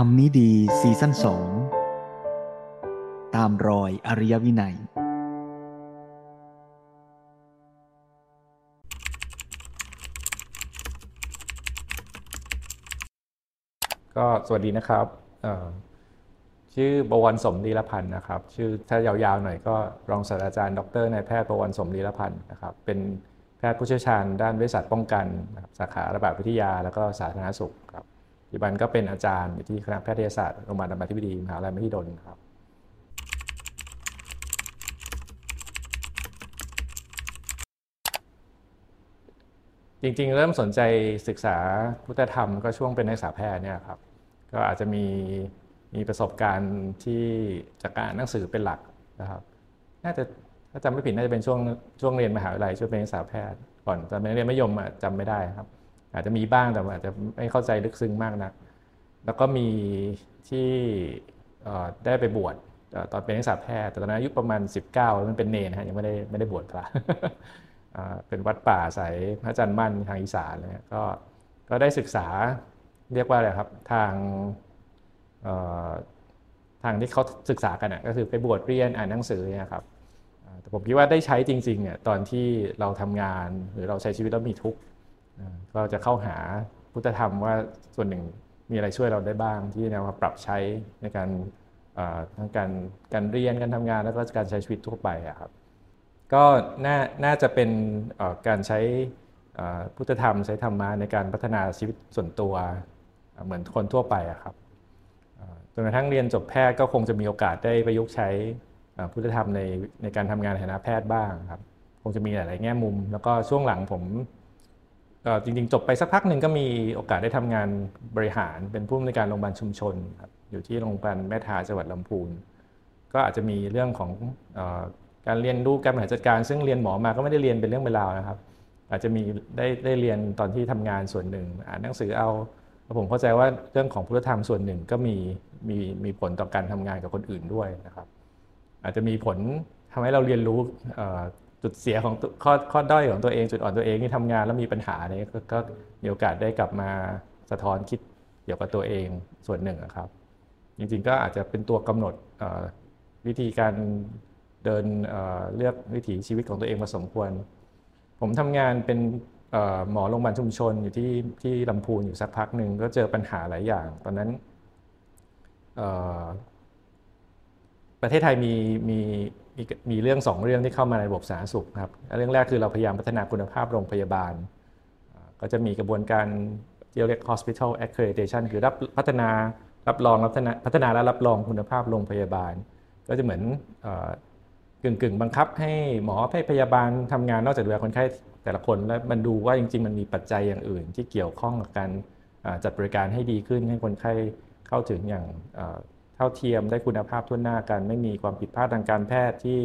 รมนี้ดีซีซั่นสองตามรอยอริยวินัย ก็สวัสดีนะครับ ชื่อบวรสมลีรพันธ์นะครับ ชื่อถ้ายาวๆหน่อยก็รองศาสตราจารย์ ดรนายแพทย์บวรสมลีรพันธ์นะครับ เป็นแพทย์ผู้เชี่ยวชาญด้านเวชศาสตร์ป้องกัน สาขาระบาดวิทยา แล้วก็สาธารณสุขครับ ปัจจุบันก็เป็นอาจารย์อยู่ที่คณะแพทยศาสตร์โรงพยาบาลรามาธิบดีมหาวิทยาลัยมหิดลครับจริงๆ เริ่มสนใจศึกษาพุทธธรรมก็ช่วงเป็นนักศึกษาแพทย์เนี่ยครับก็อาจจะมีมีประสบการณ์ที่จากการอ่านหนังสือเป็นหลักนะครับน่าจะถ้าจำไม่ผิดน่าจะเป็นช่วงช่วงเรียนมหาวิทยาลัยช่วงเป็นนักศึกษาแพทย์ก่อนตอนเป็นนักเรียนมัธยมอะจำไม่ได้ครับ อาจจะมีบ้างแต่อาจจะไม่เข้าใจลึกซึ้งมากนัก แล้วก็มีที่ได้ไปบวชตอนเป็นนักศึกษาแพทย์แต่ตอนนั้นอายุประมาณ 19 มันเป็นเนรนะฮะยังไม่ได้ไม่ได้บวชพระเป็นวัดป่าสายพระอาจารย์มั่นทางอีสานเลยก็ก็ได้ศึกษาเรียกว่าอะไรครับทางทางที่เขาศึกษากันก็คือไปบวชเรียนอ่านหนังสือเนี่ยครับแต่ผมคิดว่าได้ใช้จริงๆเนี่ยตอนที่เราทำงานหรือเราใช้ชีวิตแล้วมีทุกข์ ก็จะเข้าหาพุทธธรรมว่าส่วนหนึ่งมีอะไรช่วยเราได้บ้าง ที่นำมาปรับใช้ในการทั้งการการเรียนการทำงานแล้วก็การใช้ชีวิตทั่วไปครับก็น่าน่าจะเป็นการใช้พุทธธรรมใช้ธรรมะในการพัฒนาชีวิตส่วนตัวเหมือนคนทั่วไปครับจนกระทั่งเรียนจบแพทย์ก็คงจะมีโอกาสได้ประยุกต์ใช้พุทธธรรมในในการทำงานในฐานะแพทย์บ้างครับ คงจะมีหลาย ๆ แง่มุม แล้วก็ช่วงหลังผม จริงๆ จบไปสักพักหนึ่งก็มีโอกาสได้ทำงานบริหารเป็นผู้อำนวยการโรงพยาบาลชุมชนครับอยู่ที่โรงพยาบาลแม่ทาจังหวัดลำพูน ก็อาจจะมีเรื่องของอการเรียนรู้การบริหารจัดการ ซึ่งเรียนหมอมาก็ไม่ได้เรียนเป็นเรื่องเป็นราวนะครับ อาจจะมีได้ได้เรียนตอนที่ทำงานส่วนหนึ่ง อ่านหนังสือเอาแล้วผมเข้าใจว่าเรื่องของพุทธธรรมส่วนหนึ่งก็มีมีมีผลต่อการทำงานกับคนอื่นด้วยนะครับ อาจจะมีผลทำให้เราเรียนรู้ จุดเสียของข้อข้อด้อยของตัวเองจุดอ่อนตัวเองที่ทำงานแล้วมีปัญหาเนี่ยก็มีโอกาสได้กลับมาสะท้อนคิดเกี่ยวกับตัวเองส่วนหนึ่งนะครับ จริงๆก็อาจจะเป็นตัวกำหนดวิธีการเดินเลือกวิถีชีวิตของตัวเองมาสมควร ผมทำงานเป็นหมอโรงพยาบาลชุมชนอยู่ที่ที่ลำพูนอยู่สักพักหนึ่งก็เจอปัญหาหลายอย่าง ตอนนั้นประเทศไทยมีมี มีมีเรื่องสองเรื่องที่เข้ามาในระบบสาธารณสุขครับเรื่องแรกคือเราพยายามพัฒนาคุณภาพโรงพยาบาล ก็จะมีกระบวนการที่เรียก hospital accreditation คือรับพัฒนารับรองรับพัฒนาพัฒนาและรับรองคุณภาพโรงพยาบาล ก็จะเหมือนกึ่งกึ่งๆบังคับให้หมอให้พยาบาลทำงานนอกจากดูแลคนไข้แต่ละคนแล้วมันดูว่าจริง ๆ มันมีปัจจัยอย่างอื่น ที่เกี่ยวข้องกับการจัดบริการให้ดีขึ้นให้คนไข้เข้าถึงอย่าง เท่าเทียมได้คุณภาพทั่วหน้ากัน ไม่มีความผิดพลาดทางการแพทย์ที่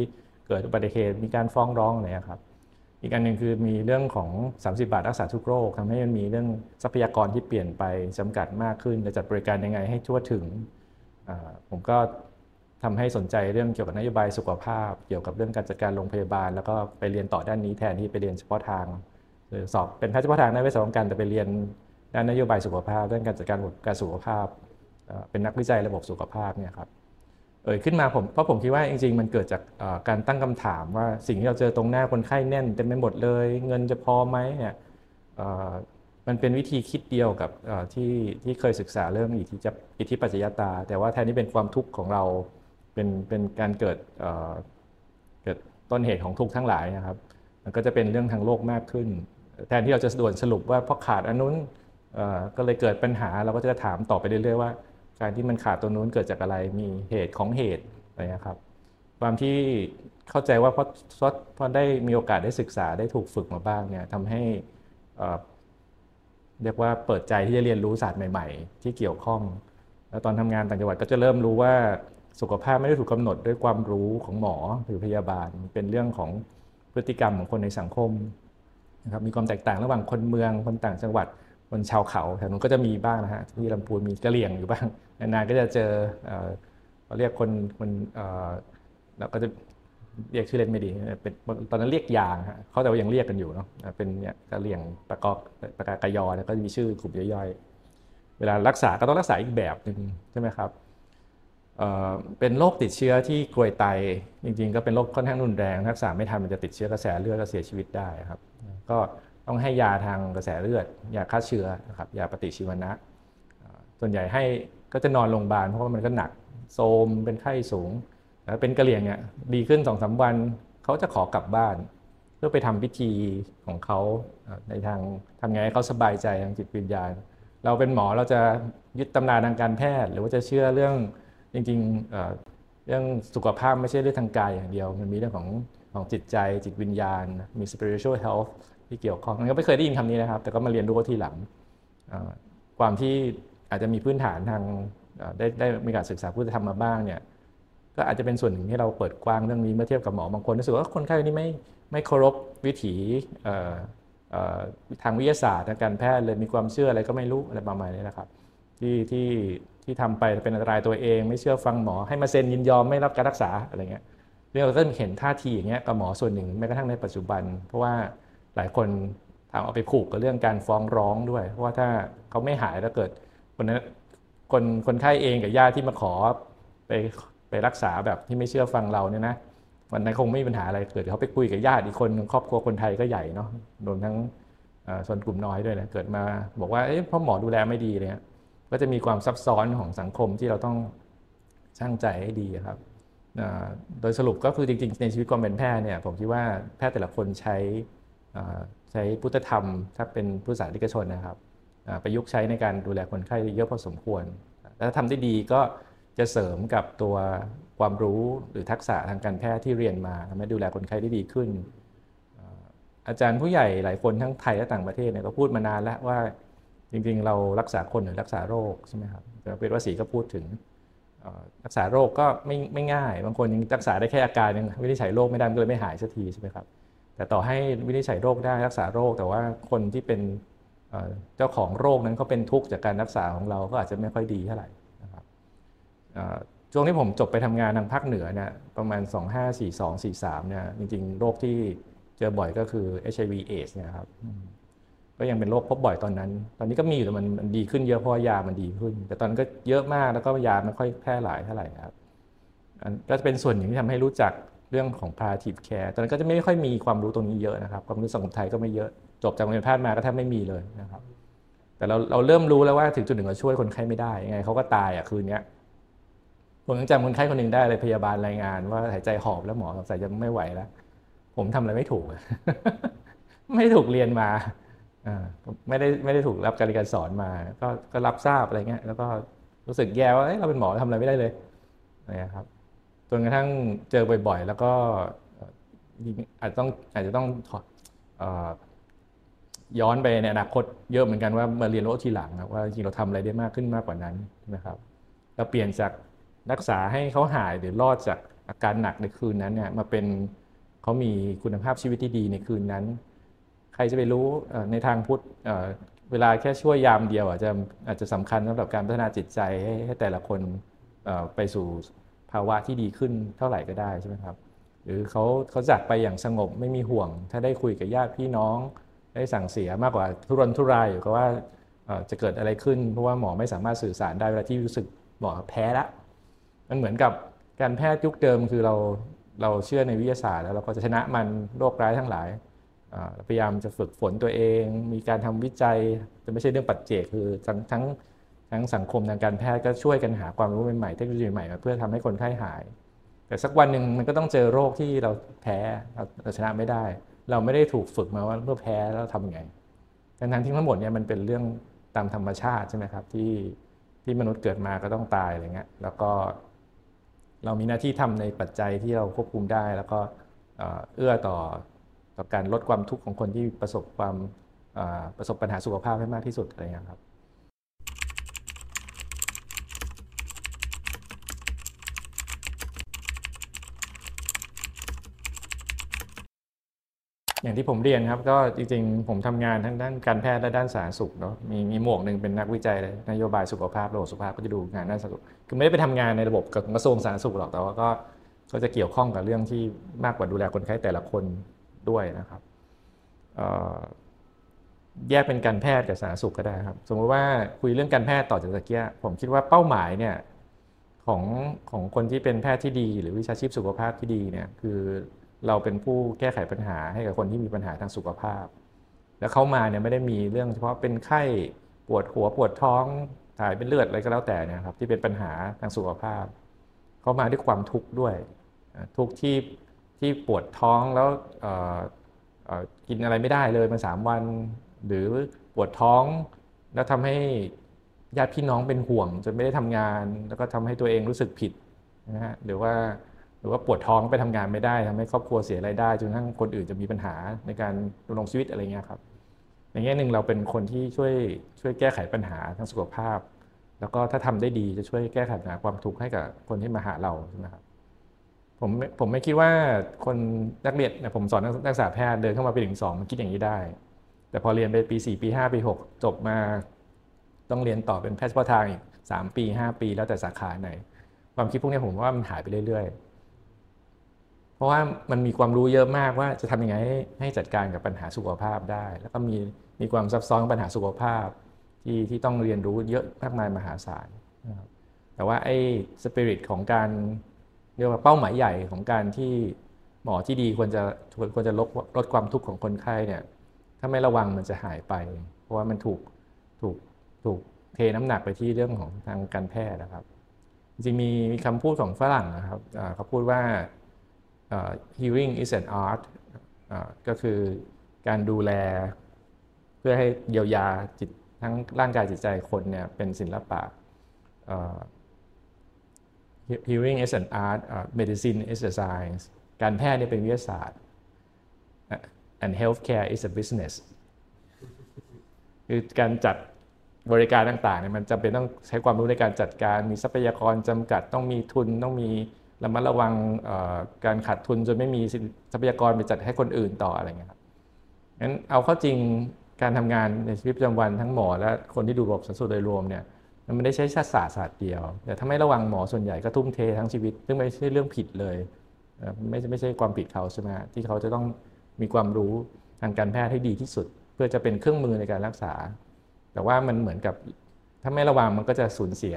เกิดอุบัติเหตุมีการฟ้องร้องอะไรครับอีกอันหนึ่งคือมีเรื่องของ 30 บาทรักษาทุกโรคทำให้มันมีเรื่องทรัพยากรที่เปลี่ยนไปจำกัดมากขึ้นจะจัดบริการยังไงให้ทั่วถึง ผมก็ทำให้สนใจเรื่องเกี่ยวกับนโยบายสุขภาพ เกี่ยวกับเรื่องการจัดการโรงพยาบาล แล้วก็ไปเรียนต่อด้านนี้แทนที่ไปเรียนเฉพาะทางหรือสอบเป็นแพทย์เฉพาะทางด้านเวชศาสตร์ป้องกันแต่ไปเรียนด้านนโยบายสุขภาพเรื่องการจัดการระบบการสุขภาพ เป็นนักวิจัยระบบสุขภาพเนี่ยครับเอ่ยขึ้นมาผมเพราะผมคิดว่าจริงๆ มันเกิดจากการตั้งคำถามว่าสิ่งที่เราเจอตรงหน้าคนไข้แน่นเต็มไปหมดเลย เงินจะพอไหมเนี่ยมันเป็นวิธีคิดเดียวกับที่ที่เคยศึกษาเรื่องอิทธิจอิทธิปัจจยตา แต่ว่าแทนที่เป็นความทุกข์ของเราเป็นเป็นการเกิดเกิดต้นเหตุของทุกข์ทั้งหลายนะครับ มันก็จะเป็นเรื่องทางโลกมากขึ้น แทนที่เราจะด่วนสรุปว่าเพราะขาดอันนู้นก็เลยเกิดปัญหาเราก็จะถามต่อไปเรื่อยๆว่า การที่มันขาดตัวนู้นเกิดจากอะไรมีเหตุของเหตุอะไรนะครับ ความที่เข้าใจว่าเพราะเพราะเพราะได้มีโอกาสได้ศึกษาได้ถูกฝึกมาบ้างเนี่ยทำให้เอ่อเรียกว่าเปิดใจที่จะเรียนรู้ศาสตร์ใหม่ ๆ ที่เกี่ยวข้อง แล้วตอนทำงานต่างจังหวัดก็จะเริ่มรู้ว่าสุขภาพไม่ได้ถูกกำหนดด้วยความรู้ของหมอหรือพยาบาลเป็นเรื่องของพฤติกรรมของคนในสังคมนะครับมีความแตกต่างระหว่างคนเมืองคนต่างจังหวัด คนชาวเขาแถวนู้นก็จะมีบ้างนะฮะที่ลำพูนมีกะเหรี่ยงอยู่บ้างนานๆก็จะเจอเอ่อเขาเรียกคนคนเราก็จะเรียกชื่อเล่นไม่ดีเป็นตอนนั้นเรียกยางฮะเขาแต่ว่ายังเรียกกันอยู่เนาะเป็นเนี่ยกะเหรี่ยงปะกอกปะกากยอแล้วก็มีชื่อกลุ่มย่อยๆ เวลารักษาก็ต้องรักษาอีกแบบหนึ่งใช่ไหมครับเป็นโรคติดเชื้อที่กรวยไตจริง ๆ ก็เป็นโรคค่อนข้างรุนแรงรักษาไม่ทันมันจะติดเชื้อกระแสเลือดก็เสียชีวิตได้ครับ ก็ ต้องให้ยาทางกระแสเลือด ยาฆ่าเชื้อนะครับยาปฏิชีวนะ ส่วนใหญ่ให้ก็จะนอนโรงพยาบาลเพราะว่ามันก็หนักโซมเป็นไข้สูงแล้วเป็นกระเหลี่ยงเนี่ยดีขึ้นสองสาวันเขาจะขอกลับบ้าน เพื่อไปทำพิธีของเขาในทางทำไงให้เขาสบายใจทางจิตวิญญาณ เราเป็นหมอเราจะยึดตำราทางการแพทย์ หรือว่าจะเชื่อเรื่องจริงๆเรื่องสุขภาพไม่ใช่เรื่องทางกายอย่างเดียว มันมีเรื่องของของจิตใจจิตวิญญาณ มี spiritual health ที่เกี่ยวข้องก็ไม่เคยได้ยินคำนี้นะครับ แต่ก็มาเรียนรู้ทีหลังความที่อาจจะมีพื้นฐานทางได้ได้มีการศึกษาพุทธธรรมมาบ้างเนี่ยก็อาจจะเป็นส่วนหนึ่งที่เราเปิดกว้างเรื่องนี้เมื่อเทียบกับหมอบางคนรู้สึกว่าคนไข้นี้ไม่ไม่เคารพวิถีทางวิทยาศาสตร์ทางการแพทย์เลยมีความเชื่ออะไรก็ไม่รู้อะไรประมาณนี้นะครับ ที่ที่ที่ทำไปเป็นอันตรายตัวเอง ไม่เชื่อฟังหมอให้มาเซ็นยินยอมไม่รับการรักษาอะไรเงี้ยเรื่องเราก็เห็นท่าทีอย่างเงี้ยกับหมอส่วนหนึ่งแม้กระทั่งในปัจจุบัน เพราะว่า หลายคนทำเอาไปผูกกับเรื่องการฟ้องร้องด้วย เพราะว่าถ้าเขาไม่หายแล้วเกิดคนนั้นคนคนไข้เองกับญาติที่มาขอไปไปรักษาแบบที่ไม่เชื่อฟังเราเนี่ยนะวันนั้นคงไม่มีปัญหาอะไรเกิดเขาไปคุยกับญาติอีกคนครอบครัวคนไทยก็ใหญ่เนาะรวมทั้งส่วนกลุ่มน้อยด้วยนะเกิดมาบอกว่าเอ๊ะพ่อหมอดูแลไม่ดีเลยก็จะมีความซับซ้อนของสังคมที่เราต้องช่างใจให้ดีครับโดยสรุปก็คือจริงๆในชีวิตความเป็นแพทย์เนี่ยผมคิดว่าแพทย์แต่ละคนใช้ ใช้พุทธธรรม ถ้าเป็นผู้สาธารณชนนะครับประยุกต์ใช้ในการดูแลคนไข้เยอะพอสมควร แล้วถ้าทำได้ดีก็จะเสริมกับตัวความรู้หรือทักษะทางการแพทย์ที่เรียนมาทำให้ดูแลคนไข้ได้ดีขึ้น อาจารย์ผู้ใหญ่หลายคนทั้งไทยและต่างประเทศเนี่ยก็พูดมานานแล้วว่าจริงๆ เรารักษาคนหรือรักษาโรคใช่ไหมครับเป็นวสีก็พูดถึงรักษาโรคก็ไม่ไม่ง่าย บางคนยังรักษาได้แค่อาการยังวินิจฉัยโรคไม่ได้ก็เลยไม่หายสักทีใช่ไหมครับ แต่ต่อให้วินิจฉัยโรคได้รักษาโรค แต่ว่าคนที่เป็นเจ้าของโรคนั้นเขาเป็นทุกข์จากการรักษาของเราก็อาจจะไม่ค่อยดีเท่าไหร่นะครับช่วงที่ผมจบไปทำงานทางภาคเหนือเนี่ยประมาณ 2542 43เนี่ยจริงๆ โรคที่เจอบ่อยก็คือ HIV AIDS เนี่ยครับก็ยังเป็นโรคพบบ่อยตอนนั้น ตอนนี้ก็มีอยู่แต่มันดีขึ้นเยอะเพราะยามันดีขึ้น แต่ตอนนั้นก็เยอะมากแล้วก็ยาไม่ค่อยแพร่หลายเท่าไหร่ครับก็จะเป็นส่วนหนึ่งที่ทำให้รู้จัก เรื่องของ palliative care ตอนนั้นก็จะไม่ค่อยมีความรู้ตรงนี้เยอะนะครับ ความรู้สังคมไทยก็ไม่เยอะ จบจากโรงเรียนแพทย์มาก็แทบไม่มีเลยนะครับ แต่เราเราเริ่มรู้แล้วว่าถึงจุดหนึ่งเราช่วยคนไข้ไม่ได้ยังไงเขาก็ตายอะคืนนี้ผมยังจำคนไข้คนหนึ่งได้เลยพยาบาลรายงาน ว่าหายใจหอบแล้วหมอสงสัยจะไม่ไหวแล้ว ผมทำอะไรไม่ถูก ไม่ถูกเรียนมาไม่ได้ไม่ได้ถูกรับการเรียนสอนมา ก็ก็รับทราบอะไรเงี้ย แล้วก็รู้สึกแย่ว่าเราเป็นหมอทำอะไรไม่ได้เลยนะครับ นกระทั่งเจอบ่อยๆ แล้วก็อาจจะต้องอาจจะต้องย้อนไปในอนาคตเยอะเหมือนกันว่ามาเรียนรู้ทีหลังว่าจริงเราทำอะไรได้มากขึ้นมากกว่านั้นนะครับเราเปลี่ยนจากรักษาให้เขาหายหรือรอดจากอาการหนักในคืนนั้นเนี่ยมาเป็นเขามีคุณภาพชีวิตที่ดีในคืนนั้น ใครจะไปรู้ในทางพุทธเวลาแค่ช่วยยามเดียวอาจจะอาจจะสำคัญสำหรับการพัฒนาจิตใจให้ให้แต่ละคนไปสู่ ภาวะที่ดีขึ้นเท่าไหร่ก็ได้ใช่ไหมครับ หรือเขาเขาจากไปอย่างสงบไม่มีห่วง ถ้าได้คุยกับญาติพี่น้อง ได้สั่งเสียมากกว่าทุรนทุรายอยู่ก็ว่าจะเกิดอะไรขึ้น เพราะว่าหมอไม่สามารถสื่อสารได้เวลาที่รู้สึกหมอแพ้ละมันเหมือนกับการแพทย์ยุคเดิมคือเราเราเชื่อในวิทยาศาสตร์ แล้วเราก็จะชนะมันโรคร้ายทั้งหลายพยายามจะฝึกฝนตัวเอง มีการทำวิจัยจะไม่ใช่เรื่องปัจเจกคือทั้งทั้ง ทั้งสังคมทางการแพทย์ก็ช่วยกันหาความรู้ใหม่ๆเทคโนโลยีใหม่เพื่อทำให้คนไข้หาย แต่สักวันหนึ่งมันก็ต้องเจอโรคที่เราแพ้เราชนะไม่ได้ เราไม่ได้ถูกฝึกมาว่าเมื่อแพ้แล้วทำยังไงทั้งทั้งที่ทั้งหมดเนี่ยมันเป็นเรื่องตามธรรมชาติใช่ไหมครับที่ที่มนุษย์เกิดมาก็ต้องตายอะไรเงี้ยแล้วก็เรามีหน้าที่ทำในปัจจัยที่เราควบคุมได้ แล้วก็เอื้อต่อต่อการลดความทุกข์ของคนที่ประสบความประสบปัญหาสุขภาพให้มากที่สุดอะไรอย่างนี้ครับ อย่างที่ผมเรียนครับก็จริงๆ ผมทำงานทั้งด้านการแพทย์และด้านสาธารณสุขเนาะมีมีหมวกหนึ่งเป็นนักวิจัยนโยบายสุขภาพระบบสุขภาพก็จะดูงานด้านสาธารณสุขคือไม่ได้ไปทำงานในระบบกระทรวงสาธารณสุขหรอกแต่ว่าก็ก็จะเกี่ยวข้องกับเรื่องที่มากกว่าดูแลคนไข้แต่ละคนด้วยนะครับแยกเป็นการแพทย์กับสาธารณสุขก็ได้ครับ สมมติว่าคุยเรื่องการแพทย์ต่อจากตะเกียผมคิดว่าเป้าหมายเนี่ยของของคนที่เป็นแพทย์ที่ดี หรือวิชาชีพสุขภาพที่ดีเนี่ยคือ เราเป็นผู้แก้ไขปัญหาให้กับคนที่มีปัญหาทางสุขภาพ แล้วเขามาเนี่ยไม่ได้มีเรื่องเฉพาะเป็นไข้ปวดหัวปวดท้องถ่ายเป็นเลือดอะไรก็แล้วแต่นะครับที่เป็นปัญหาทางสุขภาพ เขามาด้วยความทุกข์ด้วยทุกข์ที่ที่ปวดท้องแล้วกินอะไรไม่ได้เลยมาสามวัน หรือปวดท้อง แล้วทำให้ญาติพี่น้องเป็นห่วงจนไม่ได้ทำงาน แล้วก็ทำให้ตัวเองรู้สึกผิดนะฮะหรือว่า รือว่าปวดท้องไปทำงานไม่ได้ทำให้ครอบครัวเสียรายได้จนทั้งคนอื่นจะมีปัญหาในการดำรงชีวิตอะไรเงี้ยครับในแง่หนึ่งเราเป็นคนที่ช่วยช่วยแก้ไขปัญหาทางสุขภาพ แล้วก็ถ้าทำได้ดีจะช่วยแก้ไขปัญหาความทุกข์ให้กับคนที่มาหาเราใช่ไหมครับผมผมไม่คิดว่าคนนักเรียนผมสอนนักศึกษาแพทย์เดินเข้ามาปีหนึ่งสองมันคิดอย่างนี้ได้ แต่พอเรียนไปปี4ปี5ปี6จบมาต้องเรียนต่อเป็นแพทย์เฉพาะทางอีก3ปี5ปีแล้วแต่สาขาไหน ความคิดพวกนี้ผมว่ามันหายไปเรื่อยๆ ราะว่ามันมีความรู้เยอะมากว่าจะทำยังไงให้ให้จัดการกับปัญหาสุขภาพได้ แล้วก็มีมีความซับซ้อนปัญหาสุขภาพที่ที่ต้องเรียนรู้เยอะมากมายมหาศาลนะครับแต่ว่าไอ้สปิริตของการเรียกว่าเป้าหมายใหญ่ของการที่หมอที่ดีควรจะควรจะลดลดความทุกข์ของคนไข้เนี่ยถ้าไม่ระวังมันจะหายไป เพราะว่ามันถูกถูกถูกเทน้ำหนักไปที่เรื่องของทางการแพทย์นะครับ จริงมีมีคำพูดของฝรั่งนะครับเขาพูดว่า healing is an art ก็คือการดูแลเพื่อให้เยียวยาจิตทั้งร่างกายจิตใจคนเนี่ยเป็นศิลปะ healing is an art medicine is a science การแพทย์เนี่ยเป็นวิทยาศาสตร์ and healthcare is a business คือการจัดบริการต่างๆเนี่ยมันจำเป็นต้องใช้ความรู้ในการจัดการมีทรัพยากรจำกัดต้องมีทุนต้องมี ระมัดระวังการขาดทุนจนไม่มีทรัพยากรไปจัดให้คนอื่นต่ออะไรเงี้ยครับงั้นเอาเข้าจริงการทำงานในชีวิตประจำวันทั้งหมอและคนที่ดูระบบสังสุขโดยรวมเนี่ยมันไม่ได้ใช้ชาติศาสตร์ศาสตร์เดียว แต่ถ้าไม่ระวังหมอส่วนใหญ่ก็ทุ่มเททั้งชีวิต ซึ่งไม่ใช่เรื่องผิดเลย ไม่ไม่ใช่ความผิดเขาใช่ไหมที่เขาจะต้องมีความรู้ทางการแพทย์ให้ดีที่สุด เพื่อจะเป็นเครื่องมือในการรักษา แต่ว่ามันเหมือนกับถ้าไม่ระวังมันก็จะสูญเสีย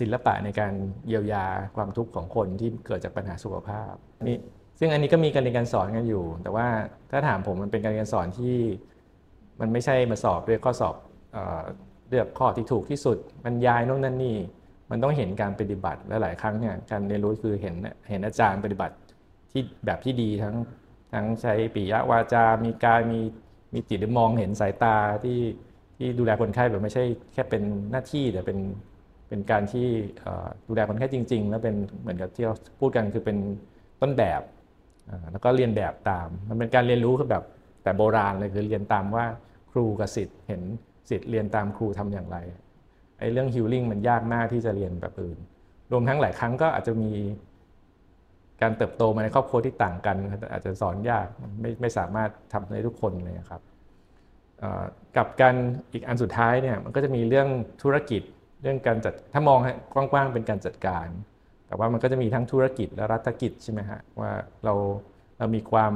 ศิลปะในการเยียวยาความทุกข์ของคนที่เกิดจากปัญหาสุขภาพนี่ซึ่งอันนี้ก็มีการเรียนการสอนกันอยู่ แต่ว่าถ้าถามผมมันเป็นการเรียนสอนที่มันไม่ใช่มาสอบด้วยข้อสอบเลือกข้อที่ถูกที่สุดบรรยายโน่นนั่นนี่ มันต้องเห็นการปฏิบัติและหลายครั้งเนี่ยการเรียนรู้คือเห็นเห็นอาจารย์ปฏิบัติที่แบบที่ดีทั้งทั้งใช้ปิยวาจา มีกายมีมีจิตหรือมองเห็นสายตาที่ที่ดูแลคนไข้แบบไม่ใช่แค่เป็นหน้าที่แต่เป็น เป็นการที่ดูแลคนไข้จริง ๆ แล้วเป็นเหมือนกับที่เราพูดกันคือเป็นต้นแบบแล้วก็เรียนแบบตาม มันเป็นการเรียนรู้คือแบบแต่โบราณเลยคือเรียนตามว่าครูกับสิทธิ์เห็นสิทธิ์เรียนตามครูทำอย่างไรไอ้เรื่องฮิลลิ่งมันยากมากที่จะเรียนแบบอื่น รวมทั้งหลายครั้งก็อาจจะมีการเติบโตมาในครอบครัวที่ต่างกัน อาจจะสอนยากไม่ไม่สามารถทำได้ทุกคนเลยครับกับการอีกอันสุดท้ายเนี่ยมันก็จะมีเรื่องธุรกิจ เรื่องการจัดถ้ามองกว้างๆเป็นการจัดการ แต่ว่ามันก็จะมีทั้งธุรกิจและรัฐกิจใช่ไหมฮะว่าเราเรามีความ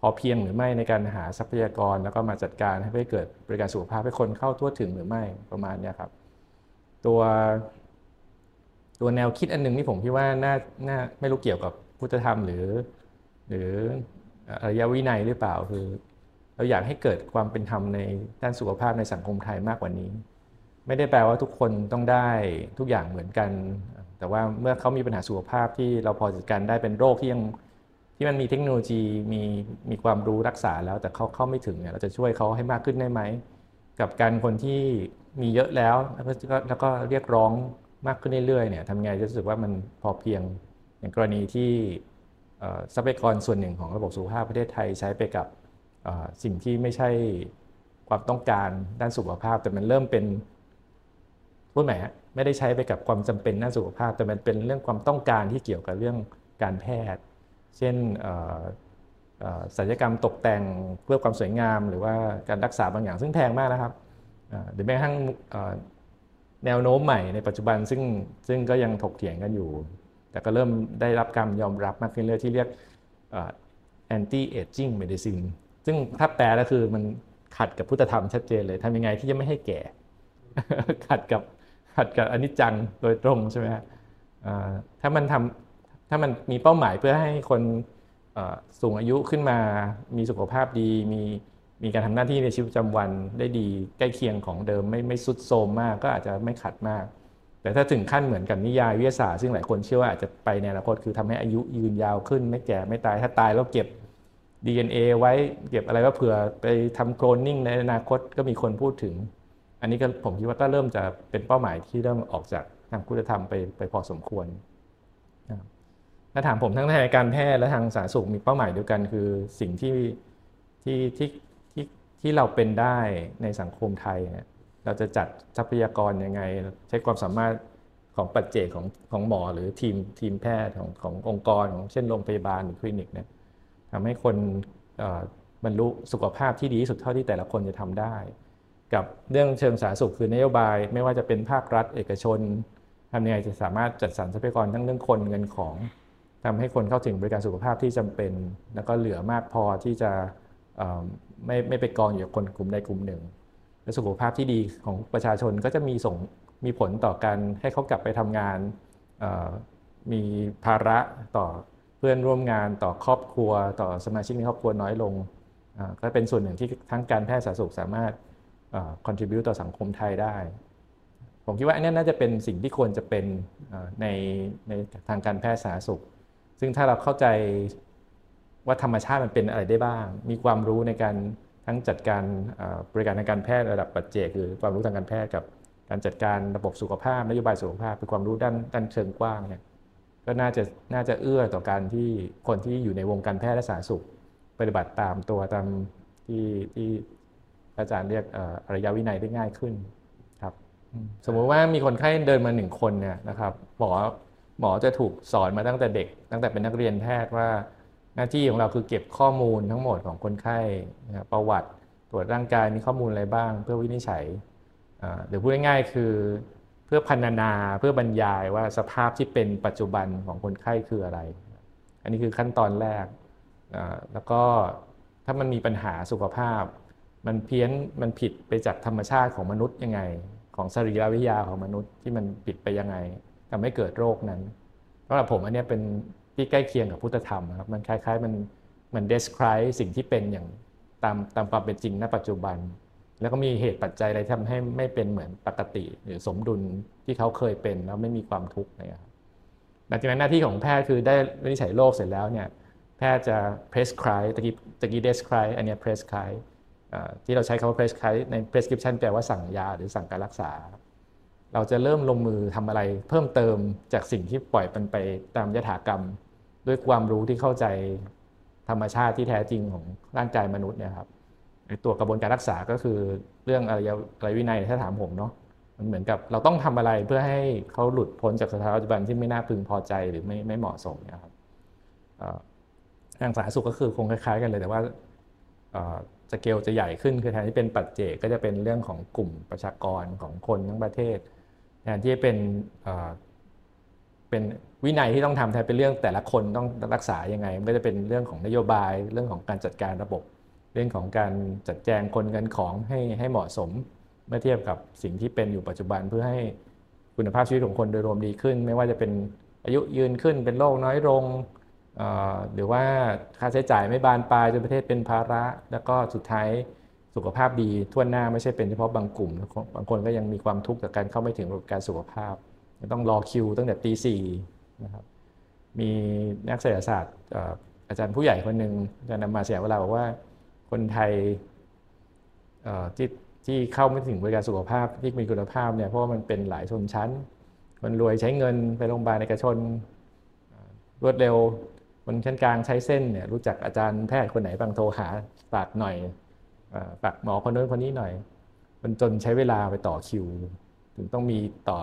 พอเพียงหรือไม่ในการหาทรัพยากรแล้วก็มาจัดการให้เกิดบริการสุขภาพให้คนเข้าทั่วถึงหรือไม่ประมาณนี้ครับ ตัวตัวแนวคิดอันนึงที่ผมคิดว่าน่าน่าไม่รู้เกี่ยวกับพุทธธรรมหรือ หรืออริยวินัยหรือเปล่าคือ เราอยากให้เกิดความเป็นธรรมในด้านสุขภาพในสังคมไทยมากกว่านี้ ไม่ได้แปลว่าทุกคนต้องได้ทุกอย่างเหมือนกัน แต่ว่าเมื่อเขามีปัญหาสุขภาพที่เราพอจัดการได้เป็นโรคที่ยังที่มันมีเทคโนโลยีมีมีความรู้รักษาแล้ว แต่เขาเข้าไม่ถึงเนี่ยเราจะช่วยเขาให้มากขึ้นได้ไหม กับการคนที่มีเยอะแล้วแล้วก็แล้วก็เรียกร้องมากขึ้นเรื่อยๆเนี่ยทำไงจะรู้สึกว่ามันพอเพียงอย่างกรณีที่ทรัพยากรส่วนหนึ่งของระบบสุขภาพประเทศไทยใช้ไปกับสิ่งที่ไม่ใช่ความต้องการด้านสุขภาพ แต่มันเริ่มเป็น พูดไหมฮะไม่ได้ใช้ไปกับความจำเป็นด้านสุขภาพ แต่มันเป็นเรื่องความต้องการที่เกี่ยวกับเรื่องการแพทย์ เช่นศัลยกรรมตกแต่งเพื่อความสวยงาม หรือว่าการรักษาบางอย่างซึ่งแพงมากนะครับหรือแม้กระทั่งแนวโน้มใหม่ในปัจจุบันซึ่งซึ่งก็ยังถกเถียงกันอยู่ แต่ก็เริ่มได้รับการยอมรับมากขึ้นเรื่อยที่เรียก anti aging medicine ซึ่งถ้าแปลก็คือมันขัดกับพุทธธรรมชัดเจนเลยทำยังไงที่จะไม่ให้แก่ ขัดกับ ขัดกับอนิจจังโดยตรงใช่ไหมฮะถ้ามันทำถ้ามันมีเป้าหมายเพื่อให้คนสูงอายุขึ้นมามีสุขภาพดี มีมีการทำหน้าที่ในชีวิตประจำวันได้ดีใกล้เคียงของเดิมไม่ไม่สุดโทมมากก็อาจจะไม่ขัดมาก แต่ถ้าถึงขั้นเหมือนกับนิยายวิทยาศาสตร์ซึ่งหลายคนเชื่อว่าอาจจะไปในอนาคตคือทำให้อายุยืนยาวขึ้น ไม่แก่ไม่ตายถ้าตายแล้วเก็บ DNA ไว้เก็บอะไรว่าเผื่อไปทำโคลนนิ่งในอนาคตก็มีคนพูดถึง อันนี้ก็ผมคิดว่าก็เริ่มจะเป็นเป้าหมายที่เริ่มออกจากทางคุณธรรมไปไปพอสมควรถ้าถามผมทั้งทางการแพทย์และทางสาธารณสุขมีเป้าหมายเดียวกัน คือสิ่งที่ที่ที่ที่ที่เราเป็นได้ในสังคมไทยเนี่ยเราจะจัดทรัพยากรยังไง ใช้ความสามารถของปัจเจกของของหมอหรือทีมทีมแพทย์ของขององค์กรของเช่นโรงพยาบาลหรือคลินิกเนี่ยทำให้คนบรรลุสุขภาพที่ดีที่สุดเท่าที่แต่ละคนจะทำได้ กับเรื่องเชิงสาธารณสุขคือนโยบาย ไม่ว่าจะเป็นภาครัฐ เอกชนทำยังไงจะสามารถจัดสรรทรัพยากรทั้งเรื่องคนเงินของทำให้คนเข้าถึงบริการสุขภาพที่จำเป็น แล้วก็เหลือมากพอที่จะไม่ไม่ไปกองอยู่กับคนกลุ่มใดกลุ่มหนึ่ง และสุขภาพที่ดีของประชาชนก็จะมีส่งมีผลต่อการให้เขากลับไปทำงานมีภาระต่อเพื่อนร่วมงานต่อครอบครัว ต่อสมาชิกในครอบครัวน้อยลงก็เป็นส่วนหนึ่งที่ทั้งการแพทย์สาธารณสุขสามารถ contribu ต่อสังคมไทยได้ ผมคิดว่าอันนี้น่าจะเป็นสิ่งที่ควรจะเป็นในในทางการแพทย์สาธารณสุข ซึ่งถ้าเราเข้าใจว่าธรรมชาติมันเป็นอะไรได้บ้าง มีความรู้ในการทั้งจัดการบริการทางการแพทย์ระดับปัจเจกคือความรู้ทางการแพทย์กับการจัดการระบบสุขภาพนโยบายสุขภาพเป็นความรู้ด้านด้านเชิงกว้างเนี่ยก็น่าจะน่าจะเอื้อต่อการที่คนที่อยู่ในวงการแพทย์และสาธารณสุข ปฏิบัติตามตัวตามที่ที่ อาจารย์เรียกอริยวินัยได้ง่ายขึ้นครับสมมุติว่ามีคนไข้เดินมาหนึ่งคนเนี่ยนะครับหมอหมอจะถูกสอนมาตั้งแต่เด็ก ตั้งแต่เป็นนักเรียนแพทย์ว่าหน้าที่ของเราคือเก็บข้อมูลทั้งหมดของคนไข้ประวัติตรวจร่างกายมีข้อมูลอะไรบ้าง เพื่อวินิจฉัยหรือพูดง่ายๆคือเพื่อพันนาเพื่อบรรยายว่าสภาพที่เป็นปัจจุบันของคนไข้คืออะไร อันนี้คือขั้นตอนแรกแล้วก็ถ้ามันมีปัญหาสุขภาพ มันเพี้ยนมันผิดไปจากธรรมชาติของมนุษย์ยังไง ของสรีรวิทยาของมนุษย์ที่มันผิดไปยังไงทำให้เกิดโรคนั้นสำหรับผมอันนี้เป็นที่ใกล้เคียงกับพุทธธรรมครับมันคล้ายๆมันมัน describe สิ่งที่เป็นอย่างตามตามความเป็นจริงณปัจจุบัน แล้วก็มีเหตุปัจจัยอะไรทำให้ไม่เป็นเหมือนปกติ หรือสมดุลที่เขาเคยเป็นแล้วไม่มีความทุกข์นะครับหลังจากนั้นหน้าที่ของแพทย์คือได้วินิจฉัยโรคเสร็จแล้วเนี่ยแพทย์จะ prescribe ตะกี้ตะกี้ describe อันนี้ prescribe ที่เราใช้คำว่า prescribe ใน prescription แปลว่าสั่งยาหรือสั่งการรักษา เราจะเริ่มลงมือทำอะไรเพิ่มเติมจากสิ่งที่ปล่อยมันไปตามยถากรรม ด้วยความรู้ที่เข้าใจธรรมชาติที่แท้จริงของร่างกายมนุษย์เนี่ยครับตัวกระบวนการรักษาก็คือเรื่องอะไรอะไรวินัยถ้าถามผมเนาะมันเหมือนกับเราต้องทำอะไรเพื่อให้เขาหลุดพ้นจากสถานปัจจุบันที่ไม่น่าพึงพอใจหรือไม่ไม่เหมาะสมนะครับทางสาธารณสุขก็คือคงคล้าย ๆ กันเลยแต่ว่า สเกลจะใหญ่ขึ้นคือแทนที่เป็นปัจเจกก็จะเป็นเรื่องของกลุ่มประชากรของคนทั้งประเทศแทนที่เป็นเป็นวินัยที่ต้องทำแทนเป็นเรื่องแต่ละคนต้องรักษายังไงมันก็จะเป็นเรื่องของนโยบาย เรื่องของการจัดการระบบ เรื่องของการจัดแจงคนเงินของให้ให้เหมาะสมเมื่อเทียบกับสิ่งที่เป็นอยู่ปัจจุบันเพื่อให้คุณภาพชีวิตของคนโดยรวมดีขึ้น ไม่ว่าจะเป็นอายุยืนขึ้นเป็นโรคน้อยลง หรือว่าค่าใช้จ่ายไม่บานปลายจนประเทศเป็นภาระ แล้วก็สุดท้ายสุขภาพดีทั่วหน้าไม่ใช่เป็นเฉพาะบางกลุ่ม บางคนก็ยังมีความทุกข์จากการเข้าไม่ถึงการสุขภาพ ต้องรอคิวตั้งแต่ตีสี่นะครับมีนักเศรษฐศาสตร์อาจารย์ผู้ใหญ่คนหนึ่งอาจารย์นำมาเสียเวลาบอกว่าคนไทยที่ที่เข้าไม่ถึงบริการสุขภาพที่มีคุณภาพเนี่ยเพราะว่ามันเป็นหลายชนชั้น คนรวยใช้เงินไปโรงพยาบาลเอกชนรวดเร็ว คนชั้นกลางใช้เส้นเนี่ยรู้จักอาจารย์แพทย์คนไหนบางโทรหาฝากหน่อยฝากหมอคนนู้นคนนี้หน่อย มันจนใช้เวลาไปต่อคิว ถึงต้องมีต่อ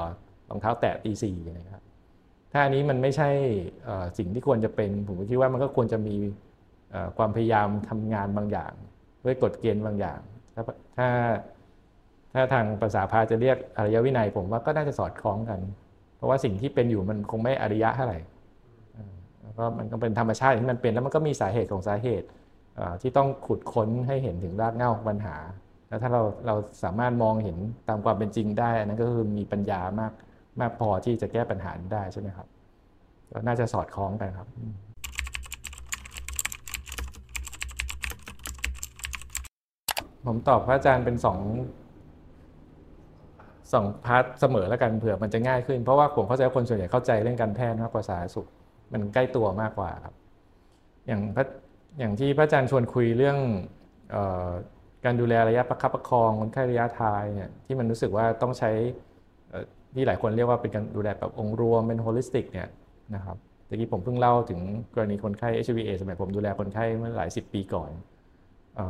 รองเท้าแตะตีสี่นะครับถ้าอันนี้มันไม่ใช่สิ่งที่ควรจะเป็น ผมคิดว่ามันก็ควรจะมีความพยายามทำงานบางอย่างด้วยกฎเกณฑ์บางอย่าง ถ้าถ้าถ้าทางภาษาพาจะเรียกอริยวินัย ผมว่าก็น่าจะสอดคล้องกัน เพราะว่าสิ่งที่เป็นอยู่มันคงไม่อริยะเท่าไหร่ แล้วก็มันก็เป็นธรรมชาติที่มันเป็นแล้วมันก็มีสาเหตุของสาเหตุที่ต้องขุดค้นให้เห็นถึงรากเหง้าของปัญหา แล้วถ้าเราเราสามารถมองเห็นตามความเป็นจริงได้นั่นก็คือมีปัญญามากมากพอที่จะแก้ปัญหาได้ใช่ไหมครับก็น่าจะสอดคล้องกันครับผมตอบพระอาจารย์เป็นสองสองพาร์ทเสมอแล้วกันเผื่อมันจะง่ายขึ้น เพราะว่าผมเข้าใจว่าคนส่วนใหญ่เข้าใจเรื่องการแพทย์มากกว่าสาธารณสุข มันใกล้ตัวมากกว่าครับ อย่างพระอย่างที่พระอาจารย์ชวนคุยเรื่องออการดูแลระยะประคับประคองคนไข้ระยะท้ายเนี่ยที่มันรู้สึกว่าต้องใช้ที่หลายคนเรียกว่าเป็นการดูแลแบบองค์รวมเป็น holistic เนี่ยนะครับตะกี้ผมเพิ่งเล่าถึงกรณีคนไข้ HIV สมัยผมดูแลคนไข้เมื่อหลายสิบปีก่อนอ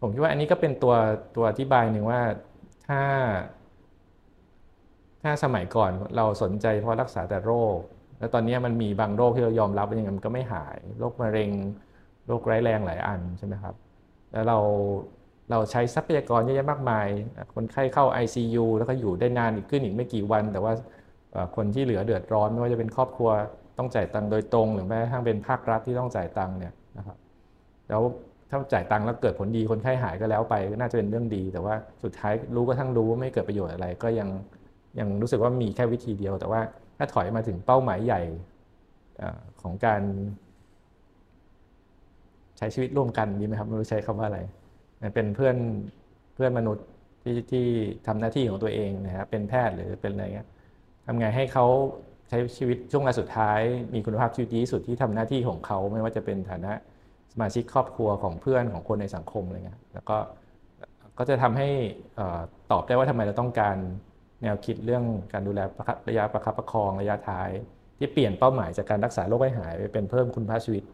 ผมคิดว่าอันนี้ก็เป็นตัวตัวอธิบายหนึ่งว่าถ้า ถ้าสมัยก่อนเราสนใจเพราะรักษาแต่โรค แล้วตอนนี้มันมีบางโรคที่เรายอมรับว่ายังไงมันก็ไม่หาย โรคมะเร็ง โรคร้ายแรงหลายอันใช่ไหมครับ แล้วเราเราใช้ทรัพยากรเยอะแยะมากมาย คนไข้เข้า ICU แล้วก็อยู่ได้นานอีกขึ้นอีกไม่กี่วัน แต่ว่าคนที่เหลือเดือดร้อนไม่ว่าจะเป็นครอบครัวต้องจ่ายตังค์โดยตรง หรือแม้กระทั่งเป็นภาครัฐที่ต้องจ่ายตังค์เนี่ยนะครับ แล้วถ้าจ่ายตังค์แล้วเกิดผลดีคนไข้หายก็แล้วไปก็น่าจะเป็นเรื่องดี แต่ว่าสุดท้ายรู้ก็ทั้งรู้ว่าไม่เกิดประโยชน์อะไร ก็ยังยังรู้สึกว่ามีแค่วิธีเดียว แต่ว่า ถ้าถอยมาถึงเป้าหมายใหญ่ของการใช้ชีวิตร่วมกันดีไหมครับไม่รู้ใช้คำว่าอะไร เป็นเพื่อนเพื่อนมนุษย์ที่ที่ทำหน้าที่ของตัวเองนะครับเป็นแพทย์หรือเป็นอะไรเงี้ยทำไงให้เขาใช้ชีวิตช่วงเวลาสุดท้าย มีคุณภาพชีวิตดีที่สุดที่ทำหน้าที่ของเขาไม่ว่าจะเป็นฐานะสมาชิกครอบครัวของเพื่อนของคนในสังคมอะไรเงี้ยแล้วก็ก็จะทำให้ตอบได้ว่าทำไมเราต้องการ แนวคิดเรื่องการดูแลระยะประคับประคองระยะท้าย ที่เปลี่ยนเป้าหมายจากการรักษาโรคให้หายไปเป็นเพิ่มคุณภาพชีวิต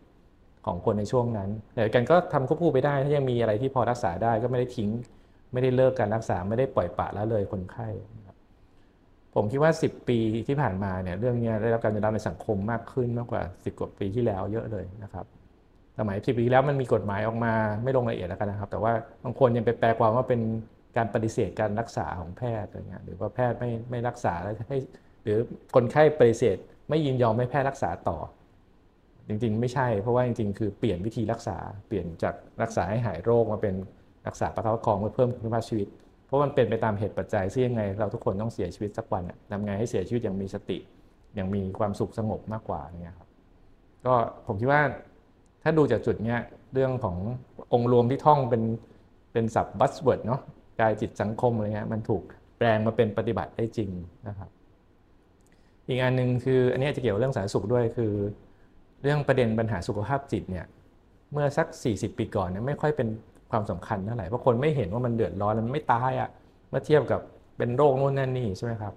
ของคนในช่วงนั้นแต่กันก็ทำควบคู่ไปได้ ถ้ายังมีอะไรที่พอรักษาได้ก็ไม่ได้ทิ้ง ไม่ได้เลิกการรักษาไม่ได้ปล่อยปละละเลยคนไข้ผมคิดว่า 10 ปีที่ผ่านมาเนี่ยเรื่องนี้ได้รับการยอมรับในสังคมมากขึ้นมากกว่า 10 กว่าปีที่แล้วเยอะเลยนะครับสมัยสิบปีแล้วมันมีกฎหมายออกมาไม่ลงรายละเอียดแล้วกันนะครับ แต่ว่าบางคนยังไปแปลความว่าเป็น การปฏิเสธการรักษาของแพทย์อะไรเงี้ยหรือว่าแพทย์ไม่ไม่รักษาแล้วให้หรือคนไข้ปฏิเสธ ไม่ยินยอมให้แพทย์รักษาต่อ จริงๆ ไม่ใช่ เพราะว่าจริงๆ คือเปลี่ยนวิธีรักษาเปลี่ยนจากรักษาให้หายโรคมาเป็นรักษาประคับประคองเพื่อเพิ่มคุณภาพชีวิต เพราะมันเป็นไปตามเหตุปัจจัยที่ยังไง เราทุกคนต้องเสียชีวิตสักวันทำไงให้เสียชีวิตอย่างมีสติอย่างมีความสุขสงบมากกว่าเนี่ยครับก็ผมคิดว่าถ้าดูจากจุดเนี้ยเรื่องขององค์รวมที่ท่องเป็นเป็นศัพท์ buzzword เนาะ กายจิตสังคมอะไรเงี้ยมันถูกแปลงมาเป็นปฏิบัติได้จริงนะครับ อีกอันหนึ่งคืออันนี้จะเกี่ยวเรื่องสาธารณสุขด้วยคือ เรื่องประเด็นปัญหาสุขภาพจิตเนี่ยเมื่อสัก 40 ปีก่อนเนี่ยไม่ค่อยเป็นความสำคัญเท่าไหร่เพราะคนไม่เห็นว่ามันเดือดร้อนมันไม่ตายอะ่ะเมื่อเทียบกับเป็นโรคโน่นนั่นนี่ใช่ไหมครับ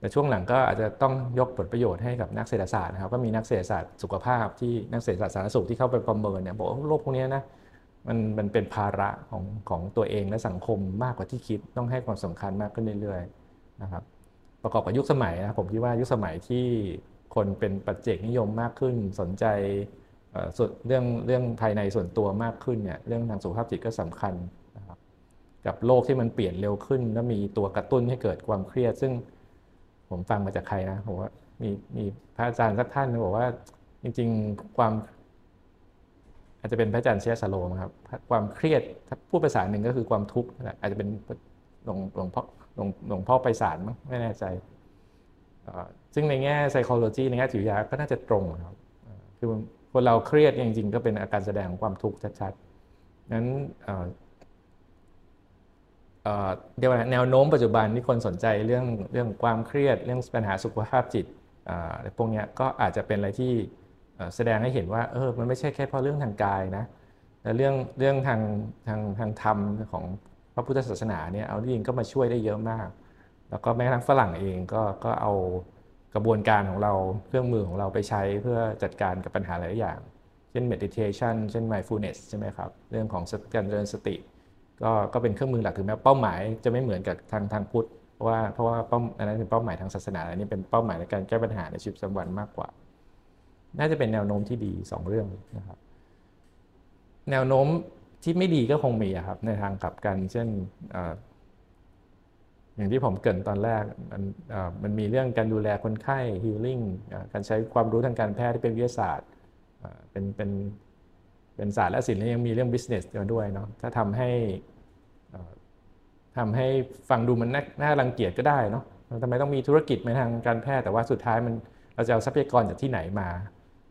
แต่ช่วงหลังก็อาจจะต้องยกผลประโยชน์ให้กับนักเศรษฐศาสตร์นะครับก็มีนักเศรษฐศาสตร์สุขภาพที่นักเศรษฐศาสตร์สาธารณสุขที่เข้าไปประเมินเนี่ยบอกว่าโรคพวกนี้นะ มันมันเป็นภาระของของตัวเองและสังคมมากกว่าที่คิดต้องให้ความสำคัญมากขึ้นเรื่อยๆนะครับ ประกอบกับยุคสมัยนะผมคิดว่ายุคสมัยที่คนเป็นปัจเจกนิยมมากขึ้น สนใจเรื่องเรื่องภายในส่วนตัวมากขึ้นเนี่ยเรื่องทางสุขภาพจิตก็สำคัญนะครับกับโลกที่มันเปลี่ยนเร็วขึ้น และมีตัวกระตุ้นให้เกิดความเครียด ซึ่งผมฟังมาจากใครนะผมว่ามีมีพระอาจารย์สักท่านบอกว่าจริงๆ ความ อาจจะเป็นพระอาจารย์เชียสโลมครับความเครียดถ้าพูดภาษาหนึ่งก็คือความทุกข์อาจจะเป็นหลวงหลวงพ่อหลวงหลวงพ่อไปสารมั้งไม่แน่ใจ ซึ่งในแง่ psychology ในแง่จิตวิทยาก็น่าจะตรงครับคือคนเราเครียดจริงๆ ก็เป็นอาการแสดงของความทุกข์ชัดๆนั้นเดี๋ยวแนวโน้มปัจจุบันที่คนสนใจเรื่องเรื่องความเครียดเรื่องปัญหาสุขภาพจิตอะไรพวกนี้ก็อาจจะเป็นอะไรที่ แสดงให้เห็นว่าเออมันไม่ใช่แค่เพราะเรื่องทางกายนะแต่เรื่องเรื่องทางทางทางธรรมของพระพุทธศาสนาเนี่ยเอาจริงก็มาช่วยได้เยอะมาก แล้วก็แม้กระทั่งฝรั่งเองก็ก็เอากระบวนการของเราเครื่องมือของเราไปใช้เพื่อจัดการกับปัญหาหลายอย่าง เช่น meditation เช่น mindfulness ใช่ไหมครับ เรื่องของการเจริญสติ ก็ก็เป็นเครื่องมือหลักถึงแม้เป้าหมายจะไม่เหมือนกับทางทางพุทธเพราะว่าเพราะว่าเป้าอันนั้นเป็นเป้าหมายทางศาสนาอันนี้เป็นเป้าหมายในการแก้ปัญหาในชีวิตประจำวันมากกว่า น่าจะเป็นแนวโน้มที่ดี 2 เรื่องนะครับ แนวโน้มที่ไม่ดีก็คงมีครับในทางกลับกัน เช่นอย่างที่ผมเกริ่นตอนแรกมันมันมีเรื่องการดูแลคนไข้ฮีลิ่งการใช้ความรู้ทางการแพทย์ที่เป็นวิทยาศาสตร์เป็นเป็นเป็นศาสตร์และศิลป์แล้วยังมีเรื่อง business มาด้วยเนาะถ้าทำให้ทำให้ฟังดูมันน่ารังเกียจก็ได้เนาะทำไมต้องมีธุรกิจในทางการแพทย์แต่ว่าสุดท้ายมันเราจะเอาทรัพยากรจากที่ไหนมา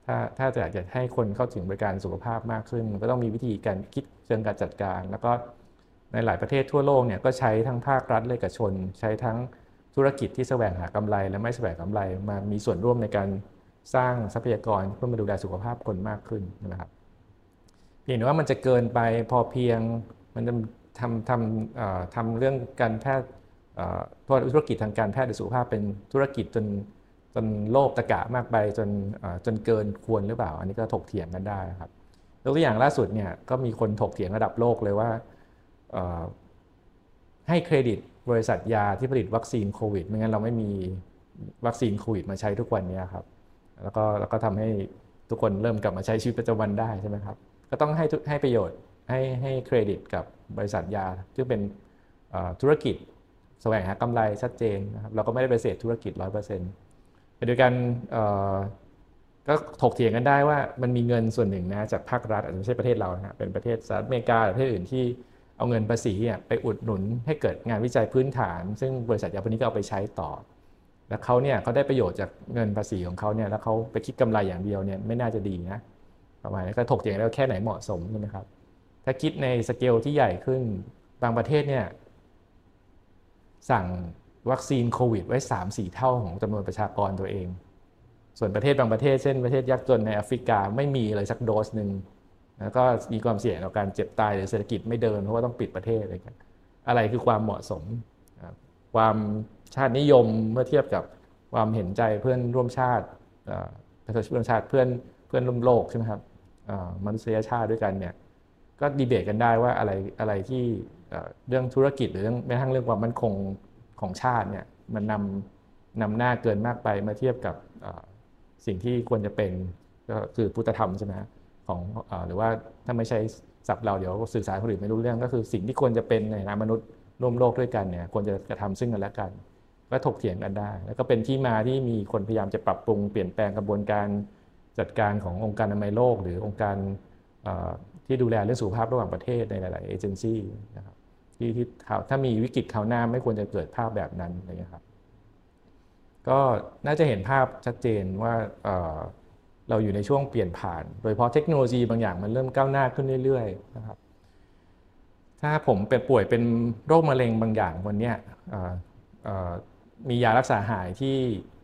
ถ้าถ้าจะอยากจะให้คนเข้าถึงบริการสุขภาพมากขึ้น ก็ต้องมีวิธีการคิดเชิงการจัดการ แล้วก็ในหลายประเทศทั่วโลกเนี่ยก็ใช้ทั้งภาครัฐและเอกชน ใช้ทั้งธุรกิจที่แสวงหากำไร และไม่แสวงกำไรมามีส่วนร่วมในการสร้างทรัพยากรเพื่อมาดูแลสุขภาพคนมากขึ้นนะครับเพียงแต่ว่ามันจะเกินไปพอเพียงมันจะทำทำทำเรื่องการแพทย์ธุรกิจทางการแพทย์หรือสุขภาพเป็นธุรกิจจน จนโลภตะกะมากไปจนจนเกินควรหรือเปล่า อันนี้ก็ถกเถียงกันได้ครับตัวอย่างล่าสุดเนี่ยก็มีคนถกเถียงระดับโลกเลยว่าให้เครดิตบริษัทยาที่ผลิตวัคซีนโควิดไม่งั้นเราไม่มีวัคซีนโควิดมาใช้ทุกวันนี้ครับ แล้วก็แล้วก็ทำให้ทุกคนเริ่มกลับมาใช้ชีวิตประจำวันได้ใช่ไหมครับ ก็ต้องให้ให้ประโยชน์ให้ให้เครดิตกับบริษัทยาที่เป็นธุรกิจแสวงหากำไรชัดเจนนะครับ เราก็ไม่ได้ไปเสพธุรกิจ 100%ไปด้วยกันก็ถกเถียงกันได้ว่ามันมีเงินส่วนหนึ่งนะจากภาครัฐอาจจะไม่ใช่ประเทศเรานะเป็นประเทศสหรัฐอเมริกาหรือประเทศอื่นที่เอาเงินภาษีไปอุดหนุนให้เกิดงานวิจัยพื้นฐาน ซึ่งบริษัทยาพวกนี้ก็เอาไปใช้ต่อ แล้วเขาเนี่ยเขาได้ประโยชน์จากเงินภาษีของเขาเนี่ยแล้วเขาไปคิดกำไรอย่างเดียวเนี่ยไม่น่าจะดีนะประมาณนี้ก็ถกเถียงแล้วแค่ไหนเหมาะสมใช่ไหมครับ ถ้าคิดในสเกลที่ใหญ่ขึ้นบางประเทศเนี่ยสั่ง วัคซีนโควิดไว้ 3-4 เท่าของจำนวนประชากรตัวเอง ส่วนประเทศบางประเทศเช่นประเทศยากจนในแอฟริกาไม่มีเลยสักโดสหนึ่งแล้วก็มีความเสี่ยงต่อการเจ็บตายหรือเศรษฐกิจไม่เดินเพราะว่าต้องปิดประเทศอะไรกันอะไรคือความเหมาะสม ความชาตินิยมเมื่อเทียบกับความเห็นใจเพื่อนร่วมชาติประชาชนชาติเพื่อนเพื่อนร่วมโลกใช่ไหมครับมนุษยชาติด้วยกันเนี่ยก็ดีเบตกันได้ว่าอะไรอะไรที่เรื่องธุรกิจหรือเรื่องแม้ทั้งเรื่องความมั่นคง ของชาติเนี่ยมันนำนำหน้าเกินมากไปมาเทียบกับสิ่งที่ควรจะเป็นก็คือพุทธธรรมใช่ไหมของอหรือว่าถ้าไม่ใช่ศัพท์เราเดี๋ยวสื่อสารคนอื่นไม่รู้เรื่อง ก็คือสิ่งที่ควรจะเป็นในฐานะมนุษย์ร่วมโลกด้วยกันเนี่ยควรจะกระทำซึ่งกันและกันก็ถกเถียงกันได้ แล้วก็เป็นที่มาที่มีคนพยายามจะปรับปรุงเปลี่ยนแปลงกระบวนการจัดการขององค์การอนามัยโลก หรือองค์การที่ดูแลเรื่องสุขภาพระหว่างประเทศในหลาย ๆ เอเจนซี่นะครับ ที่ที่ถ้ามีวิกฤตข่าวหน้าไม่ควรจะเกิดภาพแบบนั้นอะไรเงี้ยครับก็น่าจะเห็นภาพชัดเจนว่าเราอยู่ในช่วงเปลี่ยนผ่าน โดยเพราะเทคโนโลยีบางอย่างมันเริ่มก้าวหน้าขึ้นเรื่อยๆนะครับ ถ้าผมเป็นป่วยเป็นโรคมะเร็งบางอย่างวันนี้มียารักษาหายที่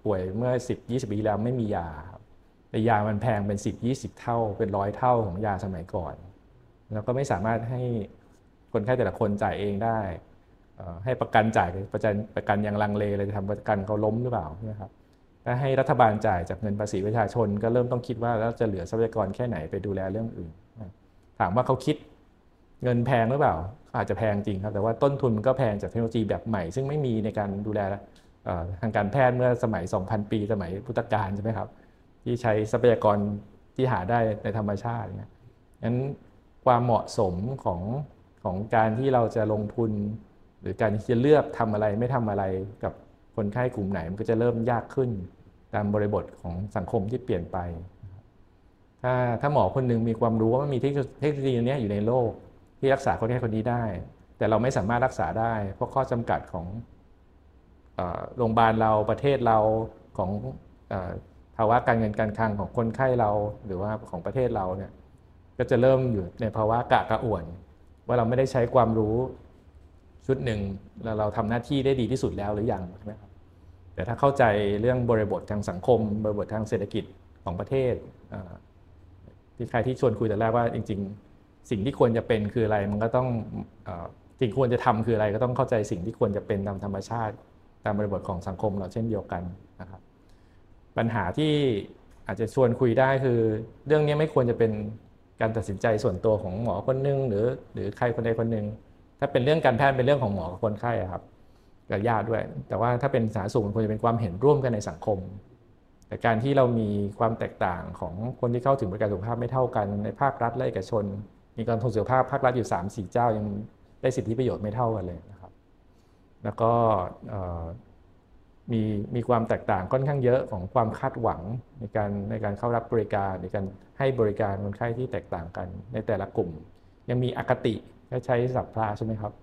ป่วยเมื่อ 10-20 ปีแล้วไม่มียาแต่ยามันแพงเป็น 10-20 เท่า เป็นร้อยเท่าของยาสมัยก่อน แล้วก็ไม่สามารถให้ คนไข้แต่ละคนจ่ายเองได้ให้ประกันจ่ายประกันประกันยังลังเลเลยจะทำประกันเขาล้มหรือเปล่านะครับถ้าให้รัฐบาลจ่ายจากเงินภาษีประชาชน ก็เริ่มต้องคิดว่าแล้วจะเหลือทรัพยากรแค่ไหนไปดูแลเรื่องอื่น ถามว่าเขาคิดเงินแพงหรือเปล่าอาจจะแพงจริงครับแต่ว่าต้นทุนมันก็แพงจากเทคโนโลยีแบบใหม่ ซึ่งไม่มีในการดูแลทางการแพทย์เมื่อสมัย 2,000 ปี สมัยพุทธกาลใช่ไหมครับ ที่ใช้ทรัพยากรที่หาได้ในธรรมชาติเนี่ยนั้นความเหมาะสมของ ของการที่เราจะลงทุน หรือการที่จะเลือกทำอะไรไม่ทำอะไรกับคนไข้กลุ่มไหนมันก็จะเริ่มยากขึ้น ตามบริบทของสังคมที่เปลี่ยนไป ถ้าถ้าหมอคนหนึ่งมีความรู้ว่ามันมีเทคโนโลยีนี้อยู่ในโลกที่รักษาคนไข้คนนี้ได้ แต่เราไม่สามารถรักษาได้ เพราะข้อจำกัดของโรงพยาบาลเราประเทศเราของภาวะการเงินการคลังของคนไข้เราหรือว่าของประเทศเราเนี่ยก็จะเริ่มอยู่ในภาวะกะกระอ่วน ว่าเราไม่ได้ใช้ความรู้ชุดหนึ่งแล้วเราทำหน้าที่ได้ดีที่สุดแล้วหรือยังใช่ไหมครับแต่ถ้าเข้าใจเรื่องบริบททางสังคม บริบททางเศรษฐกิจของประเทศที่ใครที่ชวนคุยแต่แรกว่าจริง ๆ สิ่งที่ควรจะเป็นคืออะไรมันก็ต้องสิ่งควรจะทำคืออะไรก็ต้องเข้าใจสิ่งที่ควรจะเป็นตามธรรมชาติตามบริบทของสังคมเราเช่นเดียวกันนะครับปัญหาที่อาจจะชวนคุยได้คือ เรื่องนี้ไม่ควรจะเป็น การตัดสินใจส่วนตัวของหมอคนนึงหรือ หรือใครคนใดคนหนึ่งถ้าเป็นเรื่องการแพทย์เป็นเรื่องของหมอกับคนไข้ครับกับญาติด้วย แต่ว่าถ้าเป็นสาธารณสุขมันควรจะเป็นความเห็นร่วมกันในสังคม แต่การที่เรามีความแตกต่างของคนที่เข้าถึงบริการสุขภาพไม่เท่ากันในภาครัฐและเอกชน มีการทุนสุขภาพภาครัฐอยู่ 3 4 เจ้ายังได้สิทธิประโยชน์ไม่เท่ากันเลยนะครับ แล้วก็ มีมีความแตกต่างค่อนข้างเยอะของความคาดหวังในการในการเข้ารับบริการในการให้บริการคนไข้ที่แตกต่างกันในแต่ละกลุ่ม ยังมีอคติใช้สัพพลาใช่ไหมครับ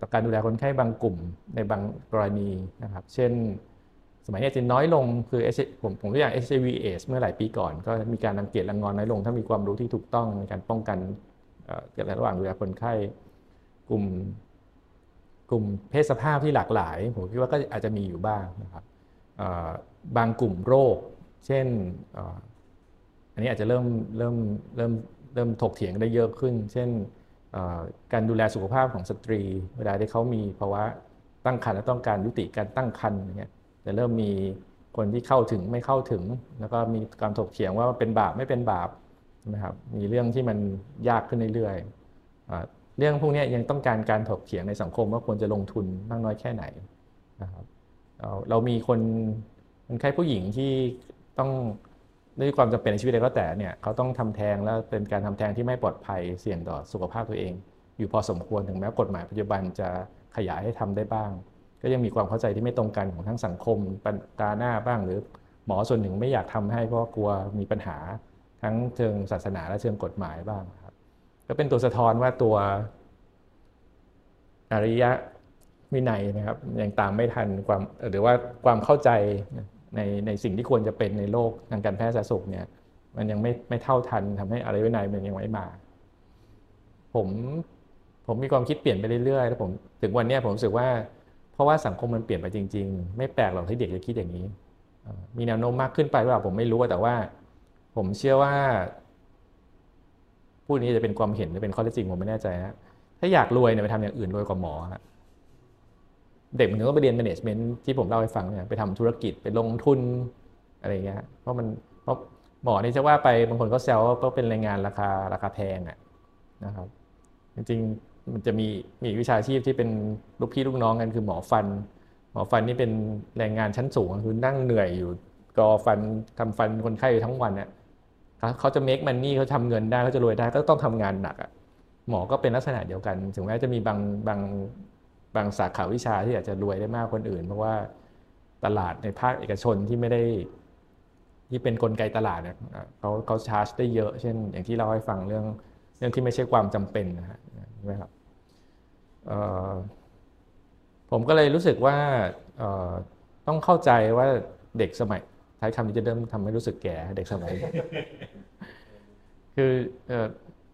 ต่อการดูแลคนไข้บางกลุ่มในบางกรณีนะครับ เช่น สมัยนี้จะน้อยลงคือผมผมตัวอย่าง HIV AIDS เมื่อหลายปีก่อน ก็มีการรังเกียจรังงอนน้อยลง ถ้ามีความรู้ที่ถูกต้องในการป้องกันเกี่ยวกับระหว่างดูแลคนไข้กลุ่ม ลุ่มเพศสภาพที่หลากหลาย ผมคิดว่าก็อาจจะมีอยู่บ้างนะครับบางกลุ่มโรค เช่นอันนี้อาจจะเริ่มเริ่มเริ่มเริ่มถกเถียงได้เยอะขึ้น เช่นการดูแลสุขภาพของสตรี เวลาที่เขามีภาวะตั้งครรภ์และต้องการยุติการตั้งครรภ์อย่างเงี้ยจะเริ่มมีคนที่เข้าถึงไม่เข้าถึง แล้วก็มีการถกเถียงว่าเป็นบาปไม่เป็นบาปนะครับมีเรื่องที่มันยากขึ้นเรื่อยๆ เรื่องพวกนี้ยังต้องการการถกเถียงในสังคมว่าควรจะลงทุนมากน้อยแค่ไหนนะครับเรามีคนคนไข้ผู้หญิงที่ต้องด้วยความจำเป็นในชีวิตอะไรก็แต่เนี่ยเขาต้องทำแท้งแล้วเป็นการทำแท้งที่ไม่ปลอดภัยเสี่ยงต่อสุขภาพตัวเอง อยู่พอสมควรถึงแม้กฎหมายปัจจุบันจะขยายให้ทำได้บ้าง ก็ยังมีความเข้าใจที่ไม่ตรงกันของทั้งสังคมปตาหน้าบ้าง หรือหมอส่วนหนึ่งไม่อยากทำให้เพราะกลัวมีปัญหาทั้งเชิงศาสนาและเชิงกฎหมายบ้างครั ก็เป็นตัวสะท้อนว่าตัวอริยะวินัยนะครับยังตามไม่ทันความหรือว่าความเข้าใจในในสิ่งที่ควรจะเป็นในโลกทางการแพทย์สาธารณสุขเนี่ย มันยังไม่ไม่เท่าทันทำให้อะไรวินัยมันยังไม่มา ผมผมมีความคิดเปลี่ยนไปเรื่อยๆแล้วผมถึงวันนี้ผมรู้สึกว่า เพราะว่าสังคมมันเปลี่ยนไปจริง ๆ ไม่แปลกหรอกที่เด็กจะคิดอย่างนี้ มีแนวโน้มมากขึ้นไปหรือเปล่าผมไม่รู้แต่ว่า ผมเชื่อว่า พูดนี้จะเป็นความเห็นหรือเป็นข้อเท็จจริงผมไม่แน่ใจนะถ้าอยากรวยเนี่ยไปทำอย่างอื่นรวยกว่าหมอเด็กมันถึงต้องไปเรียน management ที่ผมเล่าให้ฟังเนี่ยไปทำธุรกิจไปลงทุนอะไรเงี้ยเพราะมันเพราะหมอนี่จะว่าไปบางคนก็แซวว่าเป็นแรงงานราคาราคาแพงอะนะครับ จริงๆมันจะมีมีวิชาชีพที่เป็นลูกพี่ลูกน้องกันคือหมอฟัน หมอฟันนี่เป็นแรงงานชั้นสูงคือนั่งเหนื่อยอยู่กอฟันทำฟันคนไข้ทั้งวันเนี่ย เขาจะ make money เขาทำเงินได้เขาจะรวยได้ก็ต้องทำงานหนักอะหมอก็เป็นลักษณะเดียวกัน ถึงแม้จะมีบางบางบางสาขาวิชาที่อาจจะรวยได้มากคนอื่น เพราะว่าตลาดในภาคเอกชนที่ไม่ได้ ที่เป็นนกลไกตลาดเนี่ยเขาเขาชาร์จได้เยอะ เช่น อย่างที่เราให้ฟังเรื่องเรื่องที่ไม่ใช่ความจำเป็นนะฮะใช่ไหมครับผมก็เลยรู้สึกว่าต้องเข้าใจว่าเด็กสมัย ใช้คำนี้จะเริ่มทำให้รู้สึกแก่เด็กสมัย คือ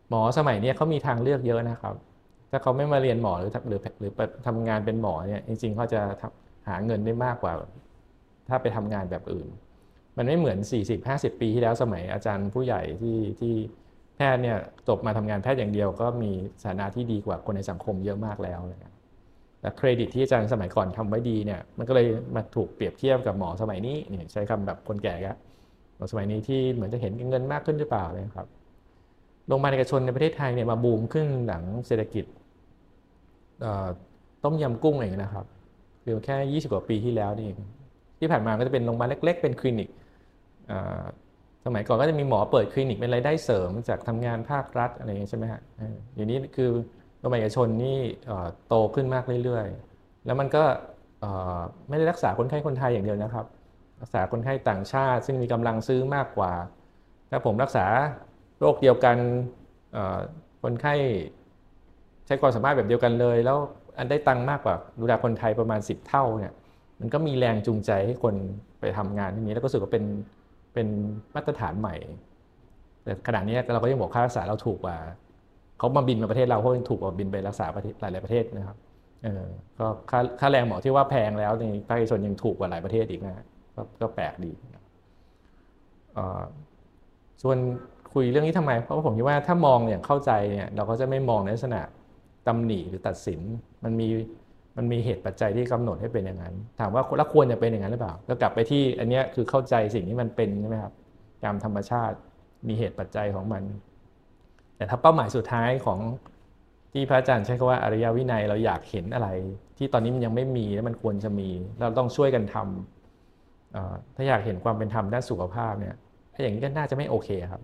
หมอสมัยนี้เขามีทางเลือกเยอะนะครับ ถ้าเขาไม่มาเรียนหมอหรือหรือหรือทำงานเป็นหมอเนี่ยจริงๆเขาจะหาเงินได้มากกว่า ถ้าไปทำงานแบบอื่น มันไม่เหมือน 40-50 ปีที่แล้วสมัยอาจารย์ผู้ใหญ่ที่ที่แพทย์เนี่ยจบมาทำงานแพทย์อย่างเดียว ก็มีฐานะที่ดีกว่าคนในสังคมเยอะมากแล้วนะ แต่เครดิตที่อาจารย์สมัยก่อนทำไว้ดีเนี่ยมันก็เลยมาถูกเปรียบเทียบกับหมอสมัยนี้เนี่ยใช้คำแบบคนแก่ก็หมอสมัยนี้ที่เหมือนจะเห็นเงินมากขึ้นหรือเปล่าเลยครับโรงพยาบาลเอกชนในประเทศไทยเนี่ยมาบูมขึ้นหลังเศรษฐกิจต้มยำกุ้งเองนะครับคือแค่ 20 กว่าปีที่แล้วนี่ที่ผ่านมาก็จะเป็นโรงพยาบาลเล็ก ๆ เป็นคลินิกสมัยก่อนก็จะมีหมอเปิดคลินิกเป็นรายได้เสริมจากทำงานภาครัฐอะไรอย่างนี้ใช่ไหมฮะอย่างนี้คือ โรงพยาบาลเอกชนนี่โตขึ้นมากเรื่อยๆ แล้วมันก็ไม่ได้รักษาคนไข้คนไทยอย่างเดียวนะครับ รักษาคนไข้ต่างชาติ ซึ่งมีกำลังซื้อมากกว่า ถ้าผมรักษาโรคเดียวกันคนไข้ใช้ความสามารถแบบเดียวกันเลย แล้วอันได้ตังค์มากกว่าดูแลคนไทยประมาณ 10 เท่าเนี่ยมันก็มีแรงจูงใจให้คนไปทำงานที่นี้แล้วก็รู้สึกว่าเป็นเป็นมาตรฐานใหม่ แต่ขณะนี้เราก็ยังบอกค่ารักษาเราถูกกว่า เขามาบินมาประเทศเราเขายังถูกกว่าบินไปรักษาหลายหลายประเทศนะครับเออก็ค่าค่าแรงหมอที่ว่าแพงแล้วในภาคเอกชนยังถูกกว่าหลายประเทศอีกนะก็ก็แปลกดีส่วนคุยเรื่องนี้ทำไม เพราะผมคิดว่าถ้ามองอย่างเข้าใจเนี่ยเราก็จะไม่มองในลักษณะตำหนิหรือตัดสินมันมีมันมีเหตุปัจจัยที่กำหนดให้เป็นอย่างนั้น ถามว่าแล้วควรจะเป็นอย่างนั้นหรือเปล่าก็กลับไปที่อันนี้คือเข้าใจสิ่งที่มันเป็นใช่ไหมครับตามธรรมชาติมีเหตุปัจจัยของมัน แต่ถ้าเป้าหมายสุดท้ายของที่พระอาจารย์ใช้คำว่าอริยวินัยเราอยากเห็นอะไร ที่ตอนนี้มันยังไม่มีแล้วมันควรจะมี เราต้องช่วยกันทำถ้าอยากเห็นความเป็นธรรมด้านสุขภาพเนี่ยถ้าอย่างนี้ก็น่าจะไม่โอเคครับ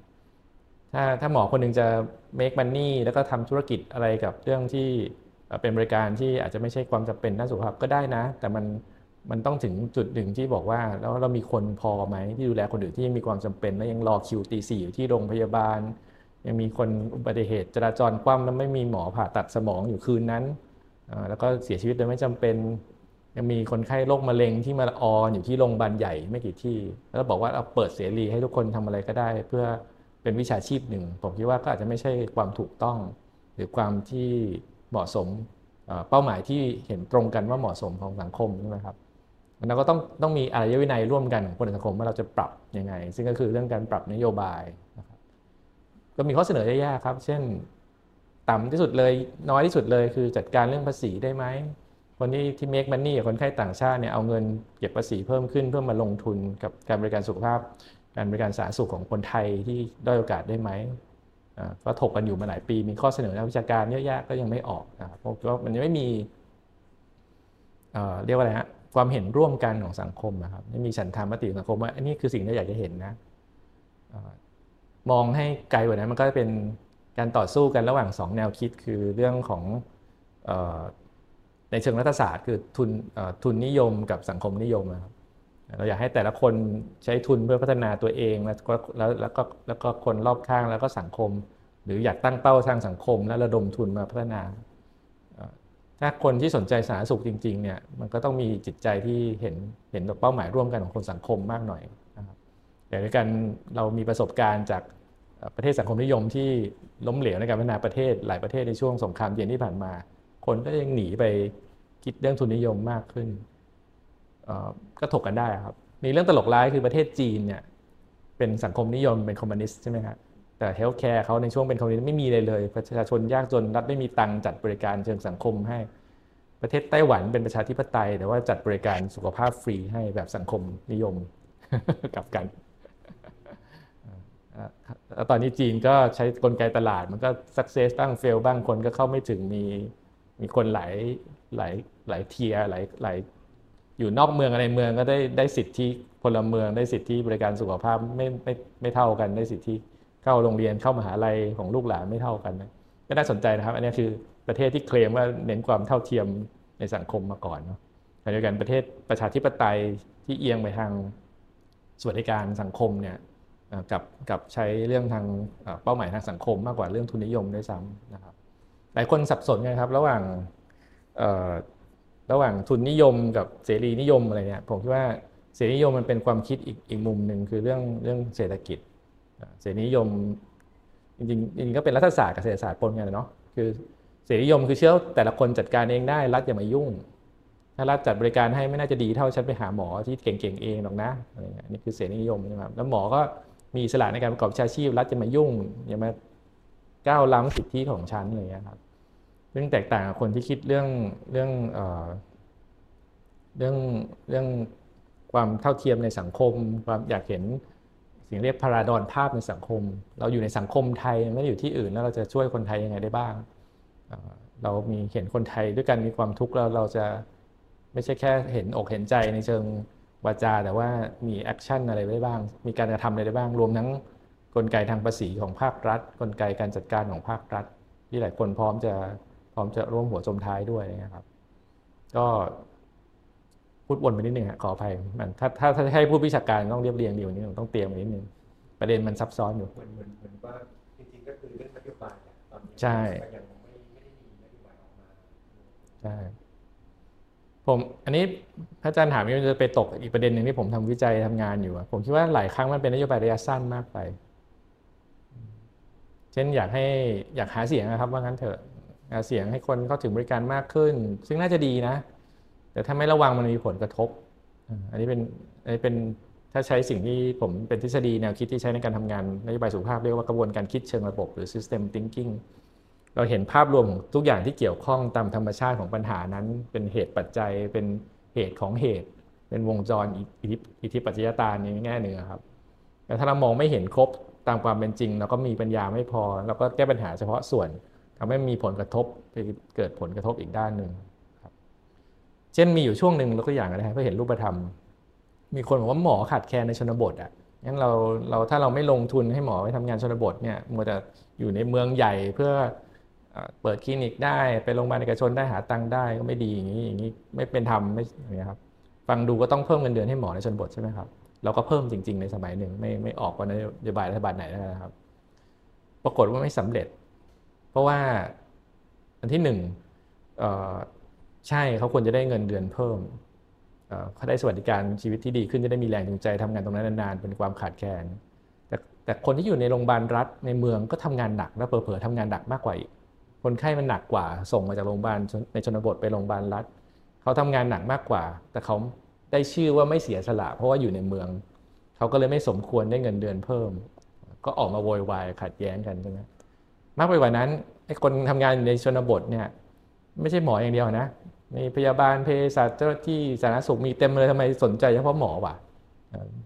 ถ้าถ้าหมอคนหนึ่งจะ make money แล้วก็ทำธุรกิจอะไรกับเรื่องที่เป็นบริการที่อาจจะไม่ใช่ความจำเป็นด้านสุขภาพก็ได้นะ แต่มันมันต้องถึงจุดหนึ่งที่บอกว่าแล้วเรามีคนพอไหมที่ดูแลคนอื่นที่ยังมีความจำเป็นแล้วยังรอคิวตีสี่อยู่ที่โรงพยาบาล ยังมีคนอุบัติเหตุจราจรคว่ำแล้วไม่มีหมอผ่าตัดสมองอยู่คืนนั้น แล้วก็เสียชีวิตโดยไม่จำเป็น ยังมีคนไข้โรคมะเร็งที่มาออนอยู่ที่โรงพยาบาลใหญ่ไม่กี่ที่ แล้วบอกว่าเอาเปิดเสรีให้ทุกคนทำอะไรก็ได้ เพื่อเป็นวิชาชีพหนึ่ง ผมคิดว่าก็อาจจะไม่ใช่ความถูกต้อง หรือความที่เหมาะสมเป้าหมายที่เห็นตรงกันว่าเหมาะสมของสังคมใช่ไหมครับเราก็ต้องต้องมีอารยวินัยร่วมกันของคนในสังคมว่าเราจะปรับยังไง ซึ่งก็คือเรื่องการปรับนโยบายนะครับ ก็มีข้อเสนอแย่ๆครับ เช่น ต่ำที่สุดเลยน้อยที่สุดเลยคือจัดการเรื่องภาษีได้ไหมคนที่ที่ make money กับคนไข้ต่างชาติเนี่ยเอาเงินเก็บภาษีเพิ่มขึ้นเพื่อมาลงทุนกับการบริการสุขภาพ การบริการสาธารณสุขของคนไทยที่ด้อยโอกาสได้ไหมก็ถกกันอยู่มาหลายปี มีข้อเสนอทางวิชาการเยอะแยะก็ยังไม่ออกนะครับเพราะว่ามันยังไม่มีเรียกว่าอะไรฮะความเห็นร่วมกันของสังคมนะครับไม่มีฉันทามติสังคมว่าอันนี้คือสิ่งที่อยากจะเห็นนะ มองให้ไกลกว่านั้นมันก็จะเป็นการต่อสู้กันระหว่างสองแนวคิดคือเรื่องของในเชิงรัฐศาสตร์ คือทุนทุนนิยมกับสังคมนิยมนะครับเราอยากให้แต่ละคนใช้ทุนเพื่อพัฒนาตัวเองแล้วแล้วแล้วก็แล้วก็คนรอบข้างแล้วก็สังคม หรืออยากตั้งเป้าทางสังคม แล้วระดมทุนมาพัฒนาถ้าคนที่สนใจสาธารณสุขจริงๆเนี่ยมันก็ต้องมีจิตใจที่เห็นเห็นเป้าหมายร่วมกันของคนสังคมมากหน่อย อย่างในการเรามีประสบการณ์จากประเทศสังคมนิยมที่ล้มเหลวในการพัฒนาประเทศหลายประเทศในช่วงสงครามเย็นที่ผ่านมา คนก็ยังหนีไปคิดเรื่องทุนนิยมมากขึ้นก็ถกกันได้ครับ มีเรื่องตลกร้ายคือประเทศจีนเนี่ยเป็นสังคมนิยมเป็นคอมมิวนิสต์ใช่ไหมครับแต่ healthcare เขาในช่วงเป็นคอมมิวนิสต์ไม่มีเลยเลย ประชาชนยากจนรัฐไม่มีตังค์จัดบริการเชิงสังคมให้ ประเทศไต้หวันเป็นประชาธิปไตย แต่ว่าจัดบริการสุขภาพฟรีให้แบบสังคมนิยมกับกัน แล้วตอนนี้จีนก็ใช้กลไกตลาดมันก็สักเซสบ้างเฟลบ้างคนก็เข้าไม่ถึงมีมีคนหลายหลายหลายเทียหลายหลายอยู่นอกเมืองอะไรเมืองก็ได้ได้สิทธิพลเมืองได้สิทธิบริการสุขภาพไม่ไม่ไม่เท่ากันได้สิทธิเข้าโรงเรียนเข้ามหาลัยของลูกหลานไม่เท่ากันนะก็น่าสนใจนะครับ อันนี้คือประเทศที่เคลมว่าเน้นความเท่าเทียมในสังคมมาก่อนเนาะแต่เดียวกันประเทศประชาธิปไตยที่เอียงไปทางสวัสดิการสังคมเนี่ย กับกับใช้เรื่องทางเป้าหมายทางสังคมมากกว่าเรื่องทุนนิยมด้วยซ้ำนะครับหลายคนสับสนกันครับ ระหว่างระหว่างทุนนิยมกับเสรีนิยมอะไรเนี่ยผมคิดว่าเสรีนิยมมันเป็นความคิดอีกอีกมุมหนึ่งคือเรื่องเรื่องเศรษฐกิจเสรีนิยมจริงจริงก็เป็นรัฐศาสตร์กับเศรษฐศาสตร์ปนกันเนาะคือเสรีนิยมคือเชื่อแต่ละคนจัดการเองได้รัฐอย่ามายุ่ง ถ้ารัฐจัดบริการให้ไม่น่าจะดีเท่าฉันไปหาหมอที่เก่งๆเองหรอกนะอะไรเงี้ยนี่คือเสรีนิยมใช่ไหมครับแล้วหมอก็ มีอิสระในการประกอบวิชาชีพรัฐจะมายุ่งอย่ามาก้าวล้ำสิทธิของฉันอะไรเงี้ยครับซึ่งแตกต่างกับคนที่คิดเรื่องเรื่องเรื่องเรื่องความเท่าเทียมในสังคม ความอยากเห็นสิ่งเรียกพาราดอนภาพในสังคม เราอยู่ในสังคมไทยไม่ได้อยู่ที่อื่นแล้วเราจะช่วยคนไทยยังไงได้บ้าง เรามีเห็นคนไทยด้วยกันมีความทุกข์แล้วเราจะไม่ใช่แค่เห็นอกเห็นใจในเชิง วาจาแต่ว่ามี action อะไรได้บ้าง มีการกระทำอะไรได้บ้าง รวมทั้งกลไกทางภาษีของภาครัฐ กลไกการจัดการของภาครัฐ ที่หลายคนพร้อมจะพร้อมจะร่วมหัวจมท้ายด้วยนะครับ ก็พูดวนไปนิดนึงขออภัยมันถ้าถ้าถ้าให้พูดวิชาการต้องเรียบเรียงดีกว่านี้ต้องเตรียมนิดนึงประเด็นมันซับซ้อนอยู่เหมือนเหมือนเหมือนว่าจริงๆก็คือเรื่องนโยบายตอนนี้ใช่ยังไม่ไม่ได้มีนโยบายออกมาใช่ผมอันนี้ พระอาจารย์ถามว่าจะไปตกอีกประเด็นหนึ่งที่ผมทำวิจัยทำงานอยู่ผมคิดว่าหลายครั้งมันเป็นนโยบายระยะสั้นมากไป เช่นอยากให้อยากหาเสียงนะครับว่างั้นเถอะหาเสียงให้คนเข้าถึงบริการมากขึ้น ซึ่งน่าจะดีนะ แต่ถ้าไม่ระวังมันมีผลกระทบ อันนี้เป็นอันนี้เป็นถ้าใช้สิ่งที่ผมเป็นทฤษฎีแนวคิดที่ใช้ในการทำงานนโยบายสุขภาพเรียกว่ากระบวนการคิดเชิงระบบหรือ system thinking เราเห็นภาพรวมของทุกอย่างที่เกี่ยวข้องตามธรรมชาติของปัญหานั้น เป็นเหตุปัจจัยเป็น เหตุของเหตุเป็นวงจรอิทธิปัจจยตาในแง่หนึ่งครับแต่ถ้าเรามองไม่เห็นครบตามความเป็นจริง เราก็มีปัญญาไม่พอ เราก็แก้ปัญหาเฉพาะส่วนทำให้มีผลกระทบไปเกิดผลกระทบอีกด้านหนึ่งเช่นมีอยู่ช่วงหนึ่งเราก็อย่างนะเพื่อเห็นรูปธรรม มีคนบอกว่าหมอขาดแคลนในชนบทอะงั้นเราเราถ้าเราไม่ลงทุนให้หมอไปทำงานชนบทเนี่ยมัวแต่อยู่ในเมืองใหญ่เพื่อ เปิดคลินิกได้ไปโรงพยาบาลเอกชนได้หาตังค์ได้ก็ไม่ดีอย่างนี้อย่างนี้ไม่เป็นธรรมไม่อย่างนี้ครับฟังดูก็ต้องเพิ่มเงินเดือนให้หมอในชนบทใช่ไหมครับเราก็เพิ่มจริง ๆในสมัยหนึ่งไม่ไม่ออกว่านโยบายรัฐบาลไหนนะครับ ปรากฏว่าไม่สำเร็จ เพราะว่าอันที่หนึ่งใช่เขาควรจะได้เงินเดือนเพิ่มเขาได้สวัสดิการชีวิตที่ดีขึ้นจะได้มีแรงจูงใจทำงานตรงนั้นนานๆเป็นความขาดแคลนแต่แต่คนที่อยู่ในโรงพยาบาลรัฐในเมืองก็ทำงานหนักและเผลอๆทำงานหนักมากกว่าอีก คนไข้มันหนักกว่า ส่งมาจากโรงพยาบาลในชนบทไปโรงพยาบาลรัฐเขาทำงานหนักมากกว่า แต่เขาได้ชื่อว่าไม่เสียสละ เพราะว่าอยู่ในเมือง เขาก็เลยไม่สมควรได้เงินเดือนเพิ่ม ก็ออกมาโวยวายขัดแย้งกันใช่ไหมมากไปกว่านั้นไอ้คนทำงานในชนบทเนี่ยไม่ใช่หมออย่างเดียวนะมีพยาบาลเภสัชเจ้าที่สาธารณสุขมีเต็มเลยทำไมสนใจเฉพาะหมอวะ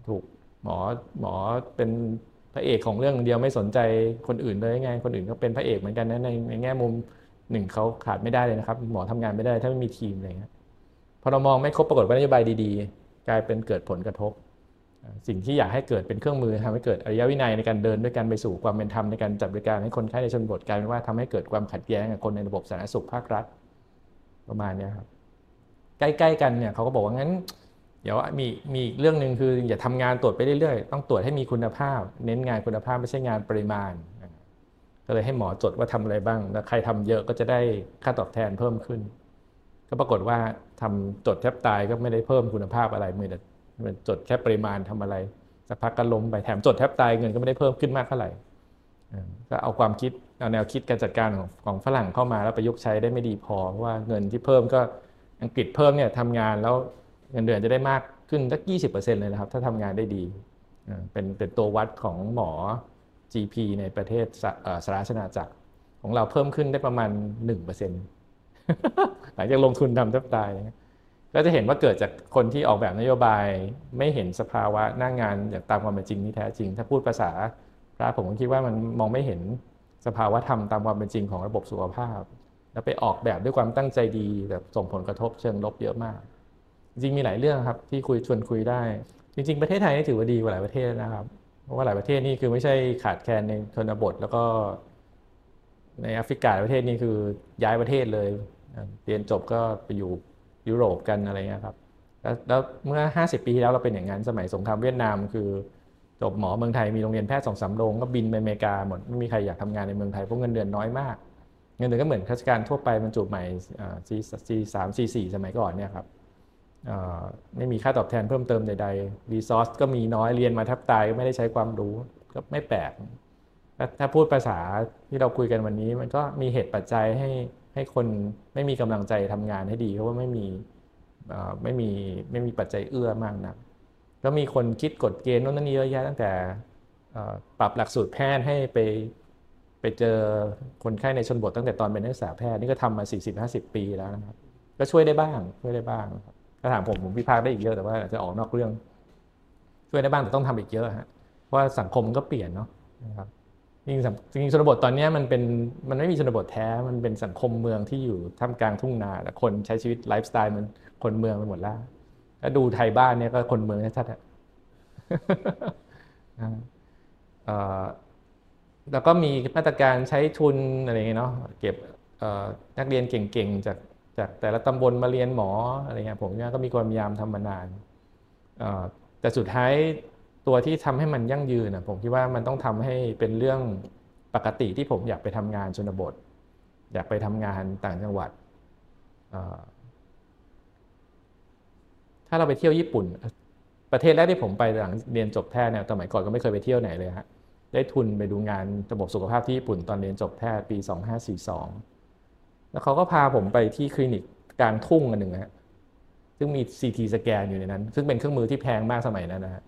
ถูกหมอหมอเป็น พระเอกของเรื่องเดียวไม่สนใจคนอื่นเลยไงคนอื่นก็เป็นพระเอกเหมือนกันนะในในแง่มุมหนึ่งเขาขาดไม่ได้เลยนะครับ หมอทำงานไม่ได้ถ้าไม่มีทีมอะไรเงี้ยพอเรามองไม่ครบปรากฏว่านโยบายดีๆ กลายเป็นเกิดผลกระทบ สิ่งที่อยากให้เกิดเป็นเครื่องมือทำให้เกิดอริยวินัยในการเดินด้วยกันไปสู่ความเป็นธรรมในการจัดบริการให้คนไข้ในชนบทกลายเป็นว่าทำให้เกิดความขัดแย้งกับคนในระบบสาธารณสุขภาครัฐ ประมาณนี้ครับใกล้ๆกันเนี่ยเขาก็บอกว่างั้น เดี๋ยวมีมีเรื่องหนึ่งคืออย่าทำงานตรวจไปเรื่อยๆ ต้องตรวจให้มีคุณภาพ เน้นงานคุณภาพไม่ใช่งานปริมาณ ก็เลยให้หมอจดว่าทำอะไรบ้าง แล้วใครทำเยอะก็จะได้ค่าตอบแทนเพิ่มขึ้น ก็ปรากฏว่าทำจดแทบตายก็ไม่ได้เพิ่มคุณภาพอะไรมือแต่จดแค่ปริมาณทำอะไรสักพักก็ล้มไปแถมจดแทบตายเงินก็ไม่ได้เพิ่มขึ้นมากเท่าไหร่ก็เอาความคิดเอาแนวคิดการจัดการของของฝรั่งเข้ามาแล้วประยุกต์ใช้ได้ไม่ดีพอเพราะว่าเงินที่เพิ่มก็อังกฤษเพิ่มเนี่ยทำงานแล้ว เงินเดือนจะได้มากขึ้นสัก20%เลยนะครับ ถ้าทำงานได้ดีเป็นเป็นตัววัดของหมอ GP ในประเทศสหราชนาจักร ของเราเพิ่มขึ้นได้ประมาณ 1%หลังจากลงทุนทำแทบตายก็จะเห็นว่าเกิดจากคนที่ออกแบบนโยบายไม่เห็นสภาวะหน้างงานอย่างตามความเป็นจริงที่แท้จริง ถ้าพูดภาษาพระผมก็คิดว่ามันมองไม่เห็นสภาวะธรรมตามความเป็นจริงของระบบสุขภาพ แล้วไปออกแบบด้วยความตั้งใจดีแบบส่งผลกระทบเชิงลบเยอะมาก จริงมีหลายเรื่องครับที่คุยชวนคุยได้ จริง ๆ ประเทศไทยนี่ถือว่าดีกว่าหลายประเทศนะครับ เพราะว่าหลายประเทศนี่คือไม่ใช่ขาดแคลนในชนบท แล้วก็ในแอฟริกาประเทศนี่คือย้ายประเทศเลยเรียนจบก็ไปอยู่ยุโรปกันอะไรเงี้ยครับแล้วเมื่อ 50 ปีที่แล้วเราเป็นอย่างนั้นสมัยสงครามเวียดนามคือจบหมอเมืองไทยมีโรงเรียนแพทย์สองสามโรงก็บินไปอเมริกาหมดไม่มีใครอยากทำงานในเมืองไทยเพราะเงินเดือนน้อยมาก เงินเดือนก็เหมือนข้าราชการทั่วไปบรรจุใหม่ซีซีสามซีสี่สมัยก่อนเนี่ยครับ ไม่มีค่าตอบแทนเพิ่มเติมใดๆรีซอสก็มีน้อยเรียนมาแทบตายก็ไม่ได้ใช้ความรู้ก็ไม่แปลกถ้าพูดภาษาที่เราคุยกันวันนี้ มันก็มีเหตุปัจจัยให้ให้คนไม่มีกำลังใจทำงานให้ดีเพราะว่าไม่มีไม่มีไม่มีปัจจัยเอื้อมากนะก็มีคนคิดกฎเกณฑ์โน่นนี่เยอะแยะตั้งแต่ปรับหลักสูตรแพทย์ให้ไปไปเจอคนไข้ในชนบทตั้งแต่ตอนเป็นนักศึกษาแพทย์นี่ก็ทำมา 40-50 ปีแล้วนะครับ ก็ช่วยได้บ้างช่วยได้บ้างครับ ถ้าถามผมผมพิพากษ์ได้อีกเยอะแต่ว่าจะออกนอกเรื่อง ช่วยได้บ้างแต่ต้องทำอีกเยอะฮะเพราะว่าสังคมก็เปลี่ยนเนาะนะครับจริงจริงชนบทตอนนี้มันเป็นมันไม่มีชนบทแท้มันเป็นสังคมเมืองที่อยู่ท่ามกลางทุ่งนาแต่คนใช้ชีวิตไลฟ์สไตล์มันคนเมืองไปหมดแล้วถ้าดูไทยบ้านเนี่ยก็คนเมืองชัดๆแล้วก็มีมาตรการใช้ทุนอะไรเงี้ยเนาะเก็บนักเรียนเก่งๆจาก จากแต่ละตำบลมาเรียนหมออะไรเงี้ยผมเนี่ยก็มีความพยายามทำมานานแต่สุดท้ายตัวที่ทำให้มันยั่งยืนนะผมคิดว่ามันต้องทำให้เป็นเรื่องปกติที่ผมอยากไปทำงานชนบท อยากไปทำงานต่างจังหวัด ถ้าเราไปเที่ยวญี่ปุ่น ประเทศแรกที่ผมไปหลังเรียนจบแพทย์เนี่ยสมัยก่อนก็ไม่เคยไปเที่ยวไหนเลยฮะได้ทุนไปดูงานระบบสุขภาพที่ญี่ปุ่นตอนเรียนจบแพทย์ปี 2542 แล้วเขาก็พาผมไปที่คลินิกกลางทุ่งอันหนึ่งฮะซึ่งมี CT สแกนอยู่ในนั้น ซึ่งเป็นเครื่องมือที่แพงมากสมัยนั้นนะฮะ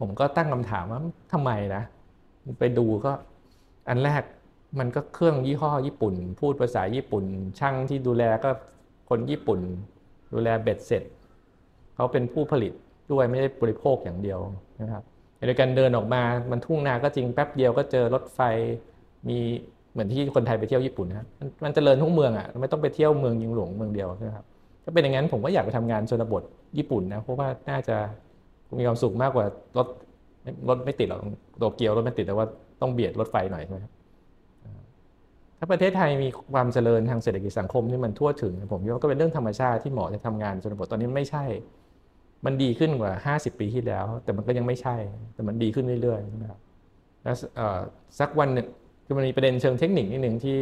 ผมก็ตั้งคำถามว่าทำไมนะ ไปดูก็อันแรกมันก็เครื่องยี่ห้อญี่ปุ่น พูดภาษาญี่ปุ่น ช่างที่ดูแลก็คนญี่ปุ่น ดูแลเบ็ดเสร็จเขาเป็นผู้ผลิตด้วยไม่ได้บริโภคอย่างเดียวนะครับโดยการเดินออกมามันทุ่งนาก็จริงแป๊บเดียวก็เจอรถไฟมี เหมือนที่คนไทยไปเที่ยวญี่ปุ่นนะมันเจริญทุกเมืองอะไม่ต้องไปเที่ยวเมืองยิงหลวงเมืองเดียวนะครับถ้าเป็นอย่างนั้นผมก็อยากไปทำงานชนบทญี่ปุ่นนะเพราะว่าน่าจะมีความสุขมากกว่ารถรถไม่ติดหรอกโตเกียวรถไม่ติดแต่ว่าต้องเบียดรถไฟหน่อยใช่ไหมถ้าประเทศไทยมีความเจริญทางเศรษฐกิจสังคมที่มันทั่วถึง ผมว่าก็เป็นเรื่องธรรมชาติที่หมอจะทำงานชนบทตอนนี้ไม่ใช่ มันดีขึ้นกว่า 50 ปีที่แล้ว แต่มันก็ยังไม่ใช่ แต่มันดีขึ้นเรื่อยๆนะครับแล้วสักวันหนึ่ง คือมันมีประเด็นเชิงเทคนิคนิดหนึ่งที่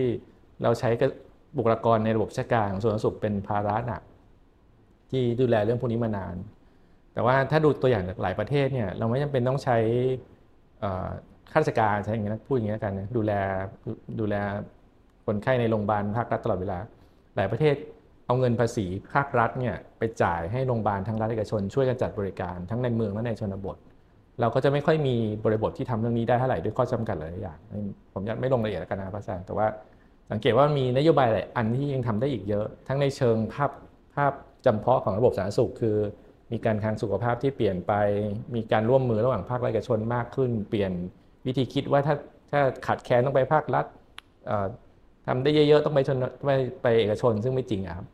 เราใช้กับบุคลากรในระบบราชการของส่วนสุขเป็นภาระหนักที่ดูแลเรื่องพวกนี้มานาน แต่ว่าถ้าดูตัวอย่างจากหลายประเทศเนี่ยเราไม่จำเป็นต้องใช้ข้าราชการใช้อย่างนี้นะพูดอย่างนี้กันดูแลดูแลคนไข้ในโรงพยาบาลภาครัฐตลอดเวลา หลายประเทศเอาเงินภาษีภาครัฐเนี่ยไปจ่ายให้โรงพยาบาลทั้งรัฐเอกชนช่วยกันจัดบริการทั้งในเมืองและในชนบท เราก็จะไม่ค่อยมีบริบทที่ทำเรื่องนี้ได้เท่าไหร่ด้วยข้อจำกัดหลายอย่าง ผมยังไม่ลงรายละเอียดกันนะพระอาจารย์แต่ว่าสังเกตว่ามีนโยบายหลายอันที่ยังทำได้อีกเยอะ ทั้งในเชิงภาพภาพจำเพาะของระบบสาธารณสุข คือมีการทางสุขภาพที่เปลี่ยนไป มีการร่วมมือระหว่างภาครัฐเอกชนมากขึ้น เปลี่ยนวิธีคิดว่าถ้าถ้าขาดแคลนต้องไปภาครัฐทำได้เยอะๆต้องไปชนไปไปเอกชนซึ่งไม่จริงครับ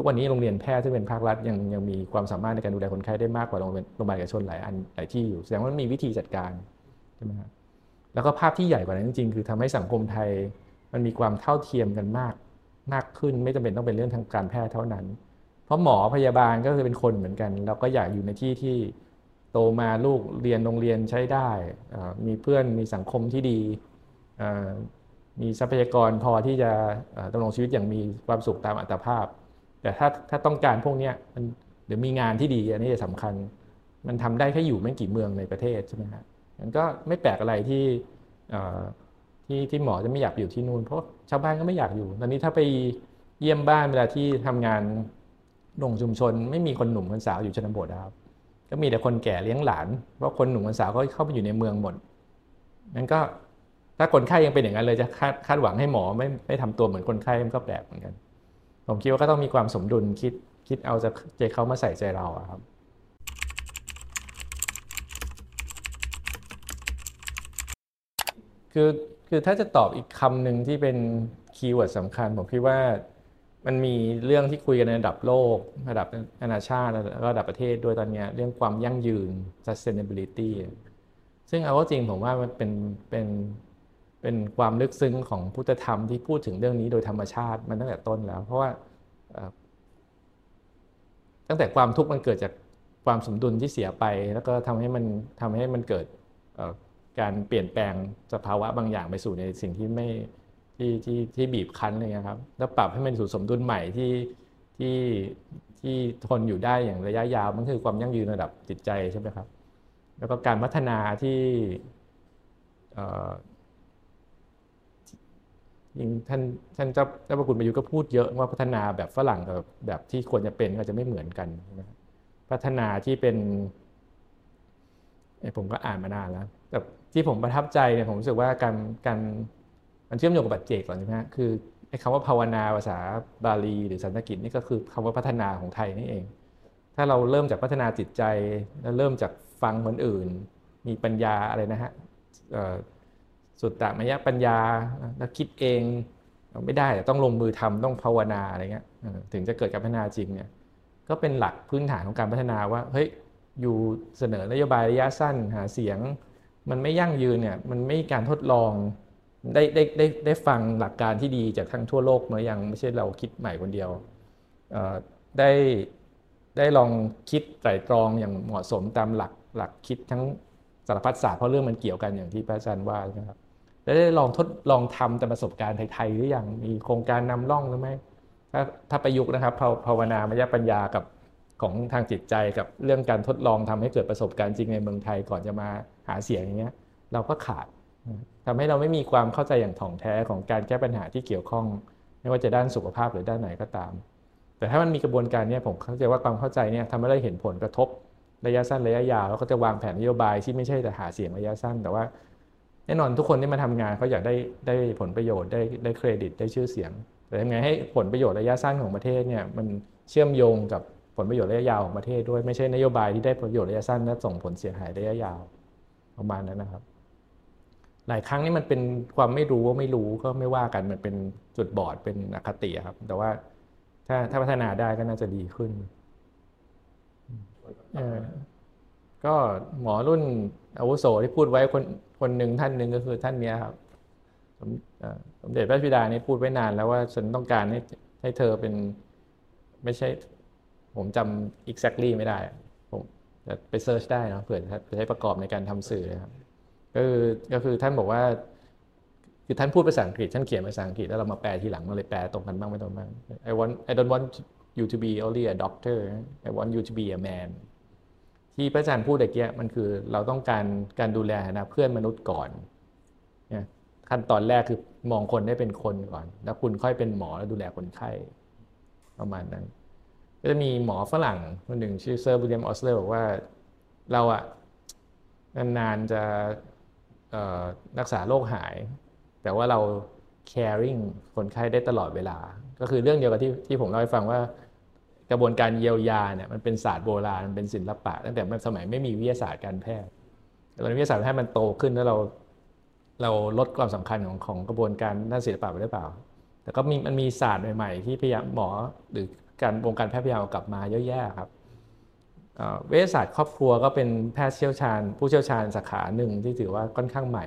ทุกวันนี้โรงเรียนแพทย์ที่เป็นภาครัฐยังยังมีความสามารถในการดูแลคนไข้ได้มากกว่าโรงพยาบาลเอกชนหลายอันหลายที่อยู่แสดงว่ามันมีวิธีจัดการใช่ไหมครับแล้วก็ภาพที่ใหญ่กว่านั้นจริงๆ คือทำให้สังคมไทยมันมีความเท่าเทียมกันมากมากขึ้น ไม่จำเป็นต้องเป็นเรื่องทางการแพทย์เท่านั้น เพราะหมอพยาบาลก็คือเป็นคนเหมือนกัน เราก็อยากอยู่ในที่ที่โตมาลูกเรียนโรงเรียนใช้ได้ มีเพื่อนมีสังคมที่ดีมีทรัพยากรพอที่จะดำรงชีวิตอย่างมีความสุขตามอัตภาพ แต่ถ้าถ้าต้องการพวกนี้มันหรือมีงานที่ดีอันนี้จะสำคัญ มันทำได้แค่อยู่ไม่กี่เมืองในประเทศใช่ไหมครับมันก็ไม่แปลกอะไรที่ที่ที่หมอจะไม่อยากอยู่ที่นู่นเพราะชาวบ้านก็ไม่อยากอยู่ ตอนนี้ถ้าไปเยี่ยมบ้านเวลาที่ทำงานลงชุมชน ไม่มีคนหนุ่มคนสาวอยู่ชนบทครับ ก็มีแต่คนแก่เลี้ยงหลาน เพราะคนหนุ่มคนสาวเขาเข้าไปอยู่ในเมืองหมดนั้นก็ถ้าคนไข้ยังเป็นอย่างนั้นเลยจะคาดคาดหวังให้หมอไม่ไม่ทำตัวเหมือนคนไข้มันก็แปลกเหมือนกัน ผมคิดว่าก็ต้องมีความสมดุลคิดคิดเอาจะใจเขามาใส่ใจเราครับคือคือถ้าจะตอบอีกคำหนึ่งที่เป็นคีย์เวิร์ดสำคัญ ผมคิดว่ามันมีเรื่องที่คุยกันในระดับโลก ระดับนานาชาติระดับประเทศด้วยตอนนี้เรื่องความยั่งยืน sustainability ซึ่งเอาจริงผมว่ามันเป็นเป็น เป็นความลึกซึ้งของพุทธธรรมที่พูดถึงเรื่องนี้โดยธรรมชาติมันตั้งแต่ต้นแล้ว เพราะว่าตั้งแต่ความทุกข์มันเกิดจากความสมดุลที่เสียไป แล้วก็ทำให้มันทำให้มันเกิดการเปลี่ยนแปลงสภาวะบางอย่างไปสู่ในสิ่งที่ไม่ที่ที่ที่บีบคั้นเลยครับ แล้วปรับให้มันสู่สมดุลใหม่ที่ที่ที่ทนอยู่ได้อย่างระยะยาวมันคือความยั่งยืนระดับจิตใจใช่ไหมครับ แล้วก็การพัฒนาที่ ยิงท่านท่านเจ้าเจ้าพระคุณประยุทธ์ก็พูดเยอะว่าพัฒนาแบบฝรั่งกับแบบที่ควรจะเป็นก็จะไม่เหมือนกันนะพัฒนาที่เป็นผมก็อ่านมานานแล้ว แต่ที่ผมประทับใจเนี่ยผมรู้สึกว่าการการมันเชื่อมโยงกับบัจเจกก่อนใช่ไหมคือไอ้คำว่าภาวนาภาษาบาลีหรือสันสกฤตนี่ก็คือคำว่าพัฒนาของไทยนี่เอง ถ้าเราเริ่มจากพัฒนาจิตใจแล้วเริ่มจากฟังคนอื่น มีปัญญาอะไรนะฮะ สุดตมยปัญญาแล้วคิดเองไม่ได้ต้องลงมือทำต้องภาวนาอะไรเงี้ยถึงจะเกิดการพัฒนาจริงเนี่ยก็เป็นหลักพื้นฐานของการพัฒนาว่าเฮ้ยอยู่เสนอนโยบายระยะสั้นหาเสียง มันไม่ยั่งยืนเนี่ยมันไม่การทดลองได้ได้ได้ได้ฟังหลักการที่ดีจากทั้งทั่วโลกมายังไม่ใช่เราคิดใหม่คนเดียวได้ได้ลองคิดไตรตรองอย่างเหมาะสมตามหลักหลักคิดทั้งสารพัดศาสตร์เพราะเรื่องมันเกี่ยวกันอย่างที่พระอาจารย์ว่านะครับ แล้วได้ลองทดลองทำแต่ประสบการณ์ไทยๆหรือยังมีโครงการนำร่องหรือไม่ถ้าถ้าประยุกต์นะครับภาวนามยปัญญากับของทางจิตใจกับเรื่องการทดลองทำให้เกิดประสบการณ์จริงในเมืองไทยก่อนจะมาหาเสียงอย่างเงี้ยเราก็ขาดทำให้เราไม่มีความเข้าใจอย่างถ่องแท้ของการแก้ปัญหาที่เกี่ยวข้อง ไม่ว่าจะด้านสุขภาพหรือด้านไหนก็ตาม แต่ถ้ามันมีกระบวนการเนี้ผมเข้าใจว่าความเข้าใจเนี่ยทำให้เราเห็นผลกระทบระยะสั้นระยะยาวแล้วก็จะวางแผนนโยบายที่ไม่ใช่แต่หาเสียงระยะสั้น แต่ว่า แน่นอนทุกคนที่มาทำงานเขาอยากได้ได้ผลประโยชน์ได้ได้เครดิตได้ชื่อเสียง แต่ทำไงให้ผลประโยชน์ระยะสั้นของประเทศเนี่ยมันเชื่อมโยงกับผลประโยชน์ระยะยาวของประเทศด้วยไม่ใช่นโยบายที่ได้ประโยชน์ระยะสั้นและส่งผลเสียหายระยะยาวประมาณนั้นนะครับ หลายครั้งนี่มันเป็นความไม่รู้ว่าไม่รู้ก็ไม่ว่ากันมันเป็นจุดบอดเป็นอคติครับ แต่ว่าถ้าถ้าพัฒนาได้ก็น่าจะดีขึ้นก็หมอรุ่นอาวุโสที่พูดไว้คน คนหนึ่งท่านหนึ่งก็คือท่านเนี้ยครับสมเอ่อสมเด็จพระบิดานี่พูดไว้นานแล้วว่าฉันต้องการให้ให้เธอเป็นไม่ใช่ ผมจำ exactly ไม่ได้ ผมแต่ไปเซิร์ชได้นะเผื่อใช้ประกอบในการทำสื่อนะครับก็คือก็คือท่านบอกว่า คือท่านพูดภาษาอังกฤษ ท่านเขียนภาษาอังกฤษแล้วเรามาแปลทีหลังมันเลยแปลตรงกันบ้างไม่ตรงบ้าง I want I don't want you to be only a doctor I want you to be a man ที่พระอาจารย์พูดตะเกียมันคือเราต้องการการดูแลนะเพื่อนมนุษย์ก่อนเนี่ยขั้นตอนแรกคือมองคนได้เป็นคนก่อน แล้วคุณค่อยเป็นหมอแล้วดูแลคนไข้ประมาณนั้น ก็จะมีหมอฝรั่งคนหนึ่งชื่อเซอร์วิลเลียมออสเลอร์บอกว่าเราอะนานๆจะเอ่อรักษาโรคหาย แต่ว่าเรา caring คนไข้ได้ตลอดเวลา ก็คือเรื่องเดียวกับที่ที่ผมเล่าให้ฟังว่า กระบวนการเยียวยาเนี่ยมันเป็นศาสตร์โบราณมันเป็นศิลปะ ตั้งแต่สมัยไม่มีวิทยาศาสตร์การแพทย์แต่ตอนนี้วิทยาศาสตร์แพทย์มันโตขึ้นแล้วเราเราลดความสำคัญของของกระบวนการด้านศิลปะไปหรือเปล่า แต่ก็มีมันมีศาสตร์ใหม่ๆ ที่พยายามหมอหรือการวงการแพทย์พยายามกลับมาเยอะแยะครับเอ่อเวชศาสตร์ครอบครัวก็เป็นแพทย์เชี่ยวชาญ ผู้เชี่ยวชาญสาขาหนึ่งที่ถือว่าค่อนข้างใหม่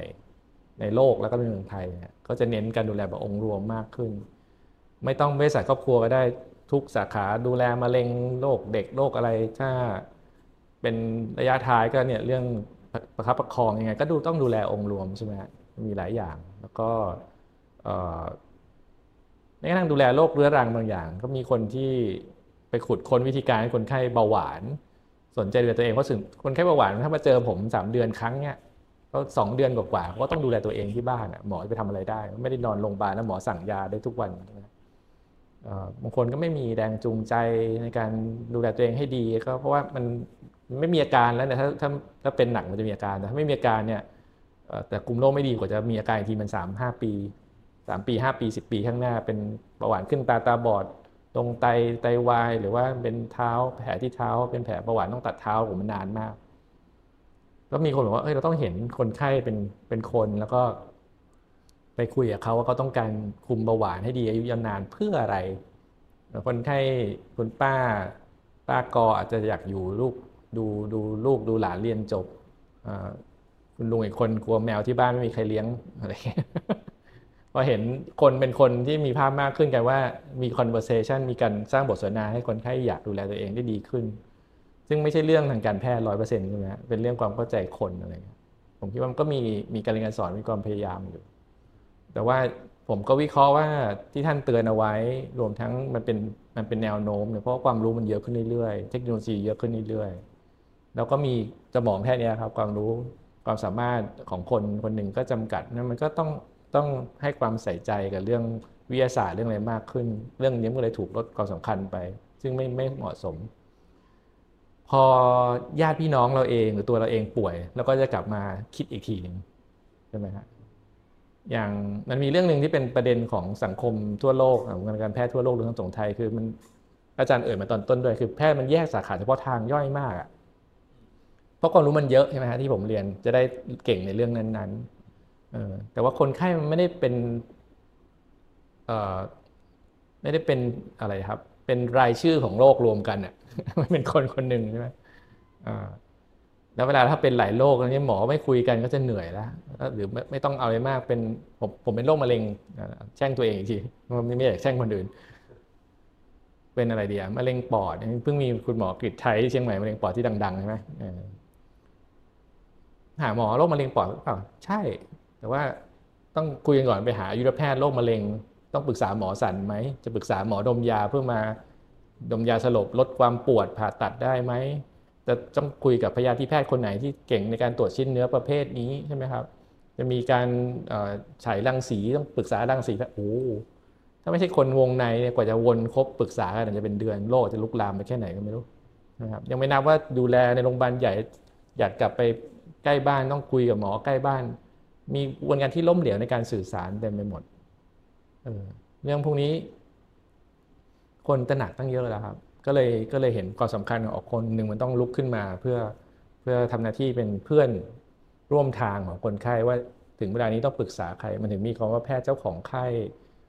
ในโลกแล้วก็ในเมืองไทยเนี่ยก็จะเน้นการดูแลแบบองค์รวมมากขึ้น ไม่ต้องเวชศาสตร์ครอบครัวก็ได้ ทุกสาขาดูแลมะเร็งโรคเด็กโรคอะไรถ้า เป็นระยะท้ายก็เนี่ยเรื่องประคับประคองยังไงก็ดูต้องดูแลองค์รวมใช่ไหมมีหลายอย่าง แล้วก็เอ่อแม้กระทั่งดูแลโรคเรื้อรังบางอย่าง ก็มีคนที่ไปขุดค้นวิธีการให้คนไข้เบาหวาน สนใจดูแลตัวเองเพราะถึงคนไข้เบาหวานถ้ามาเจอผมสามเดือนครั้งเนี่ยก็สองเดือนกว่าๆก็ต้องดูแลตัวเองที่บ้านหมอจะไปทำอะไรได้ ไม่ได้นอนโรงพยาบาลแล้วหมอสั่งยาได้ทุกวันนะ บางคนก็ไม่มีแรงจูงใจในการดูแลตัวเองให้ดีก็เพราะว่ามันไม่มีอาการแล้วเนี่ยถ้าถ้าถ้าเป็นหนักมันจะมีอาการแต่ถ้าไม่มีอาการเนี่ยแต่กลุ่มโรคไม่ดีกว่าจะมีอาการอีกทีมันสามห้าปีสามปีห้าปีสิบปีข้างหน้า เป็นเบาหวานขึ้นตาตาบอดตรงไตไตวาย หรือว่าเป็นเท้าแผลที่เท้า เป็นแผลเบาหวานต้องตัดเท้าผมมันนานมากก็มีคนบอกว่าเอ้ยเราต้องเห็นคนไข้เป็นเป็นคนแล้วก็ ไปคุยกับเขาว่าเขาต้องการคุมเบาหวานให้ดีอายุยาวนานเพื่ออะไร คนไข้คุณป้า ป้ากออาจจะอยากอยู่ลูกดูดูลูกดูหลานเรียนจบคุณลุงอีกคนกลัวแมวที่บ้านไม่มีใครเลี้ยงอะไรอย่างเงี้ยพอเห็นคนเป็นคนที่มีภาพมากขึ้นกันว่ามี conversation มีการสร้างบทสนทนาให้คนไข้อยากดูแลตัวเองได้ดีขึ้น ซึ่งไม่ใช่เรื่องทางการแพทย์ร้อยเปอร์เซ็นต์ใช่ไหมเป็นเรื่องความเข้าใจคนอะไรเงี้ยผมคิดว่ามันก็มีมีการเรียนการสอนมีความพยายามอยู่ แต่ว่าผมก็วิเคราะห์ว่าที่ท่านเตือนเอาไว้ รวมทั้งมันเป็นมันเป็นแนวโน้มเนี่ยเพราะความรู้มันเยอะขึ้นเรื่อยๆ เทคโนโลยีเยอะขึ้นเรื่อยๆ แล้วก็มีสมองแค่นี้ครับ ความรู้ความสามารถของคนคนหนึ่งก็จำกัดนั้นมันก็ต้องต้องให้ความใส่ใจกับเรื่องวิทยาศาสตร์เรื่องอะไรมากขึ้น เรื่องนี้มันเลยถูกลดความสำคัญไป ซึ่งไม่ไม่เหมาะสม พอญาติพี่น้องเราเองหรือตัวเราเองป่วย แล้วก็จะกลับมาคิดอีกทีหนึ่งใช่ไหมฮะ อย่างมันมีเรื่องหนึ่งที่เป็นประเด็นของสังคมทั่วโลกของการแพทย์ทั่วโลกหรือทางสงไทยคือมันอาจารย์เอ่ยมาตอนต้นด้วยคือแพทย์มันแยกสาขาเฉพาะทางย่อยมากอะเพราะความรู้มันเยอะใช่ไหมฮะที่ผมเรียนจะได้เก่งในเรื่องนั้นๆแต่ว่าคนไข้มันไม่ได้เป็นเอ่อไม่ได้เป็นอะไรครับ เป็นรายชื่อของโรครวมกันอะมันเป็นคนคนหนึ่งใช่ไหมอ่า แล้วเวลาถ้าเป็นหลายโรคนี้หมอไม่คุยกันก็จะเหนื่อยแล้วหรือไม่ไม่ต้องเอาอะไรมากเป็นผมผมเป็นโรคมะเร็งแช่งตัวเองอีกทีไม่ไม่อยากแช่งคนอื่น เป็นอะไรดีอะมะเร็งปอดเพิ่งมีคุณหมอกฤษไทยที่เชียงใหม่มะเร็งปอดที่ดังๆใช่ไหมหาหมอโรคมะเร็งปอดหรือเปล่าใช่ แต่ว่าต้องคุยกันก่อนไปหาอายุรแพทย์โรคมะเร็ง ต้องปรึกษาหมอสันไหมจะปรึกษาหมอดมยาเพื่อมาดมยาสลบลดความปวดผ่าตัดได้ไหม จะต้องคุยกับพยาธิแพทย์คนไหนที่เก่งในการตรวจชิ้นเนื้อประเภทนี้ใช่ไหมครับ จะมีการฉายรังสีต้องปรึกษารังสีแพทย์โอ้ถ้าไม่ใช่คนวงในเนี่ยกว่าจะวนครบปรึกษากันอาจจะเป็นเดือนโรคจะลุกลามไปแค่ไหนก็ไม่รู้นะครับยังไม่นับว่าดูแลในโรงพยาบาลใหญ่อยากกลับไปใกล้บ้านต้องคุยกับหมอใกล้บ้าน มีกระบวนการที่ล้มเหลวในการสื่อสารเต็มไปหมดเเรื่องพวกนี้ คนตระหนักตั้งเยอะแล้วครับ ก็เลยก็เลยเห็นความสำคัญของคนหนึ่งมันต้องลุกขึ้นมาเพื่อเพื่อทำหน้าที่เป็นเพื่อนร่วมทางของคนไข้ว่าถึงเวลานี้ต้องปรึกษาใคร มันถึงมีคำว่าแพทย์เจ้าของไข้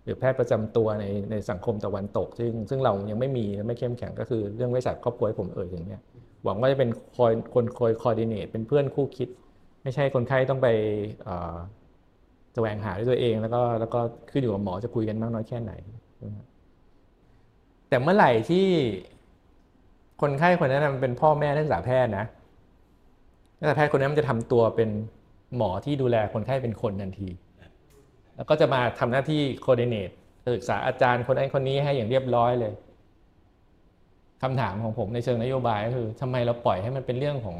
หรือแพทย์ประจำตัวในในสังคมตะวันตก ซึ่งซึ่งเรายังไม่มีและไม่เข้มแข็งก็คือเรื่องเวชศาสตร์ครอบครัวผมเอ่ยถึงเนี่ยหวังว่าจะเป็นคอยคนคอยคอร์ดิเนตเป็นเพื่อนคู่คิด ไม่ใช่คนไข้ต้องไปแสวงหาด้วยตัวเอง แล้วก็แล้วก็ขึ้นอยู่กับหมอจะคุยกันมากน้อยแค่ไหนนะครับ แต่เมื่อไหร่ที่คนไข้คนนั้นมันเป็นพ่อแม่นักศึกษาแพทย์นะนักศึกษาแพทย์คนนั้นมันจะทำตัวเป็นหมอที่ดูแลคนไข้เป็นคนทันที แล้วก็จะมาทำหน้าที่โคดิเนตศึกษาอาจารย์คนนั้นคนนี้ให้อย่างเรียบร้อยเลยคำถามของผมในเชิงนโยบายก็คือทำไมเราปล่อยให้มันเป็นเรื่องของ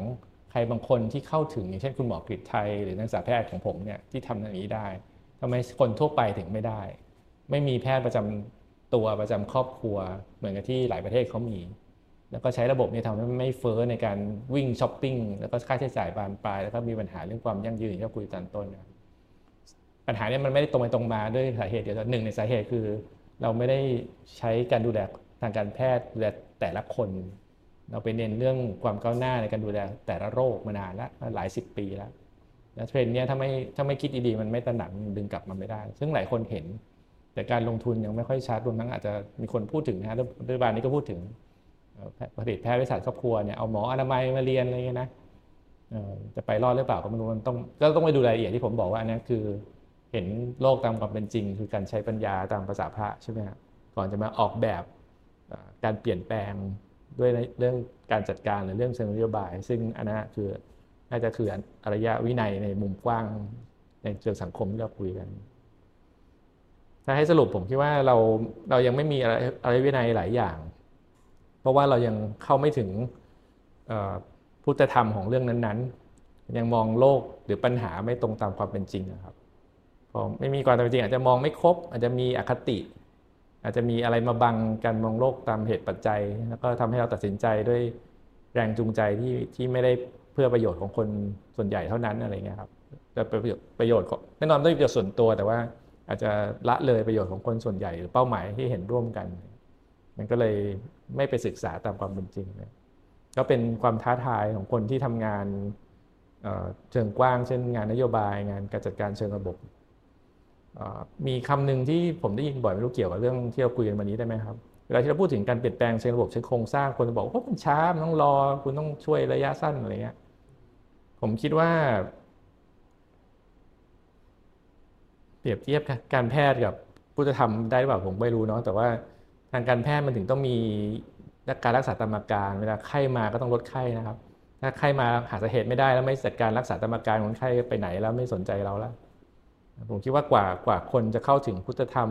ใครบางคนที่เข้าถึงอย่างเช่นคุณหมอกฤษไทยหรือนักศึกษาแพทย์ของผมเนี่ยที่ทำอย่างนี้ได้ทำไมคนทั่วไปถึงไม่ได้ ไม่มีแพทย์ประจำ ตัวประจำครอบครัว เหมือนกับที่หลายประเทศเขามี แล้วก็ใช้ระบบนี้ทำให้ไม่เฟ้อในการวิ่งช้อปปิ้งแล้วก็ค่าใช้จ่ายบานปลายแล้วก็มีปัญหาเรื่องความยั่งยืนที่เราคุยตอนต้นนะปัญหาเนี้มันไม่ได้ตรงไปตรงมาด้วยสาเหตุเดียวหนึ่งในสาเหตุคือ เราไม่ได้ใช้การดูแลทางการแพทย์ดูแลแต่ละคน เราไปเน้นเรื่องความก้าวหน้าในการดูแลแต่ละโรคมานานแล้วหลายสิบปีแล้วแล้วเทรนด์เนี้ยถ้าไม่ถ้าไม่คิดดีๆมันไม่ตระหนักดึงกลับมาไม่ได้ ซึ่งหลายคนเห็น แต่การลงทุนยังไม่ค่อยชัดรวมทั้งอาจจะมีคนพูดถึงนะฮะรัฐบาลนี้ก็พูดถึงผลิตแพทย์วิสัยครอบครัวเนี่ยเอาหมออนามัยมาเรียนอะไรเงี้ยนะจะไปรอดหรือเปล่าก็ไม่รู้มันต้องก็ต้องไปดูรายละเอียดที่ผมบอกว่าอันนี้คือเห็นโลกตามความเป็นจริง คือการใช้ปัญญาตามภาษาพระใช่ไหมครับก่อนจะมาออกแบบการเปลี่ยนแปลงด้วยเรื่องการจัดการหรือเรื่องเชิงนโยบาย ซึ่งอันนั้นคือน่าจะคืออารยะวินัยในมุมกว้างในเชิงสังคมที่เราคุยกัน ถ้าให้สรุปผมคิดว่าเราเรายังไม่มีอะไรอะไรวินัยหลายอย่าง เพราะว่าเรายังเข้าไม่ถึงพุทธธรรมของเรื่องนั้นๆ ยังมองโลกหรือปัญหาไม่ตรงตามความเป็นจริงนะครับพอไม่มีความเป็นจริง อาจจะมองไม่ครบ อาจจะมีอคติ อาจจะมีอะไรมาบังการมองโลกตามเหตุปัจจัย แล้วก็ทำให้เราตัดสินใจด้วยแรงจูงใจที่ที่ไม่ได้เพื่อประโยชน์ของคนส่วนใหญ่เท่านั้นอะไรเงี้ยครับแต่ประโยชน์ประโยชน์แน่นอนต้องมีประโยชน์ส่วนตัวแต่ว่า อาจจะละเลยประโยชน์ของคนส่วนใหญ่หรือเป้าหมายที่เห็นร่วมกัน มันก็เลยไม่ไปศึกษาตามความเป็นจริงนะก็เป็นความท้าทายของคนที่ทำงานเชิงกว้าง เช่น งานนโยบายงานการจัดการเชิงระบบมีคำหนึ่งที่ผมได้ยินบ่อยไม่รู้เกี่ยวกับเรื่องที่เราคุยกันวันนี้ได้ไหมครับเวลาที่เราพูดถึงการเปลี่ยนแปลงเชิงระบบเชิงโครงสร้างคนจะบอกว่ามันช้ามันต้องรอคุณต้องช่วยระยะสั้นอะไรเงี้ยผมคิดว่า เปรียบเทียบการแพทย์กับพุทธธรรมได้หรือเปล่าผมไม่รู้เนาะแต่ว่าทางการแพทย์มันถึงต้องมีการรักษาตามอาการ เวลาไข้มาก็ต้องลดไข้นะครับ ถ้าไข้มาหาสาเหตุไม่ได้แล้วไม่จัดการรักษาตามอาการคนไข้ไปไหนแล้วไม่สนใจเราแล้วผมคิดว่ากว่ากว่าคนจะเข้าถึงพุทธธรรม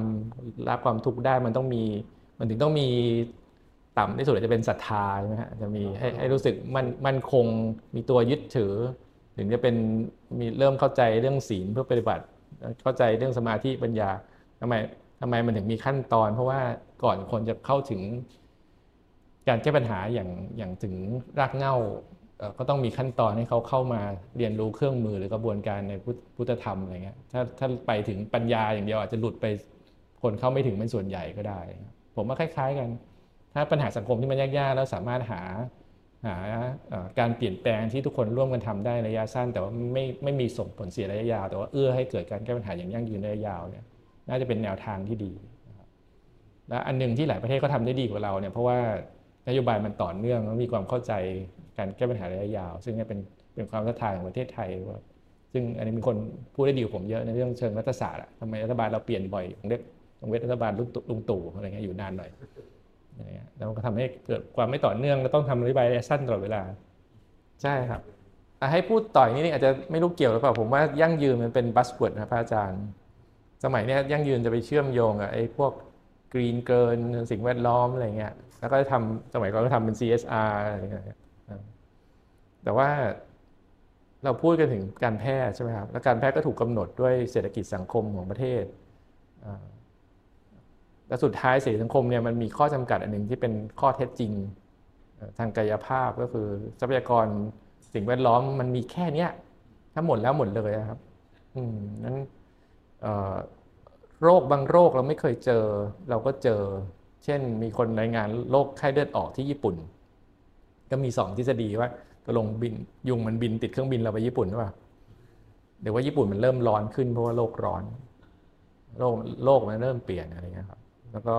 รับความทุกข์ได้มันต้องมีมันถึงต้องมีต่ำที่สุดอาจจะเป็นศรัทธาใช่ไหมฮะจะมีให้ให้รู้สึกมันมันคงมีตัวยึดถือ ถึงจะเป็นมีเริ่มเข้าใจเรื่องศีลเพื่อปฏิบัติ เข้าใจเรื่องสมาธิปัญญาทำไมทำไมมันถึงมีขั้นตอน เพราะว่าก่อนคนจะเข้าถึง การแก้ปัญหาอย่างอย่างถึงรากเหง้าก็ต้องมีขั้นตอนให้เขาเข้ามาเรียนรู้เครื่องมือหรือกระบวนการในพุทธพุทธธรรมอะไรเงี้ยถ้าถ้าไปถึงปัญญาอย่างเดียวอาจจะหลุดไปคนเข้าไม่ถึงเป็นส่วนใหญ่ก็ได้ ผมว่าคล้าย ๆ กัน ถ้าปัญหาสังคมที่มันยากๆแล้วสามารถหา หาการเปลี่ยนแปลงที่ทุกคนร่วมกันทำได้ระยะสั้น แต่ว่าไม่ไม่มีส่งผลเสียระยะยาวแต่ว่าเอื้อให้เกิดการแก้ปัญหาอย่างยั่งยืนระยะยาวเนี่ยน่าจะเป็นแนวทางที่ดีและอันหนึ่งที่หลายประเทศก็ทำได้ดีกว่าเราเนี่ยเพราะว่านโยบายมันต่อเนื่องแล้วมีความเข้าใจการแก้ปัญหาระยะยาว ซึ่งเนี่เป็นเป็นความท้าทายของประเทศไทยว่าซึ่งอันนี้มีคนพูดได้ดีกว่าผมเยอะในเรื่องเชิงรัฐศาสตร์อะทำไมรัฐบาลเราเปลี่ยนบ่อยของเด็กของเวทรัฐบาลลุงตู่ลุงตู่อะไรเงี้ยอยู่นานหน่อย อะไรเงี้ยแล้วมันก็ทำให้เกิดความไม่ต่อเนื่องแล้วต้องทำนโยบายระยะสั้นตลอดเวลา ใช่ครับให้พูดต่อยนี้อาจจะไม่รู้เกี่ยวหรือเปล่าผมว่ายั่งยืนมันเป็น buzzword นะพระอาจารย์ สมัยนี้ยั่งยืนจะไปเชื่อมโยงกับไอ้พวกกรีนเกินสิ่งแวดล้อมอะไรเงี้ยแล้วก็ทำสมัยก่อนก็ทำเป็น CSR อะไรเงี้ยแต่ว่าเราพูดกันถึงการแพทย์ใช่ไหมครับ แล้วการแพทย์ก็ถูกกำหนดด้วยเศรษฐกิจสังคมของประเทศ และสุดท้ายเศรษฐสังคมเนี่ยมันมีข้อจำกัดอันหนึ่งที่เป็นข้อเท็จจริง ทางกายภาพก็คือทรัพยากรสิ่งแวดล้อมมันมีแค่เนี้ยถ้าหมดแล้วหมดเลยนะครับ อืมนั้นโรคบางโรคเราไม่เคยเจอ เราก็เจอ เช่นมีคนรายงานโรคไข้เลือดออกที่ญี่ปุ่น ก็มีสองทฤษฎีว่าตกลงบินยุงมันบินติดเครื่องบินเราไปญี่ปุ่นหรือเปล่าหรือว่าญี่ปุ่นมันเริ่มร้อนขึ้นเพราะว่าโลกร้อน โลกโลกมันเริ่มเปลี่ยนอะไรเงี้ยครับ แล้วก็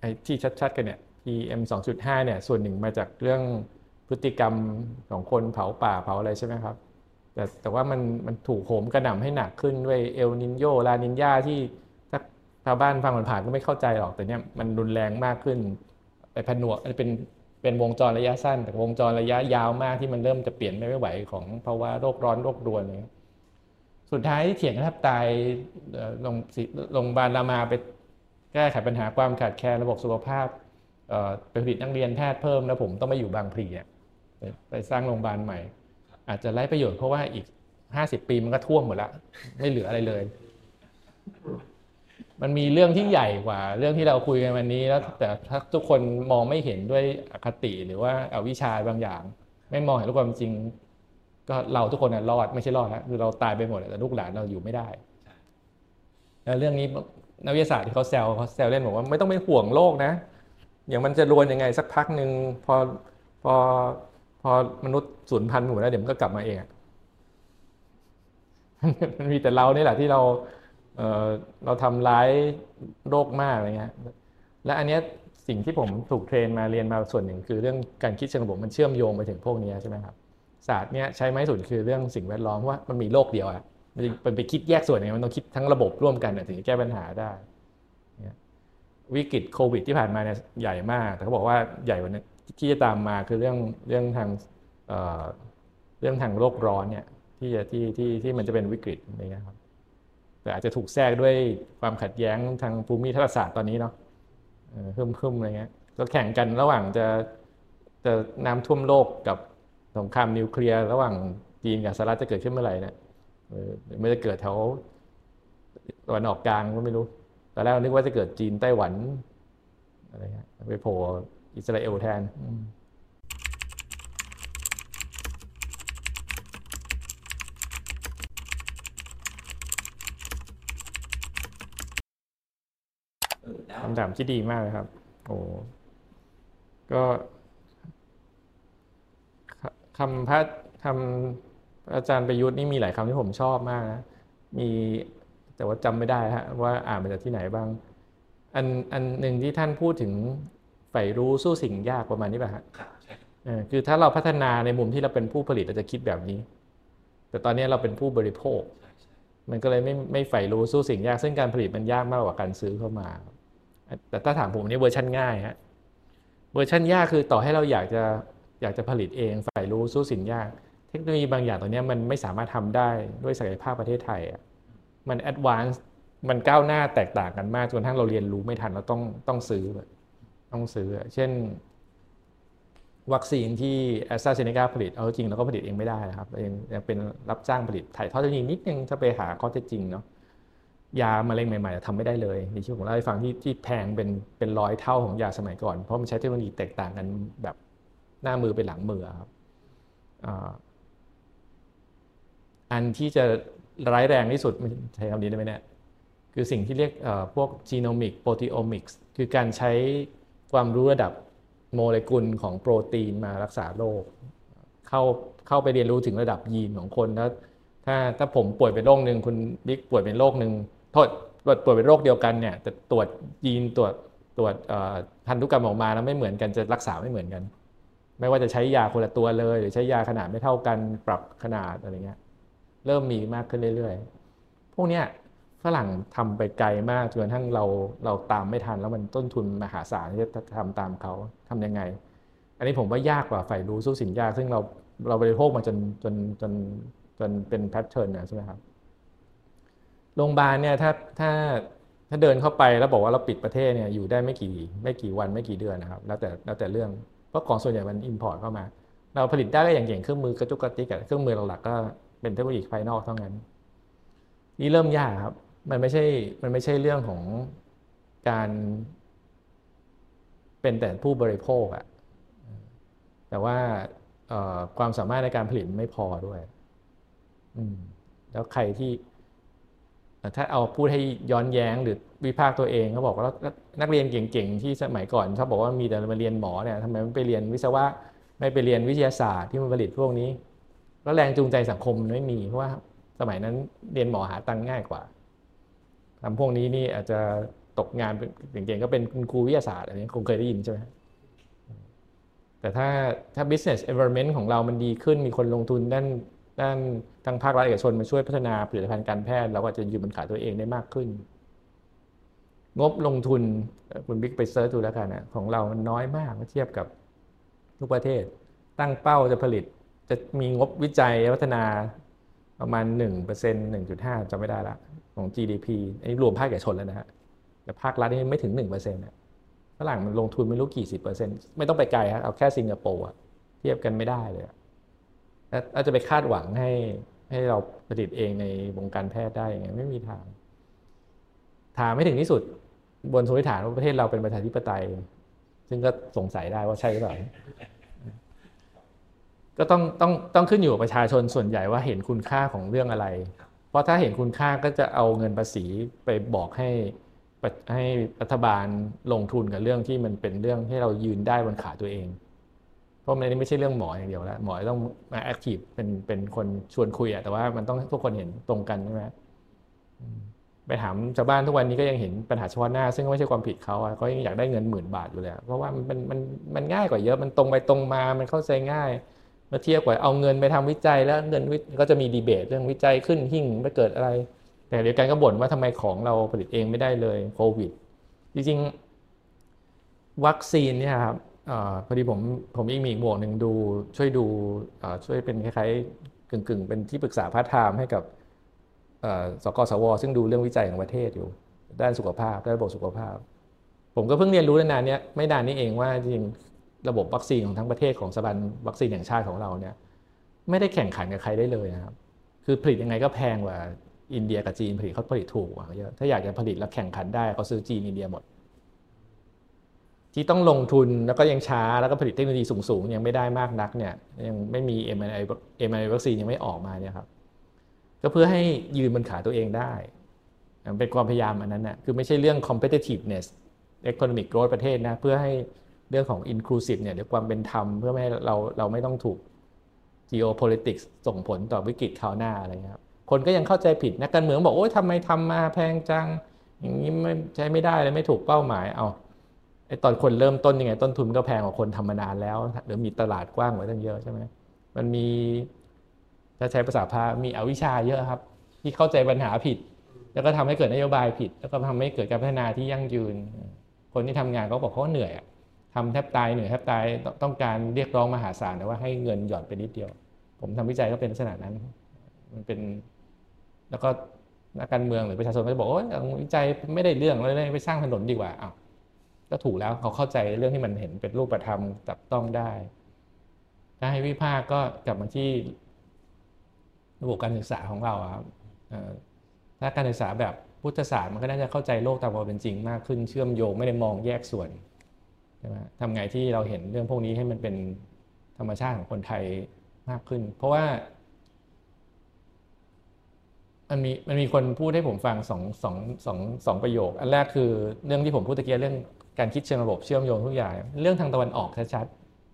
ไอ้ที่ชัดๆ กันเนี่ย PM 2.5 เนี่ย ส่วนหนึ่งมาจากเรื่องพฤติกรรมของคนเผาป่าเผาอะไรใช่ไหมครับ แต่แต่ว่ามันมันถูกโหมกระหน่ำให้หนักขึ้นด้วยเอลนินโยลานินยาที่ถ้าชาวบ้านฟังผ่านๆก็ไม่เข้าใจหรอก แต่เนี้ยมันรุนแรงมากขึ้นไปผนวกเป็นเป็นวงจรระยะสั้น แต่วงจรระยะยาวมากที่มันเริ่มจะเปลี่ยนไม่ไหวของภาวะโรคร้อนโรครวนอะไรเงี้ย สุดท้ายที่เถียงกันแทบตายโรงพยาบาลรามาไปแก้ไขปัญหาความขาดแคลนระบบสุขภาพไปผลิตนักเรียนแพทย์เพิ่มแล้วผมต้องไปอยู่บางพลีไปสร้างโรงพยาบาลใหม่ อาจจะไร้ประโยชน์เพราะว่าอีกห้าสิบปีมันก็ท่วมหมดละไม่เหลืออะไรเลย มันมีเรื่องที่ใหญ่กว่า เรื่องที่เราคุยกันวันนี้แล้วแต่ถ้าทุกคนมองไม่เห็นด้วยอคติหรือว่าอาวิชชาบางอย่าง ไม่มองเห็นความจริง ก็เราทุกคนน่ะรอดไม่ใช่รอดแล้วคือเราตายไปหมดแต่ลูกหลานเราอยู่ไม่ได้แล้วเรื่องนี้นักวิทยาศาสตร์ที่เขาแซวเขาแซวเล่นบอกว่าไม่ต้องเป็นห่วงโลกนะ อย่างมันจะรวนยังไงสักพักหนึ่งพอพอพอมนุษย์สูญพันธุ์หมดแล้วเดี๋ยวมันก็กลับมาเองอะมันมีแต่เรานี่แหละที่เราเออเราทำร้ายโรคมากอะไรเงี้ยและอันเนี้ยสิ่งที่ผมถูกเทรนมาเรียนมาส่วนหนึ่งคือเรื่องการคิดเชิงบวกมันเชื่อมโยงไปถึงพวกนี้ใช่ไหมครับ ศาสตร์เนี้ยใช้ไม้สุดคือเรื่องสิ่งแวดล้อมว่ามันมีโลกเดียวอะมันจะมันไปคิดแยกส่วนไงมันต้องคิดทั้งระบบร่วมกันถึงจะแก้ปัญหาได้นี่วิกฤตโควิดที่ผ่านมาเนี่ยใหญ่มาก แต่เขาบอกว่าใหญ่กว่านั้นที่จะตามมาคือเรื่องเรื่องทางเเรื่องทางโลกร้อนเนี่ยที่จะที่ที่ที่มันจะเป็นวิกฤตอะไรเงี้ยครับแต่อาจจะถูกแทรกด้วยความขัดแย้งทางภูมิทัศศาสตร์ตอนนี้เนาะเออฮึ่มฮึ่มอะไรเงี้ยก็แข่งกันระหว่างจะจะน้ำท่วมโลกกับ สงครามนิวเคลียร์ระหว่างจีนกับสหรัฐจะเกิดขึ้นเมื่อไหร่เนี่ยไม่จะเกิดแถวตะวันออกกลางก็ไม่รู้ตอนแรกนึกว่าจะเกิดจีนไต้หวันอะไรเงี้ยไปโผล่อิสราเอลแทนคำถามที่ดีมากเลยครับ โอ้ก็ คคำพระคำอาจารย์ประยุทธ์นี่มีหลายคำที่ผมชอบมากนะมีแต่ว่าจำไม่ได้ฮะว่าอ่านมาจากที่ไหนบ้าง อันอันหนึ่งที่ท่านพูดถึงใฝ่รู้สู้สิ่งยากประมาณนี้ป่ะฮะครับใช่เออคือถ้าเราพัฒนาในมุมที่เราเป็นผู้ผลิตเราจะคิดแบบนี้ แต่ตอนนี้เราเป็นผู้บริโภคใช่ใช่มันก็เลยไม่ไม่ใฝ่รู้สู้สิ่งยาก ซึ่งการผลิตมันยากมากกว่าการซื้อเข้ามา แต่ถ้าถามผมนี่เวอร์ชันง่ายฮะเวอร์ชันยากคือต่อให้เราอยากจะ อยากจะผลิตเองใฝ่รู้สู้สิ่งยาก เทคโนโลยีบางอย่างตัวนี้มันไม่สามารถทำได้ด้วยศักยภาพประเทศไทยอะมัน advance มันก้าวหน้าแตกต่างกันมากจนกระทั่งเราเรียนรู้ไม่ทันเราต้องต้องซื้อต้องซื้อ เช่น วัคซีนที่แอสตราเซเนกาผลิตเอาจริงเราก็ผลิตเองไม่ได้นะครับเองยังเป็นรับจ้างผลิตถ่ายทอดเทคโนโลยีนิดนึงถ้าไปหาข้อเท็จจริงเนาะยามะเร็งใหม่ๆทำไม่ได้เลยในที่ผมเล่าให้ฟังที่ที่แพงเป็นเป็นร้อยเท่าของยาสมัยก่อน เพราะมันใช้เทคโนโลยีแตกต่างกันแบบ หน้ามือเป็นหลังมือครับอันที่จะร้ายแรงที่สุดใช้คำนี้ได้ไหมเนี่ยคือสิ่งที่เรียกพวก genomic proteomics คือการใช้ความรู้ระดับโมเลกุลของโปรตีนมารักษาโรคเข้าเข้าไปเรียนรู้ถึงระดับยีนของคนแล้วถ้าถ้าผมป่วยเป็นโรคหนึ่งคุณบิ๊กป่วยเป็นโรคหนึ่งโทษป่วยป่วยเป็นโรคเดียวกันเนี่ยแต่ตรวจยีนตรวจตรวจพันธุกรรมออกมาแล้วไม่เหมือนกันจะรักษาไม่เหมือนกัน ไม่ว่าจะใช้ยาคนละตัวเลย หรือใช้ยาขนาดไม่เท่ากันปรับขนาดอะไรเงี้ยเริ่มมีมากขึ้นเรื่อยๆ พวกเนี้ยฝรั่งทำไปไกลมากจนกระทั่งเราเราตามไม่ทัน แล้วมันต้นทุนมหาศาลที่จะทำตามเขาทำยังไง อันนี้ผมว่ายากกว่าฝ่ายรู้สู้สินยา ซึ่งเราเราบริโภคมาจนจนจนจนเป็น pattern นะใช่ไหมครับโรงพยาบาลเนี่ยถ้าถ้าถ้าเดินเข้าไปแล้วบอกว่าเราปิดประเทศเนี่ยอยู่ได้ไม่กี่ไม่กี่วันไม่กี่เดือนนะครับ แล้วแต่แล้วแต่เรื่อง เพราะของส่วนใหญ่มัน import เข้ามา เราผลิตได้ก็อย่างเก่งเครื่องมือกระจุกกระติกเครื่องมือหลักๆก็เป็นเทคโนโลยีภายนอกเท่านั้น นี่เริ่มยากครับ มันไม่ใช่มันไม่ใช่เรื่องของการ เป็นแต่ผู้บริโภคอะแต่ว่าความสามารถในการผลิตไม่พอด้วยแล้วใครที่ ถ้าเอาพูดให้ย้อนแย้งหรือวิพากษ์ตัวเองเขาบอกว่านักเรียนเก่งๆที่สมัยก่อนชอบบอกว่ามีแต่มาเรียนหมอเนี่ยทำไมไม่ไปเรียนวิศวะไม่ไปเรียนวิทยาศาสตร์ที่มันผลิตพวกนี้ แล้วแรงจูงใจสังคมไม่มีเพราะว่าสมัยนั้นเรียนหมอหาตังค์ง่ายกว่าทำพวกนี้นี่อาจจะตกงานเป็นเก่งๆก็เป็นคุณครูวิทยาศาสตร์อันนี้คงเคยได้ยินใช่ไหมแต่ถ้าถ้า business environment ของเรามันดีขึ้นมีคนลงทุนด้าน ด้านทางภาครัฐเอกชนมาช่วยพัฒนาผลิตภัณฑ์การแพทย์เราก็จะยืนบนขาตัวเองได้มากขึ้น งบลงทุนคุณบิ๊กไป search ดูแล้วกันนะของเราน้อยมากเมื่อเทียบกับทุกประเทศ ตั้งเป้าจะผลิตจะมีงบวิจัยพัฒนาประมาณ 1% 1.5จำไม่ได้ละของ GDP อันนี้รวมภาคเอกชนแล้วนะฮะแต่ภาครัฐนี่ไม่ถึง1%นะฝรั่งมันลงทุนไม่รู้กี่สิบเปอร์เซ็นต์ไม่ต้องไปไกลครับเอาแค่สิงคโปร์อะเทียบกันไม่ได้เลย อาจจะไปคาดหวังให้ให้เราผลิตเองในวงการแพทย์ได้ยังไงไม่มีทาง ถามไม่ถึงที่สุด บนสมมติฐานว่าประเทศเราเป็นประชาธิปไตย ซึ่งก็สงสัยได้ว่าใช่หรือเปล่าก็ต้องต้องต้องขึ้นอยู่กับประชาชนส่วนใหญ่ว่าเห็นคุณค่าของเรื่องอะไร เพราะถ้าเห็นคุณค่าก็จะเอาเงินภาษีไปบอกให้ให้รัฐบาลลงทุนกับเรื่องที่มันเป็นเรื่องให้เรายืนได้บนขาตัวเอง ราะมันนี่ไม่ใช่เรื่องหมออย่างเดียวแล้วหมอต้องมาแอคทีฟเป็นเป็นคนชวนคุยอะแต่ว่ามันต้องทุกคนเห็นตรงกันใช่ไหมไปถามชาวบ้านทุกวันนี้ก็ยังเห็นปัญหาเฉพาะหน้า ซึ่งก็ไม่ใช่ความผิดเขาอะเขายังอยากได้เงินหมื่นบาทอยู่เลยเพราะว่ามันมันมันมันง่ายกว่าเยอะมันตรงไปตรงมามันเข้าใจง่ายเมื่อเทียบกับเอาเงินไปทำวิจัยแล้วเงินวิก็จะมีดีเบตเรื่องวิจัยขึ้นหิ้งไปเกิดอะไร แต่เดียวกันก็บ่นว่าทำไมของเราผลิตเองไม่ได้เลยโควิด จริงๆ วัคซีนเนี่ยครับ พอดีผมผมอีกมีอีกหมวกหนึ่งดูช่วยดูช่วยเป็นคล้ายๆกึ่งๆ เป็นที่ปรึกษาพาร์ทไทม์ให้กับสกสว ซึ่งดูเรื่องวิจัยของประเทศอยู่ ด้านสุขภาพด้านระบบสุขภาพ ผมก็เพิ่งเรียนรู้ในนานเนี้ยไม่นานนี้เองว่าจริงระบบวัคซีนของทั้งประเทศของสถาบันวัคซีนแห่งชาติของเราเนี่ยไม่ได้แข่งขันกับใครได้เลยนะครับ คือผลิตยังไงก็แพงกว่าอินเดียกับจีนผลิตเขาผลิตถูกกว่าเยอะถ้าอยากจะผลิตแล้วแข่งขันได้เขาซื้อจีนอินเดียหมด ที่ต้องลงทุนแล้วก็ยังช้าแล้วก็ผลิตเทคโนโลยีสูงๆ ยังไม่ได้มากนักเนี่ยยังไม่มี m อ i m อ i วัคซีนยังไม่ออกมาเนี่ยครับก็เพื่อให้ยืนบนขาตัวเองได้เป็นความพยายามอันนั้นนะคือไม่ใช่เรื่อง competitiveness economic growth ประเทศนะเพื่อให้เรื่องของ inclusive เนี่ยหรือความเป็นธรรมเพื่อไม่ให้เราเราไม่ต้องถูก geopolitics ส่งผลต่อวิกฤตคราวหน้าอะไรครับคนก็ยังเข้าใจผิดนักการเมืองบอกโอ้ยทำไมทำมาแพงจัง อย่างนี้ไม่ใช้ไม่ได้เลยไม่ถูกเป้าหมายเอา ไอตอนคนเริ่มต้นยังไง ต้นทุนก็แพงกว่าคนทำมานานแล้วหรือมีตลาดกว้างกว่าตั้งเยอะใช่ไหมมันมีถ้าใช้ภาษาพามีอวิชชาเยอะครับ ที่เข้าใจปัญหาผิด แล้วก็ทำให้เกิดนโยบายผิด แล้วก็ทำให้เกิดการพัฒนาที่ยั่งยืน คนที่ทำงานก็บอกเขาเหนื่อยอะทำแทบตายเหนื่อยแทบตายต้องการเรียกร้องมหาศาลแต่ว่าให้เงินหย่อนไปนิดเดียว ผมทำวิจัยก็เป็นลักษณะนั้น มันเป็น แล้วก็นักการเมืองหรือประชาชนก็จะบอกว่าวิจัยไม่ได้เรื่องเลยไปสร้างถนนดีกว่าอ้าว ก็ถูกแล้วเขาเข้าใจเรื่องที่มันเห็นเป็นรูปธรรมจับต้องได้ถ้าให้วิพากก็กลับมาที่ระบบการศึกษาของเราครับถ้าการศึกษาแบบพุทธศาสตร์มันก็น่าจะเข้าใจโลกตามความเป็นจริงมากขึ้นเชื่อมโยงไม่ได้มองแยกส่วนใช่ไหมทำไงที่เราเห็นเรื่องพวกนี้ให้มันเป็นธรรมชาติของคนไทยมากขึ้น เพราะว่ามันมีมันมีคนพูดให้ผมฟังสองสองสองสองประโยค อันแรกคือเรื่องที่ผมพูดตะเกียเรื่อง การคิดเชิงระบบเชื่อมโยงทุกอย่าง เรื่องทางตะวันออกชัด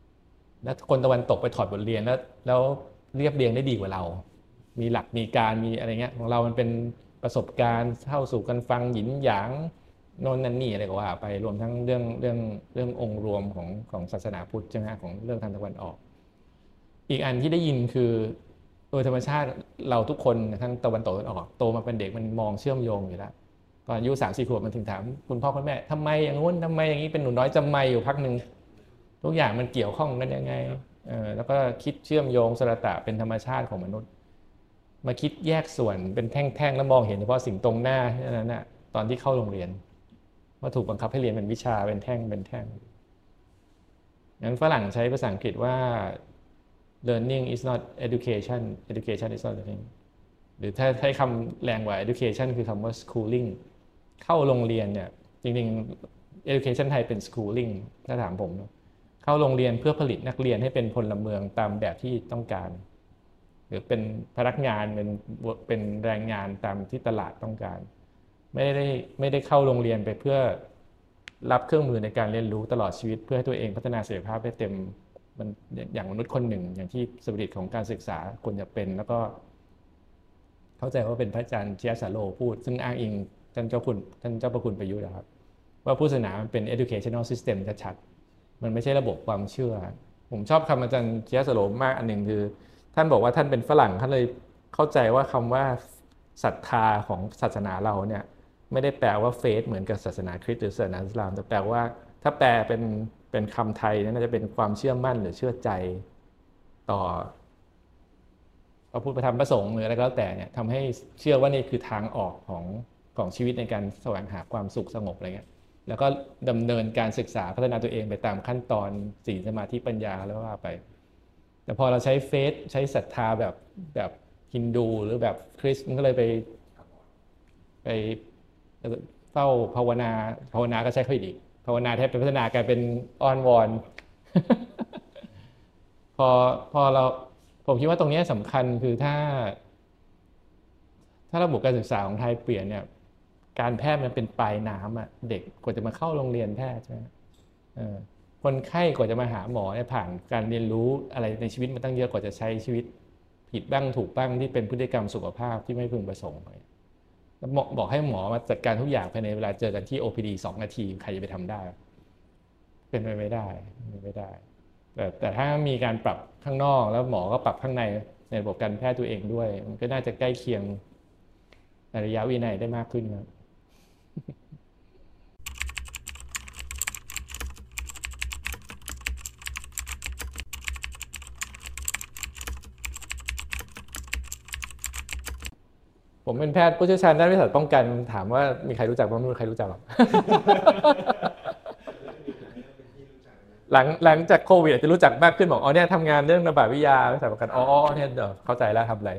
ๆแล้วคนตะวันตกไปถอดบทเรียนแล้ว แล้วเรียบเรียงได้ดีกว่าเรา มีหลักมีการมีอะไรเงี้ยของเรามันเป็นประสบการณ์เข้าสู่กันฟังหยินหยางโน่นนั่นนี่อะไรก็ว่าไปรวมทั้งเรื่องเรื่องเรื่ององค์รวมของของศาสนาพุทธใช่ไหมของเรื่องทางตะวันออก อีกอันที่ได้ยินคือโดยธรรมชาติเราทุกคนทั้งตะวันตกตะวันออก โตมาเป็นเด็กมันมองเชื่อมโยงอยู่แล้ว ตอนอายุสามสี่ขวบมันถึงถามคุณพ่อคุณแม่ทำไมอย่างงู้นทำไมอย่างนี้เป็นหนูน้อยจำไม่อยู่พักหนึ่งทุกอย่างมันเกี่ยวข้องกันยังไงเออแล้วก็คิดเชื่อมโยงสระตะเป็นธรรมชาติของมนุษย์ มาคิดแยกส่วนเป็นแท่งๆแล้วมองเห็นเฉพาะสิ่งตรงหน้าแค่นั้นนะตอนที่เข้าโรงเรียนว่าถูกบังคับให้เรียนเป็นวิชาเป็นแท่งเป็นแท่งงั้นฝรั่งใช้ภาษาอังกฤษว่า learning is not education education is not learning หรือถ้าใช้คำแรงกว่า education คือคำว่า schooling เข้าโรงเรียนเนี่ยจริงๆ education ไทยเป็น schooling ถ้าถามผม เข้าโรงเรียนเพื่อผลิตนักเรียนให้เป็นพลเมืองตามแบบที่ต้องการ หรือเป็นพนักงานเป็นเป็นแรงงานตามที่ตลาดต้องการ ไม่ได้ไม่ได้เข้าโรงเรียนไปเพื่อรับเครื่องมือในการเรียนรู้ตลอดชีวิต เพื่อให้ตัวเองพัฒนาศักยภาพได้เต็มมันอย่างมนุษย์คนหนึ่ง อย่างที่สปิริตของการศึกษาควรจะเป็น แล้วก็ เข้าใจว่าเป็นพระอาจารย์เชียสาโลพูด ซึ่งอ้างอิง ท่านเจ้าคุณท่านเจ้าประคุณประยุทธ์นะครับ ว่าพุทธศาสนามันเป็น educational system ชัดๆมันไม่ใช่ระบบความเชื่อ ผมชอบคำอาจารย์เชียสโลมมากอันหนึ่งคือ ท่านบอกว่าท่านเป็นฝรั่งท่านเลยเข้าใจว่าคำว่าศรัทธาของศาสนาเราเนี่ยไม่ได้แปลว่าเฟสเหมือนกับศาสนาคริสต์หรือศาสนาอิสลาม แต่แปลว่าถ้าแปลเป็นเป็นคำไทยน่าจะเป็นความเชื่อมั่นหรือเชื่อใจต่อพระพุทธธรรมประสงค์หรืออะไรก็แล้วแต่เนี่ยทำให้เชื่อว่านี่คือทางออกของ ของชีวิตในการแสวงหาความสุขสงบอะไรเงี้ยแล้วก็ดำเนินการศึกษาพัฒนาตัวเองไปตามขั้นตอนสีสมาธิปัญญาแล้วว่าไป แต่พอเราใช้เฟซใช้ศรัทธาแบบแบบฮินดูหรือแบบคริสต์มันก็เลยไปไปเฝ้าภาวนาภาวนาก็ใช้ค่อยดีภาวนาแทบเป็นพัฒนากลายเป็นอ้อนวอน พอพอเราผมคิดว่าตรงนี้สำคัญคือถ้า ถ้าระบบการศึกษาของไทยเปลี่ยนเนี่ย การแพทย์มันเป็นปลายน้ำอะเด็กกว่าจะมาเข้าโรงเรียนแพทย์ใช่ไหมคนไข้กว่าจะมาหาหมอเนี่ยผ่านการเรียนรู้อะไรในชีวิตมาตั้งเยอะกว่าจะใช้ชีวิต ผิดบ้างถูกบ้างที่เป็นพฤติกรรมสุขภาพที่ไม่พึงประสงค์แล้วบอกให้หมอมาจัดการทุกอย่างภายในเวลาเจอกันที่ OPD สองนาที ใครจะไปทำได้ เป็นไปไม่ได้เป็นไม่ได้ แต่แต่ถ้ามีการปรับข้างนอกแล้วหมอก็ปรับข้างในในระบบการแพทย์ตัวเองด้วย มันก็น่าจะใกล้เคียงระยะวินัยได้มากขึ้นครับ ผมเป็นแพทย์ผู้เชี่ยวชาญด้านวิสัยป้องกันถามว่ามีใครรู้จักบ้างไม่มีใครรู้จักหรอกหลังหลังจากโควิดอาจจะรู้จักมากขึ้นบอกอ๋อเนี่ยทำงานเรื่องระบาดวิทยาวิสัยป้องกันอ๋อเนี่ยเดี๋ยวเข้าใจแล้วทำอะไร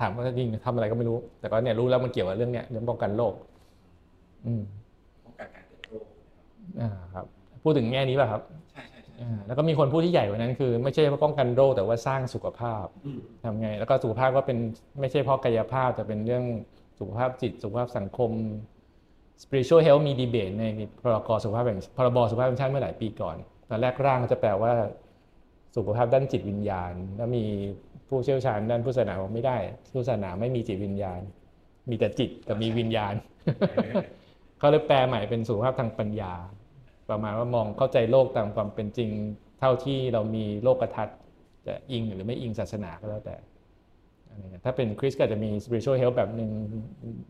ถามว่าจริงทำอะไรก็ไม่รู้ แต่ก็เนี่ยรู้แล้วมันเกี่ยวกับเรื่องเนี้ยเรื่องป้องกันโรค ป้องกันการเกิดโรคอ่าครับพูดถึงแง่นี้ป่ะครับใช่ใช่ใช่อ่าแล้วก็มีคนพูดที่ใหญ่กว่านั้นคือ ไม่ใช่ว่าป้องกันโรคแต่ว่าสร้างสุขภาพอืมทำไง แล้วก็สุขภาพก็เป็นไม่ใช่เพราะกายภาพแต่เป็นเรื่องสุขภาพจิต สุขภาพสังคม spiritual health มีดีเบตในพรกสุขภาพแห่งพรบสุขภาพแห่งชาติเมื่อหลายปีก่อนตอนแรกร่างก็จะแปลว่าสุขภาพด้านจิตวิญญาณ แล้วมีผู้เชี่ยวชาญด้านพุทธศาสนาบอกไม่ได้พุทธศาสนาไม่มีจิตวิญญาณ มีแต่จิตกับมีวิญญาณ เขาเลยแปลใหม่เป็นสุขภาพทางปัญญา ประมาณว่ามองเข้าใจโลกตามความเป็นจริง เท่าที่เรามีโลกทัศน์จะอิงหรือไม่อิงศาสนาก็แล้วแต่ถ้าเป็นคริสก็จะมี spiritual health แบบหนึ่ง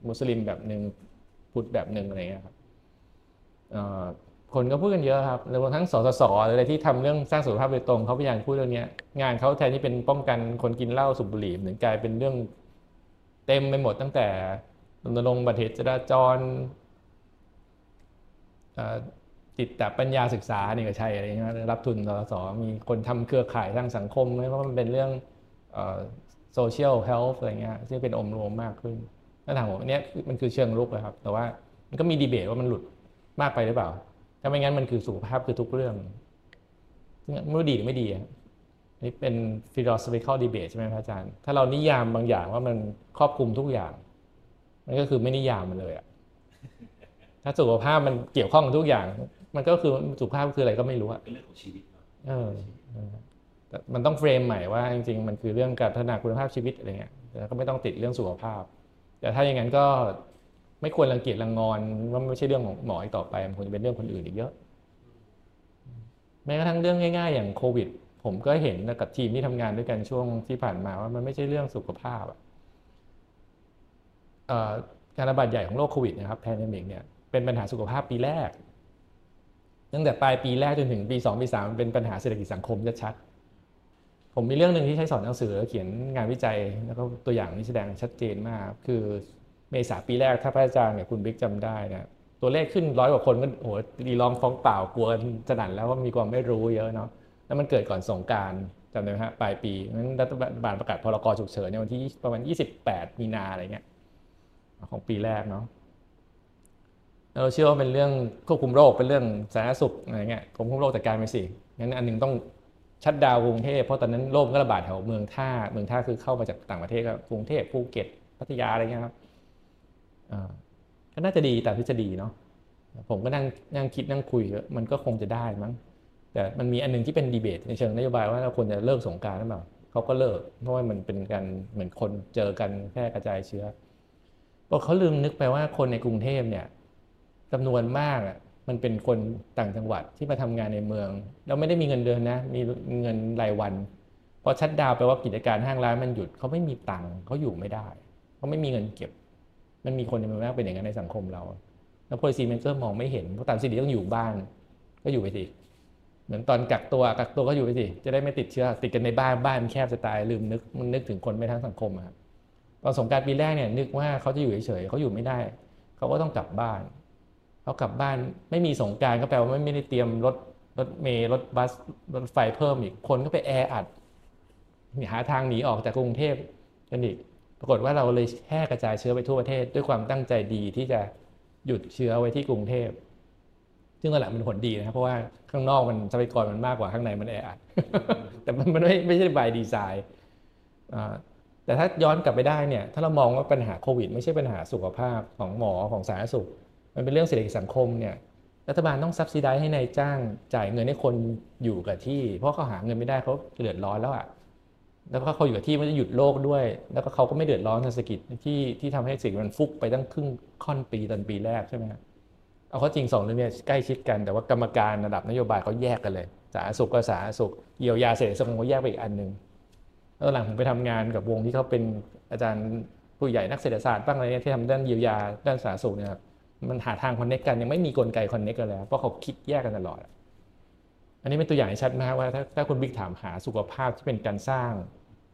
มุสลิมแบบหนึ่งพุทธแบบหนึ่งอะไรเงี้ยครับคนก็พูดกันเยอะครับรวมทั้งสสสหรืออะไรที่ทำเรื่องสร้างสุขภาพโดยตรงเขาพยายามพูดเรื่องนี้งานเขาแทนที่เป็นป้องกันคนกินเหล้าสูบบุหรี่เหมือนกลายเป็นเรื่องเต็มไปหมดตั้งแต่รณรงค์บัตรเหตุจราจร จิตตปัญญาศึกษานี่ก็ใช่อะไรเงี้ยรับทุนสสสมีคนทำเครือข่ายทางสังคมเพราะมันเป็นเรื่อง social health อะไรเงี้ยซึ่งเป็นองค์รวมมากขึ้นถ้าถามผมอันเนี้ยมันคือเชิงรุกเลยครับ แต่ว่ามันก็มีดีเบตว่ามันหลุดมากไปหรือเปล่า ถ้าไม่งั้นมันคือสุขภาพคือทุกเรื่องซึ่งไม่รู้ดีหรือไม่ดีอะนี่เป็น philosophical debate ใช่ไหมพระอาจารย์ ถ้าเรานิยามบางอย่างว่ามันครอบคลุมทุกอย่าง มันก็คือไม่นิยามมันเลยอะ ถ้าสุขภาพมันเกี่ยวข้องกับทุกอย่าง มันก็คือสุขภาพคืออะไรก็ไม่รู้อะเป็นเรื่องของชีวิตเนาะเออเออแต่มันต้องเฟรมใหม่ว่าจริงๆ มันคือเรื่องการพัฒนาคุณภาพชีวิตอะไรเงี้ยแล้วก็ไม่ต้องติดเรื่องสุขภาพ แต่ถ้าอย่างนั้นก็ไม่ควรรังเกียจรังงอนว่าไม่ใช่เรื่องของหมออีกต่อไป มันควรจะเป็นเรื่องคนอื่นอีกเยอะ แม้กระทั่งเรื่องง่าย ๆ อย่างโควิด ผมก็เห็นกับทีมที่ทำงานด้วยกันช่วงที่ผ่านมาว่ามันไม่ใช่เรื่องสุขภาพอะเอ่อการระบาดใหญ่ของโรคโควิดนะครับ pandemic เนี่ย เป็นปัญหาสุขภาพปีแรก ตั้งแต่ปลายปีแรกจนถึงปีสองปีสามเป็นปัญหาเศรษฐกิจสังคมชัดๆผมมีเรื่องหนึ่งที่ใช้สอนหนังสือแล้วเขียนงานวิจัย แล้วก็ตัวอย่างนี้แสดงชัดเจนมาก คือเมษาปีแรกถ้าพระอาจารย์กับคุณบิ๊กจำได้นะตัวเลขขึ้นร้อยกว่าคนก็โอ้โหตีฆ้องร้องป่าวกลัวกันสนั่นแล้วว่ามีความไม่รู้เยอะเนาะแล้วมันเกิดก่อนสงกรานต์จำได้ไหมฮะปลายปีนั้นรัฐบาลประกาศพรกฉุกเฉินในวันที่ประมาณ 28 มีนาอะไรเงี้ยของปีแรกเนาะ เราเชื่อว่าเป็นเรื่องควบคุมโรคเป็นเรื่องสาธารณสุขอะไรเงี้ยควบคุมโรคจัดการไปสิงั้นอันหนึ่งต้องชัดดาวกรุงเทพเพราะตอนนั้นโรคก็ระบาดแถวเมืองท่าเมืองท่าคือเข้ามาจากต่างประเทศก็กรุงเทพภูเก็ตพัทยาอะไรเงี้ยครับก็น่าจะดีแต่ทฤษฎีเนาะผมก็นั่งนั่งคิดนั่งคุยมันก็คงจะได้มั้งแต่มันมีอันหนึงที่เป็นดีเบตในเชิงนโยบายว่าเราควรจะเลิกสงการหรือเปล่าเขาก็เลิก เพราะว่ามันเป็นการเหมือนคนเจอกันแพร่กระจายเชื้อบอกเขาลืมนึกไปว่าคนในกรุงเทพเนี่ย จำนวนมากอะมันเป็นคนต่างจังหวัดที่มาทำงานในเมืองเราไม่ได้มีเงินเดือนนะ มีเงินรายวันพอชัดดาวแปลว่ากิจการห้างร้านมันหยุดเขาไม่มีตังค์เขาอยู่ไม่ได้เขาไม่มีเงินเก็บ มันมีคนจำนวนมากเป็นอย่างนั้นในสังคมเรา แล้ว policy maker มองไม่เห็นเพราะตามสิทธิต้องอยู่บ้าน ก็อยู่ไปสิเหมือนตอนกักตัวกักตัวก็อยู่ไปสิจะได้ไม่ติดเชื้อติดกันในบ้านบ้านแคบจะตายลืมนึกมันนึกถึงคนไม่ทั้งสังคมครับตอนสงการปีแรกเนี่ยนึกว่าเขาจะอยู่เฉยๆเขาอยู่ไม่ได้เขาก็ต้องกลับบ้าน เขากลับบ้านไม่มีสงการก็แปลว่าไม่ได้เตรียมรถรถเมล์รถบัสรถไฟเพิ่มอีกคนก็ไปแออัดหาทางหนีออกจากกรุงเทพกันอีกปรากฏว่าเราเลยแพร่กระจายเชื้อไปทั่วประเทศ ด้วยความตั้งใจดีที่จะหยุดเชื้อไว้ที่กรุงเทพ ซึ่งนั่นแหละมันผลดีนะครับเพราะว่าข้างนอกมันทรัพยากรมันมากกว่าข้างในมันแออัดแต่มันไม่ไม่ใช่บายดีไซน์แต่ถ้าย้อนกลับไปได้เนี่ยถ้าเรามองว่าปัญหาโควิด ไม่ใช่ปัญหาสุขภาพของหมอของสาธารณสุข มันเป็นเรื่องเศรษฐกิจสังคมเนี่ยรัฐบาลต้องซับซิได้ให้ในายจ้างจ่ายเงินให้คนอยู่กับที่ เพราะเขาหาเงินไม่ได้เขาเดือดร้อนแล้วอะแล้วก็เขาอยู่กับที่มันจะหยุดโลกด้วย แล้วก็เขาก็ไม่เดือดร้อนเศรษฐกิจที่ที่ทำให้สิ่งมันฟุกไปตั้งครึ่งค่อนปีตอนปีแรกใช่ไหมครับเอาเขาจริงสองเรื่องนี้ใกล้ชิดกันแต่ว่ากรรมการระดับนโยบายเขาแยกกันเลยสาธารณสุขก็สาธารณสุขเยียวยาเศรษฐกิจสังคมเขาแยกไปอีกอันหนึ่งแล้วหลังผมไปทำงานกับวงที่เขาเป็นอาจารย์ผู้ใหญ่นักเศรษฐศาสตร์บ้างอะไรเนี่ยที่ทำด้านเยียวยาด้านสาธารณสุขเนี่ยครับ มันหาทางคอนเน็กกันยังไม่มีกลไกคอนเน็กกันแล้วเพราะเขาคิดแยกกันตลอด อันนี้เป็นตัวอย่างชัดมากว่าถ้าถ้าคุณบิ๊กถามหาสุขภาพที่เป็นการสร้าง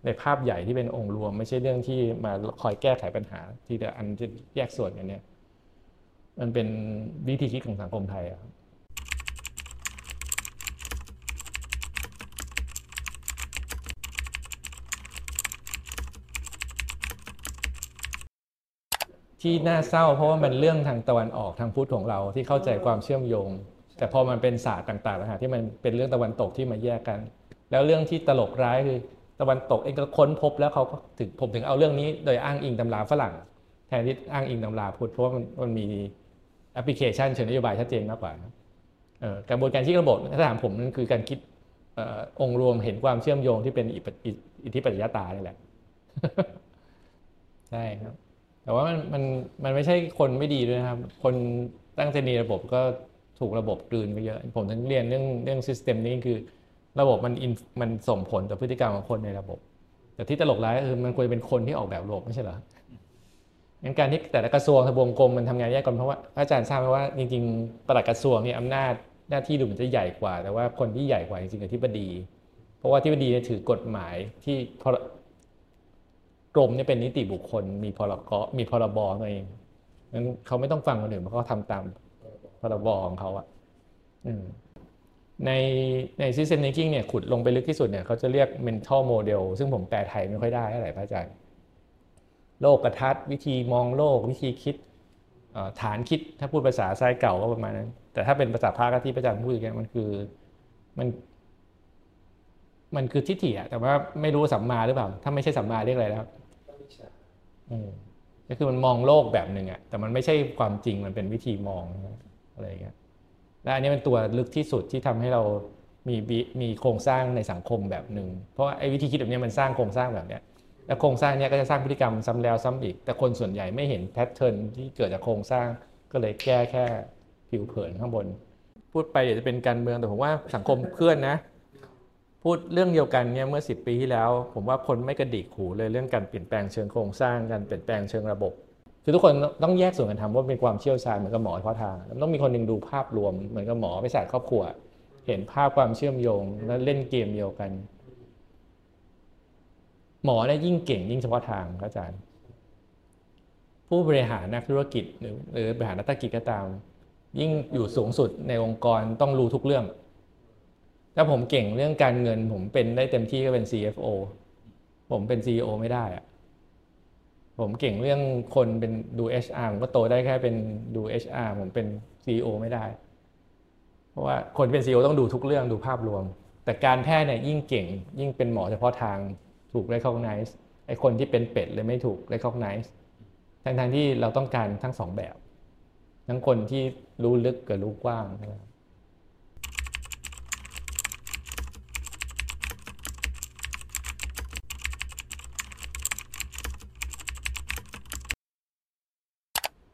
ในภาพใหญ่ที่เป็นองค์รวม ไม่ใช่เรื่องที่มาคอยแก้ไขปัญหา ทีละอันจะแยกส่วนกันเนี่ย มันเป็นวิธีคิดของสังคมไทยครับ ที่น่าเศร้า เพราะว่ามันเรื่องทางตะวันออกทางพุทธของเราที่เข้าใจความเชื่อมโยง แต่พอมันเป็นศาสตร์ต่างๆนะฮะที่มันเป็นเรื่องตะวันตกที่มาแยกกัน แล้วเรื่องที่ตลกร้ายคือตะวันตกเองก็ค้นพบแล้วเขาก็ถึงผมถึงเอาเรื่องนี้โดยอ้างอิงตำราฝรั่ง แทนที่อ้างอิงตำราพุทธเพราะว่ามันมันมีแอปพลิเคชันเชิงนโยบายชัดเจนมากกว่านะกระบวนการที่ระบบถ้าถามผมนั่นคือการคิดองค์รวมเห็นความเชื่อมโยงที่เป็นอิทธิปัจจยตานี่แหละ ใช่ครับ แต่ว่ามันมันมันไม่ใช่คนไม่ดีด้วยนะครับ คนตั้งใจมีระบบก็ถูกระบบกลืนไปเยอะ ผมทั้งเรียนเรื่องเรื่องซิสเต็มนี้คือ ระบบมันมันส่งผลต่อพฤติกรรมของคนในระบบ แต่ที่ตลกร้ายคือมันควรจะเป็นคนที่ออกแบบระบบไม่ใช่เหรองั้นการที่แต่ละกระทรวงทบวงกรมมันทำงานแยกกันเพราะว่าอาจารย์ทราบไหมว่าจริงๆประหลัดกระทรวงเนี่ยอำนาจหน้าที่ดูเหมือนจะใหญ่กว่า แต่ว่าคนที่ใหญ่กว่าจริงๆคือที่บดี เพราะว่าที่บดีเนี่ยถือกฎหมายที่ก รมเนี่ยเป็นนิติบุคคล มีพรกมีพรบตัวเองงั้นเขาไม่ต้องฟังคนอื่นเพราะเขาทำตามพรบของเขาอะในใน system thinking เนี่ยขุดลงไปลึกที่สุดเนี่ยเขาจะเรียก mental model ซึ่งผมแปลไทยไม่ค่อยได้เท่าไหร่พระอาจารย์โลกกระทัดวิธีมองโลกวิธีคิดฐานคิดถ้าพูดภาษาไซเก่าก็ประมาณนั้น แต่ถ้าเป็นภาษาพระที่พระอาจารย์พูดกันมันคือมันมันคือทิฏฐิอะแต่ว่าไม่รู้สัมมาหรือเปล่า ถ้าไม่ใช่สัมมาเรียกอะไรแล้ว ก็คือมันมองโลกแบบหนึ่งอะแต่มันไม่ใช่ความจริงมันเป็นวิธีมองอะไรอย่างเงี้ยและอันนี้เป็นตัวลึกที่สุดที่ทำให้เรามีมีโครงสร้างในสังคมแบบหนึ่งเพราะไอ้วิธีคิดแบบนี้มันสร้างโครงสร้างแบบเนี้ยแล้วโครงสร้างเนี้ยก็จะสร้างพฤติกรรมซ้ำแล้วซ้ำอีก แต่คนส่วนใหญ่ไม่เห็นแพทเทิร์นที่เกิดจากโครงสร้างก็เลยแก้แค่ผิวเผินข้างบน พูดไปเดี๋ยวจะเป็นการเมืองแต่ผมว่าสังคมเพื่อนนะ พูดเรื่องเดียวกันเนี่ยเมื่อ 10 ปีที่แล้ว ผมว่าคนไม่กระดิกหูเลยเรื่องการเปลี่ยนแปลงเชิงโครงสร้างการเปลี่ยนแปลงเชิงระบบ คือทุกคนต้องแยกส่วนกันทำว่าเป็นความเชี่ยวชาญเหมือนกับหมอเฉพาะทางต้องมีคนหนึ่งดูภาพรวมเหมือนกับหมอไปศาสตร์ครอบครัว เห็นภาพความเชื่อมโยงแล้วเล่นเกมเดียวกัน หมอได้ยิ่งเก่งยิ่งเฉพาะทางอาจารย์ ผู้บริหารนักธุรกิจหรือหรือบริหารนักธุรกิจก็ตาม ยิ่งอยู่สูงสุดในองค์กรต้องรู้ทุกเรื่อง ถ้าผมเก่งเรื่องการเงิน ผมเป็นได้เต็มที่ก็เป็น CFO ผมเป็น CEO ไม่ได้อะผมเก่งเรื่องคนเป็นดู HR ผมก็โตได้แค่เป็นดู HR ผมเป็น CEO ไม่ได้ เพราะว่าคนเป็น CEO ต้องดูทุกเรื่องดูภาพรวม แต่การแพทย์เนี่ยยิ่งเก่ง ยิ่งเป็นหมอเฉพาะทางถูก recognize ไอ้คนที่เป็นเป็ดเลยไม่ถูก recognize ทั้งทางที่เราต้องการทั้งสองแบบ ทั้งคนที่รู้ลึกกับรู้กว้าง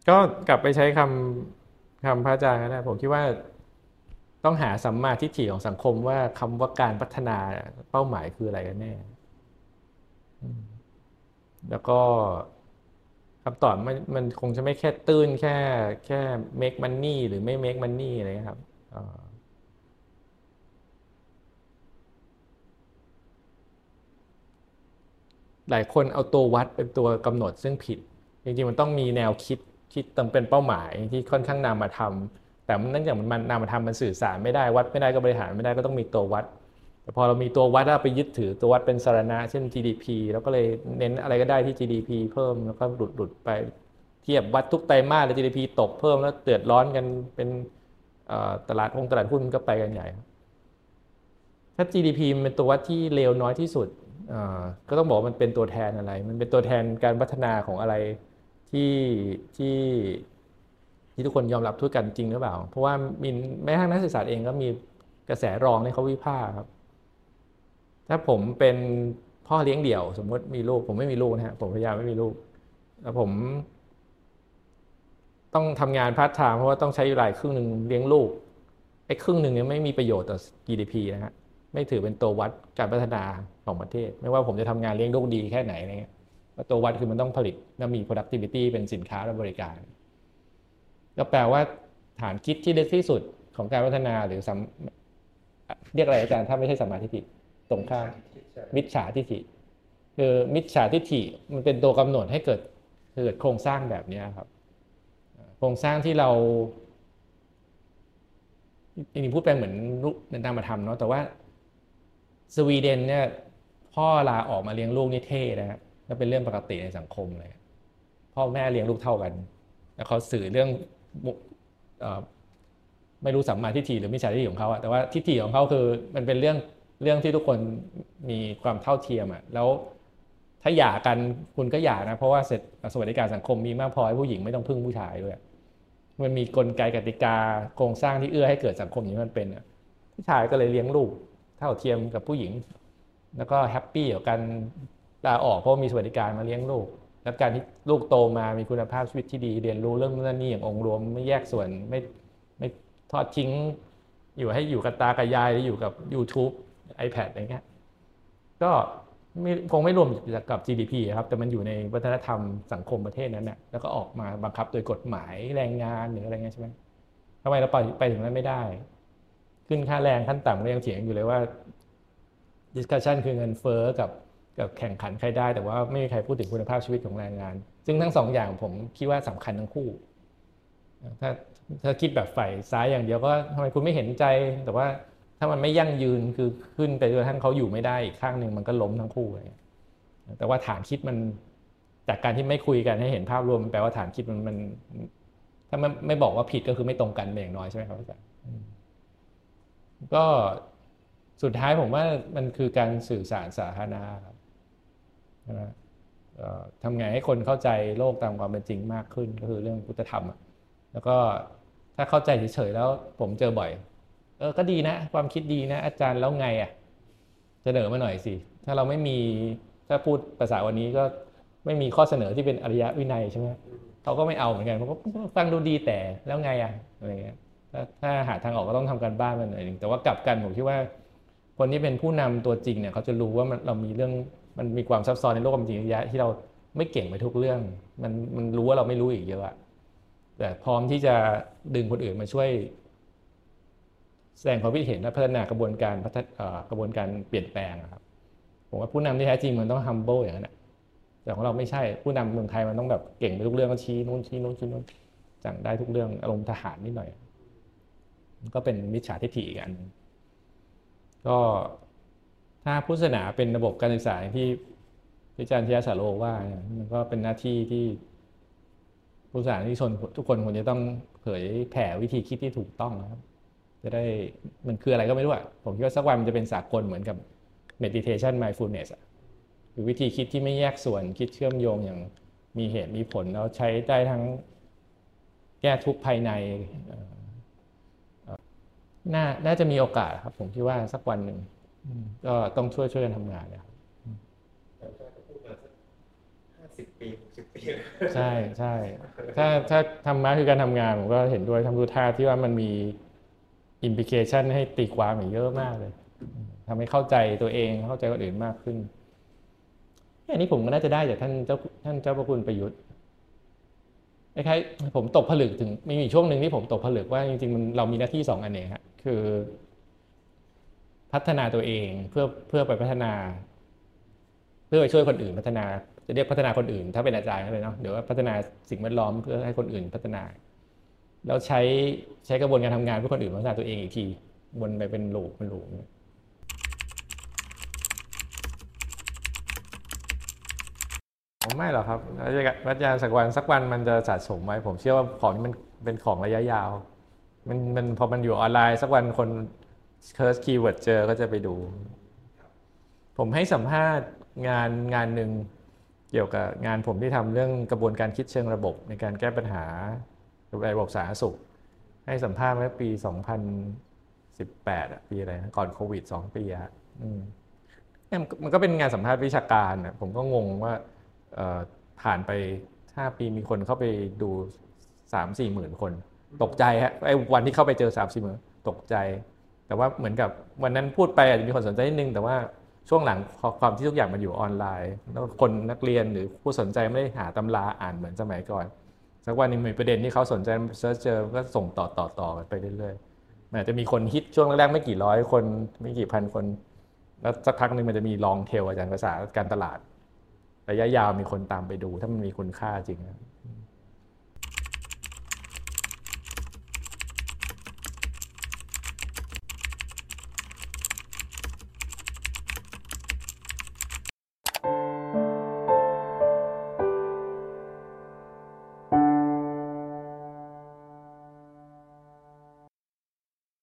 ก็กลับไปใช้คำคำพระอาจารย์ก็ได้ผมคิดว่าต้องหาสัมมาทิฏฐิของสังคมว่าคำว่าการพัฒนาเป้าหมายคืออะไรกันแน่ แล้วก็คำตอบมันมันคงจะไม่แค่ตื้นแค่แค่ make money หรือไม่ make money อะไรครับหลายคนเอาตัววัดเป็นตัวกำหนดซึ่งผิด จริงๆมันต้องมีแนวคิด ที่ต้องเป็นเป้าหมายที่ค่อนข้างนำมาทำแต่มันเนื่องจากมันนำมาทำมันสื่อสารไม่ได้วัดไม่ได้ก็บริหารไม่ได้ก็ต้องมีตัววัดแต่พอเรามีตัววัดแล้วไปยึดถือตัววัดเป็นสารณะ เช่น GDP แล้วก็เลยเน้นอะไรก็ได้ที่ GDP เพิ่มแล้วก็หลุดหลุดไปเทียบวัดทุกไตรมาสเลย GDP ตกเพิ่มแล้วเดือดร้อนกันเป็นตลาดองตลาดหุ้นก็ไปกันใหญ่ถ้า GDP มันเป็นตัววัดที่เลวน้อยที่สุดก็ต้องบอกมันเป็นตัวแทนอะไร มันเป็นตัวแทนการพัฒนาของอะไร ที่ที่ที่ทุกคนยอมรับทุกกันจริงหรือเปล่า เพราะว่ามีแม้กระทั่งนักศึกษาเองก็มีกระแสรองในเขาวิพากษ์ครับ ถ้าผมเป็นพ่อเลี้ยงเดี่ยว สมมติมีลูก ผมไม่มีลูกนะฮะผมพยายามไม่มีลูก แล้วผม ต้องทำงานพาร์ทไทม์เพราะว่าต้องใช้เวลาครึ่งหนึ่งเลี้ยงลูกไอ้ครึ่งหนึ่งเนี่ยไม่มีประโยชน์ต่อ GDP นะฮะไม่ถือเป็นตัววัดการพัฒนาของประเทศ ไม่ว่าผมจะทำงานเลี้ยงลูกดีแค่ไหนอะไรเงี้ย ว่าตัววัดคือมันต้องผลิตและมี productivity เป็นสินค้าและบริการ ก็แปลว่าฐานคิดที่ลึกที่สุดของการพัฒนาหรือสัมเรียกอะไรอาจารย์ถ้าไม่ใช่สัมมาทิฏฐิตรงข้ามมิจฉาทิฏฐิคือมิจฉาทิฏฐิมันเป็นตัวกำหนดให้เกิดเกิดโครงสร้างแบบนี้ครับ โครงสร้างที่เราจริงๆพูดไปเหมือนรูปเป็นตามมาทำเนาะแต่ว่าสวีเดนเนี่ยพ่อลาออกมาเลี้ยงลูกนี่เท่นะฮะแล้วเป็นเรื่องปกติในสังคมเลยพ่อแม่เลี้ยงลูกเท่ากัน แล้วเขาสื่อเรื่องไม่รู้สัมมาทิฏฐิหรือมิจฉาทิฏฐิของเขาอะแต่ว่าทิฏฐิของเขาคือมันเป็นเรื่องเรื่องที่ทุกคนมีความเท่าเทียมอะแล้วถ้าหย่ากันคุณก็หย่านะ เพราะว่าเสร็จสวัสดิการสังคมมีมากพอให้ผู้หญิงไม่ต้องพึ่งผู้ชายด้วย มันมีกลไกกติกาโครงสร้างที่เอื้อให้เกิดสังคมอย่างที่มันเป็นผู้ชายก็เลยเลี้ยงลูกเท่าเทียมกับผู้หญิง แล้วก็ happy กับการ ลาออกเพราะมีสวัสดิการมาเลี้ยงลูก แล้วการที่ลูกโตมามีคุณภาพชีวิตที่ดี เรียนรู้เรื่องนั่นนี่อย่างองค์รวมไม่แยกส่วนไม่ไม่ทอดทิ้ง อยู่ให้อยู่กับตากับยายหรืออยู่กับ YouTube iPad อะไรเงี้ยก็ไม่คงไม่รวมกับ GDP ครับ แต่มันอยู่ในวัฒนธรรมสังคมประเทศนั้นน่ะแล้วก็ออกมาบังคับโดยกฎหมายแรงงานหรืออะไรเงี้ยใช่ไหมทำไมเราไปไปถึงนั้นไม่ได้ ขึ้นค่าแรงขั้นต่ำก็ยังเถียงอยู่เลยว่า discussion คือเงินเฟ้อกับ กับแข่งขันใครได้ แต่ว่าไม่มีใครพูดถึงคุณภาพชีวิตของแรงงาน ซึ่งทั้งสองอย่างผมคิดว่าสำคัญทั้งคู่ ถ้าถ้าคิดแบบฝ่ายซ้ายอย่างเดียวก็ทำไมคุณไม่เห็นใจ แต่ว่าถ้ามันไม่ยั่งยืนคือขึ้นไปจนทั่งเขาอยู่ไม่ได้อีกข้างหนึ่งมันก็ล้มทั้งคู่เลยแต่ว่าฐานคิดมันจากการที่ไม่คุยกันให้เห็นภาพรวมแปลว่าฐานคิดมันมัน ถ้าไม่ไม่บอกว่าผิดก็คือไม่ตรงกันเป็นอย่างน้อยใช่ไหมครับอาจารย์ก็สุดท้ายผมว่ามันคือการสื่อสารสาธารณะครับ ใช่ไหมทำไงให้คนเข้าใจโลกตามความเป็นจริงมากขึ้นก็คือเรื่องพุทธธรรมอะแล้วก็ถ้าเข้าใจเฉยๆแล้วผมเจอบ่อย เออก็ดีนะ ความคิดดีนะ อาจารย์แล้วไงอะเสนอมาหน่อยสิ ถ้าเราไม่มีถ้าพูดภาษาวันนี้ก็ไม่มีข้อเสนอที่เป็นอริยวินัยใช่ไหมเขาก็ไม่เอาเหมือนกันเขาก็ฟังดูดีแต่แล้วไงอะอะไรเงี้ยถ้าถ้าหาทางออกก็ต้องทำการบ้านมันหน่อยหนึงแต่ว่ากลับกันผมคิดว่า คนที่เป็นผู้นำตัวจริงเนี่ยเขาจะรู้ว่ามันเรามีเรื่อง มันมีความซับซ้อนในโลกความจริงเยอะแยะที่เราไม่เก่งไปทุกเรื่อง มันมันรู้ว่าเราไม่รู้อีกเยอะอะแต่พร้อมที่จะดึงคนอื่นมาช่วย แสดงความคิดเห็นและพัฒนากระบวนการพัฒกระบวนการเปลี่ยนแปลงครับ ผมว่าผู้นำที่แท้จริงมันต้อง humble อย่างนั้นแหละแต่ของเราไม่ใช่ผู้นำเมืองไทยมันต้องแบบเก่งไปทุกเรื่องก็ชี้นู้นชี้นู้นชี้นู้นจังได้ทุกเรื่องอารมณ์ทหารนิดหน่อย ก็เป็นมิจฉาทิฏฐิอีกอันก็ ถ้าพุทธศาสนาเป็นระบบการศึกษาที่พระอาจารย์เทียสาโลว่าเนี่ยมันก็เป็นหน้าที่ที่พุทธศาสนาที่ชนทุกคนควรจะต้องเผยแผ่วิธีคิดที่ถูกต้องนะครับ จะได้มันคืออะไรก็ไม่รู้อะผมคิดว่าสักวันมันจะเป็นสากลเหมือนกับ meditation mindfulness อะคือวิธีคิดที่ไม่แยกส่วนคิดเชื่อมโยงอย่างมีเหตุมีผลแล้วใช้ได้ทั้งแก้ทุกข์ภายในน่าน่าจะมีโอกาสครับ ผมคิดว่าสักวันหนึ่ง ก็ต้องช่วยช่วยกันทำงานนะครับแต่ก็พูดมาสักห้าสิบปีหกสิบปีใช่ใช่ถ้าถ้าธรรมะคือการทำงานผมก็เห็นด้วยทำดูท่าที่ว่ามันมีอิมพิเคชันให้ตีความอีกเยอะมากเลยทำให้เข้าใจตัวเองเข้าใจคนอื่นมากขึ้นอันนี้ผมก็น่าจะได้จากท่านเจ้าท่านเจ้าพระคุณประยุทธ์คล้ายๆผมตกผลึกถึงมีอีกช่วงหนึ่งที่ผมตกผลึกว่าจริงๆมันเรามีหน้าที่สองอันเองฮะคือ พัฒนาตัวเองเพื่อเพื่อไปพัฒนา เพื่อไปช่วยคนอื่นพัฒนาจะเรียกพัฒนาคนอื่น ถ้าเป็นอาจารย์ก็เลยเนาะเดี๋ยวว่าพัฒนาสิ่งแวดล้อมเพื่อให้คนอื่นพัฒนา แล้วใช้ใช้กระบวนการทำงานเพื่อคนอื่นพัฒนาตัวเองอีกทีวนไปเป็นลูปเป็นลูปผมไม่หรอกครับวัจจารย์สักวันสักวันมันจะสะสมไว้ผมเชื่อว่าของนี้มันเป็นของระยะยาว มันมันพอมันอยู่ออนไลน์ สักวันคน search keyword เจอก็จะไปดู ผมให้สัมภาษณ์งานงานหนึ่งเกี่ยวกับงานผมที่ทำเรื่องกระบวนการคิดเชิงระบบในการแก้ปัญหาระบบสาธารณสุข ให้สัมภาษณ์เมื่อปี 2018อะปีอะไรนะก่อนโควิด 2 ปีอะมันก็เป็นงานสัมภาษณ์วิชาการอะผมก็งงว่าผ่านไป 5 ปีมีคนเข้าไปดู 3 4 หมื่นคน ตกใจฮะไอ้วันที่เข้าไปเจอ 3 4 หมื่นตกใจ แต่ว่าเหมือนกับวันนั้นพูดไปอาจจะมีคนสนใจนิดนึง แต่ว่าช่วงหลังความที่ทุกอย่างมันอยู่ออนไลน์ แล้วคนนักเรียนหรือผู้สนใจไม่ได้หาตำราอ่านเหมือนสมัยก่อนสักวันหนึ่งมีประเด็นที่เขาสนใจ search เจอก็ส่งต่อต่อต่อกันไปเรื่อยๆมันอาจจะมีคนฮิตช่วงแรกๆไม่กี่ร้อยคนไม่กี่พันคน แล้วสักพักหนึ่งมันจะมี long tail อาจารย์ภาษาการตลาด ระยะยาวมีคนตามไปดู ถ้ามันมีคุณค่าจริงนะ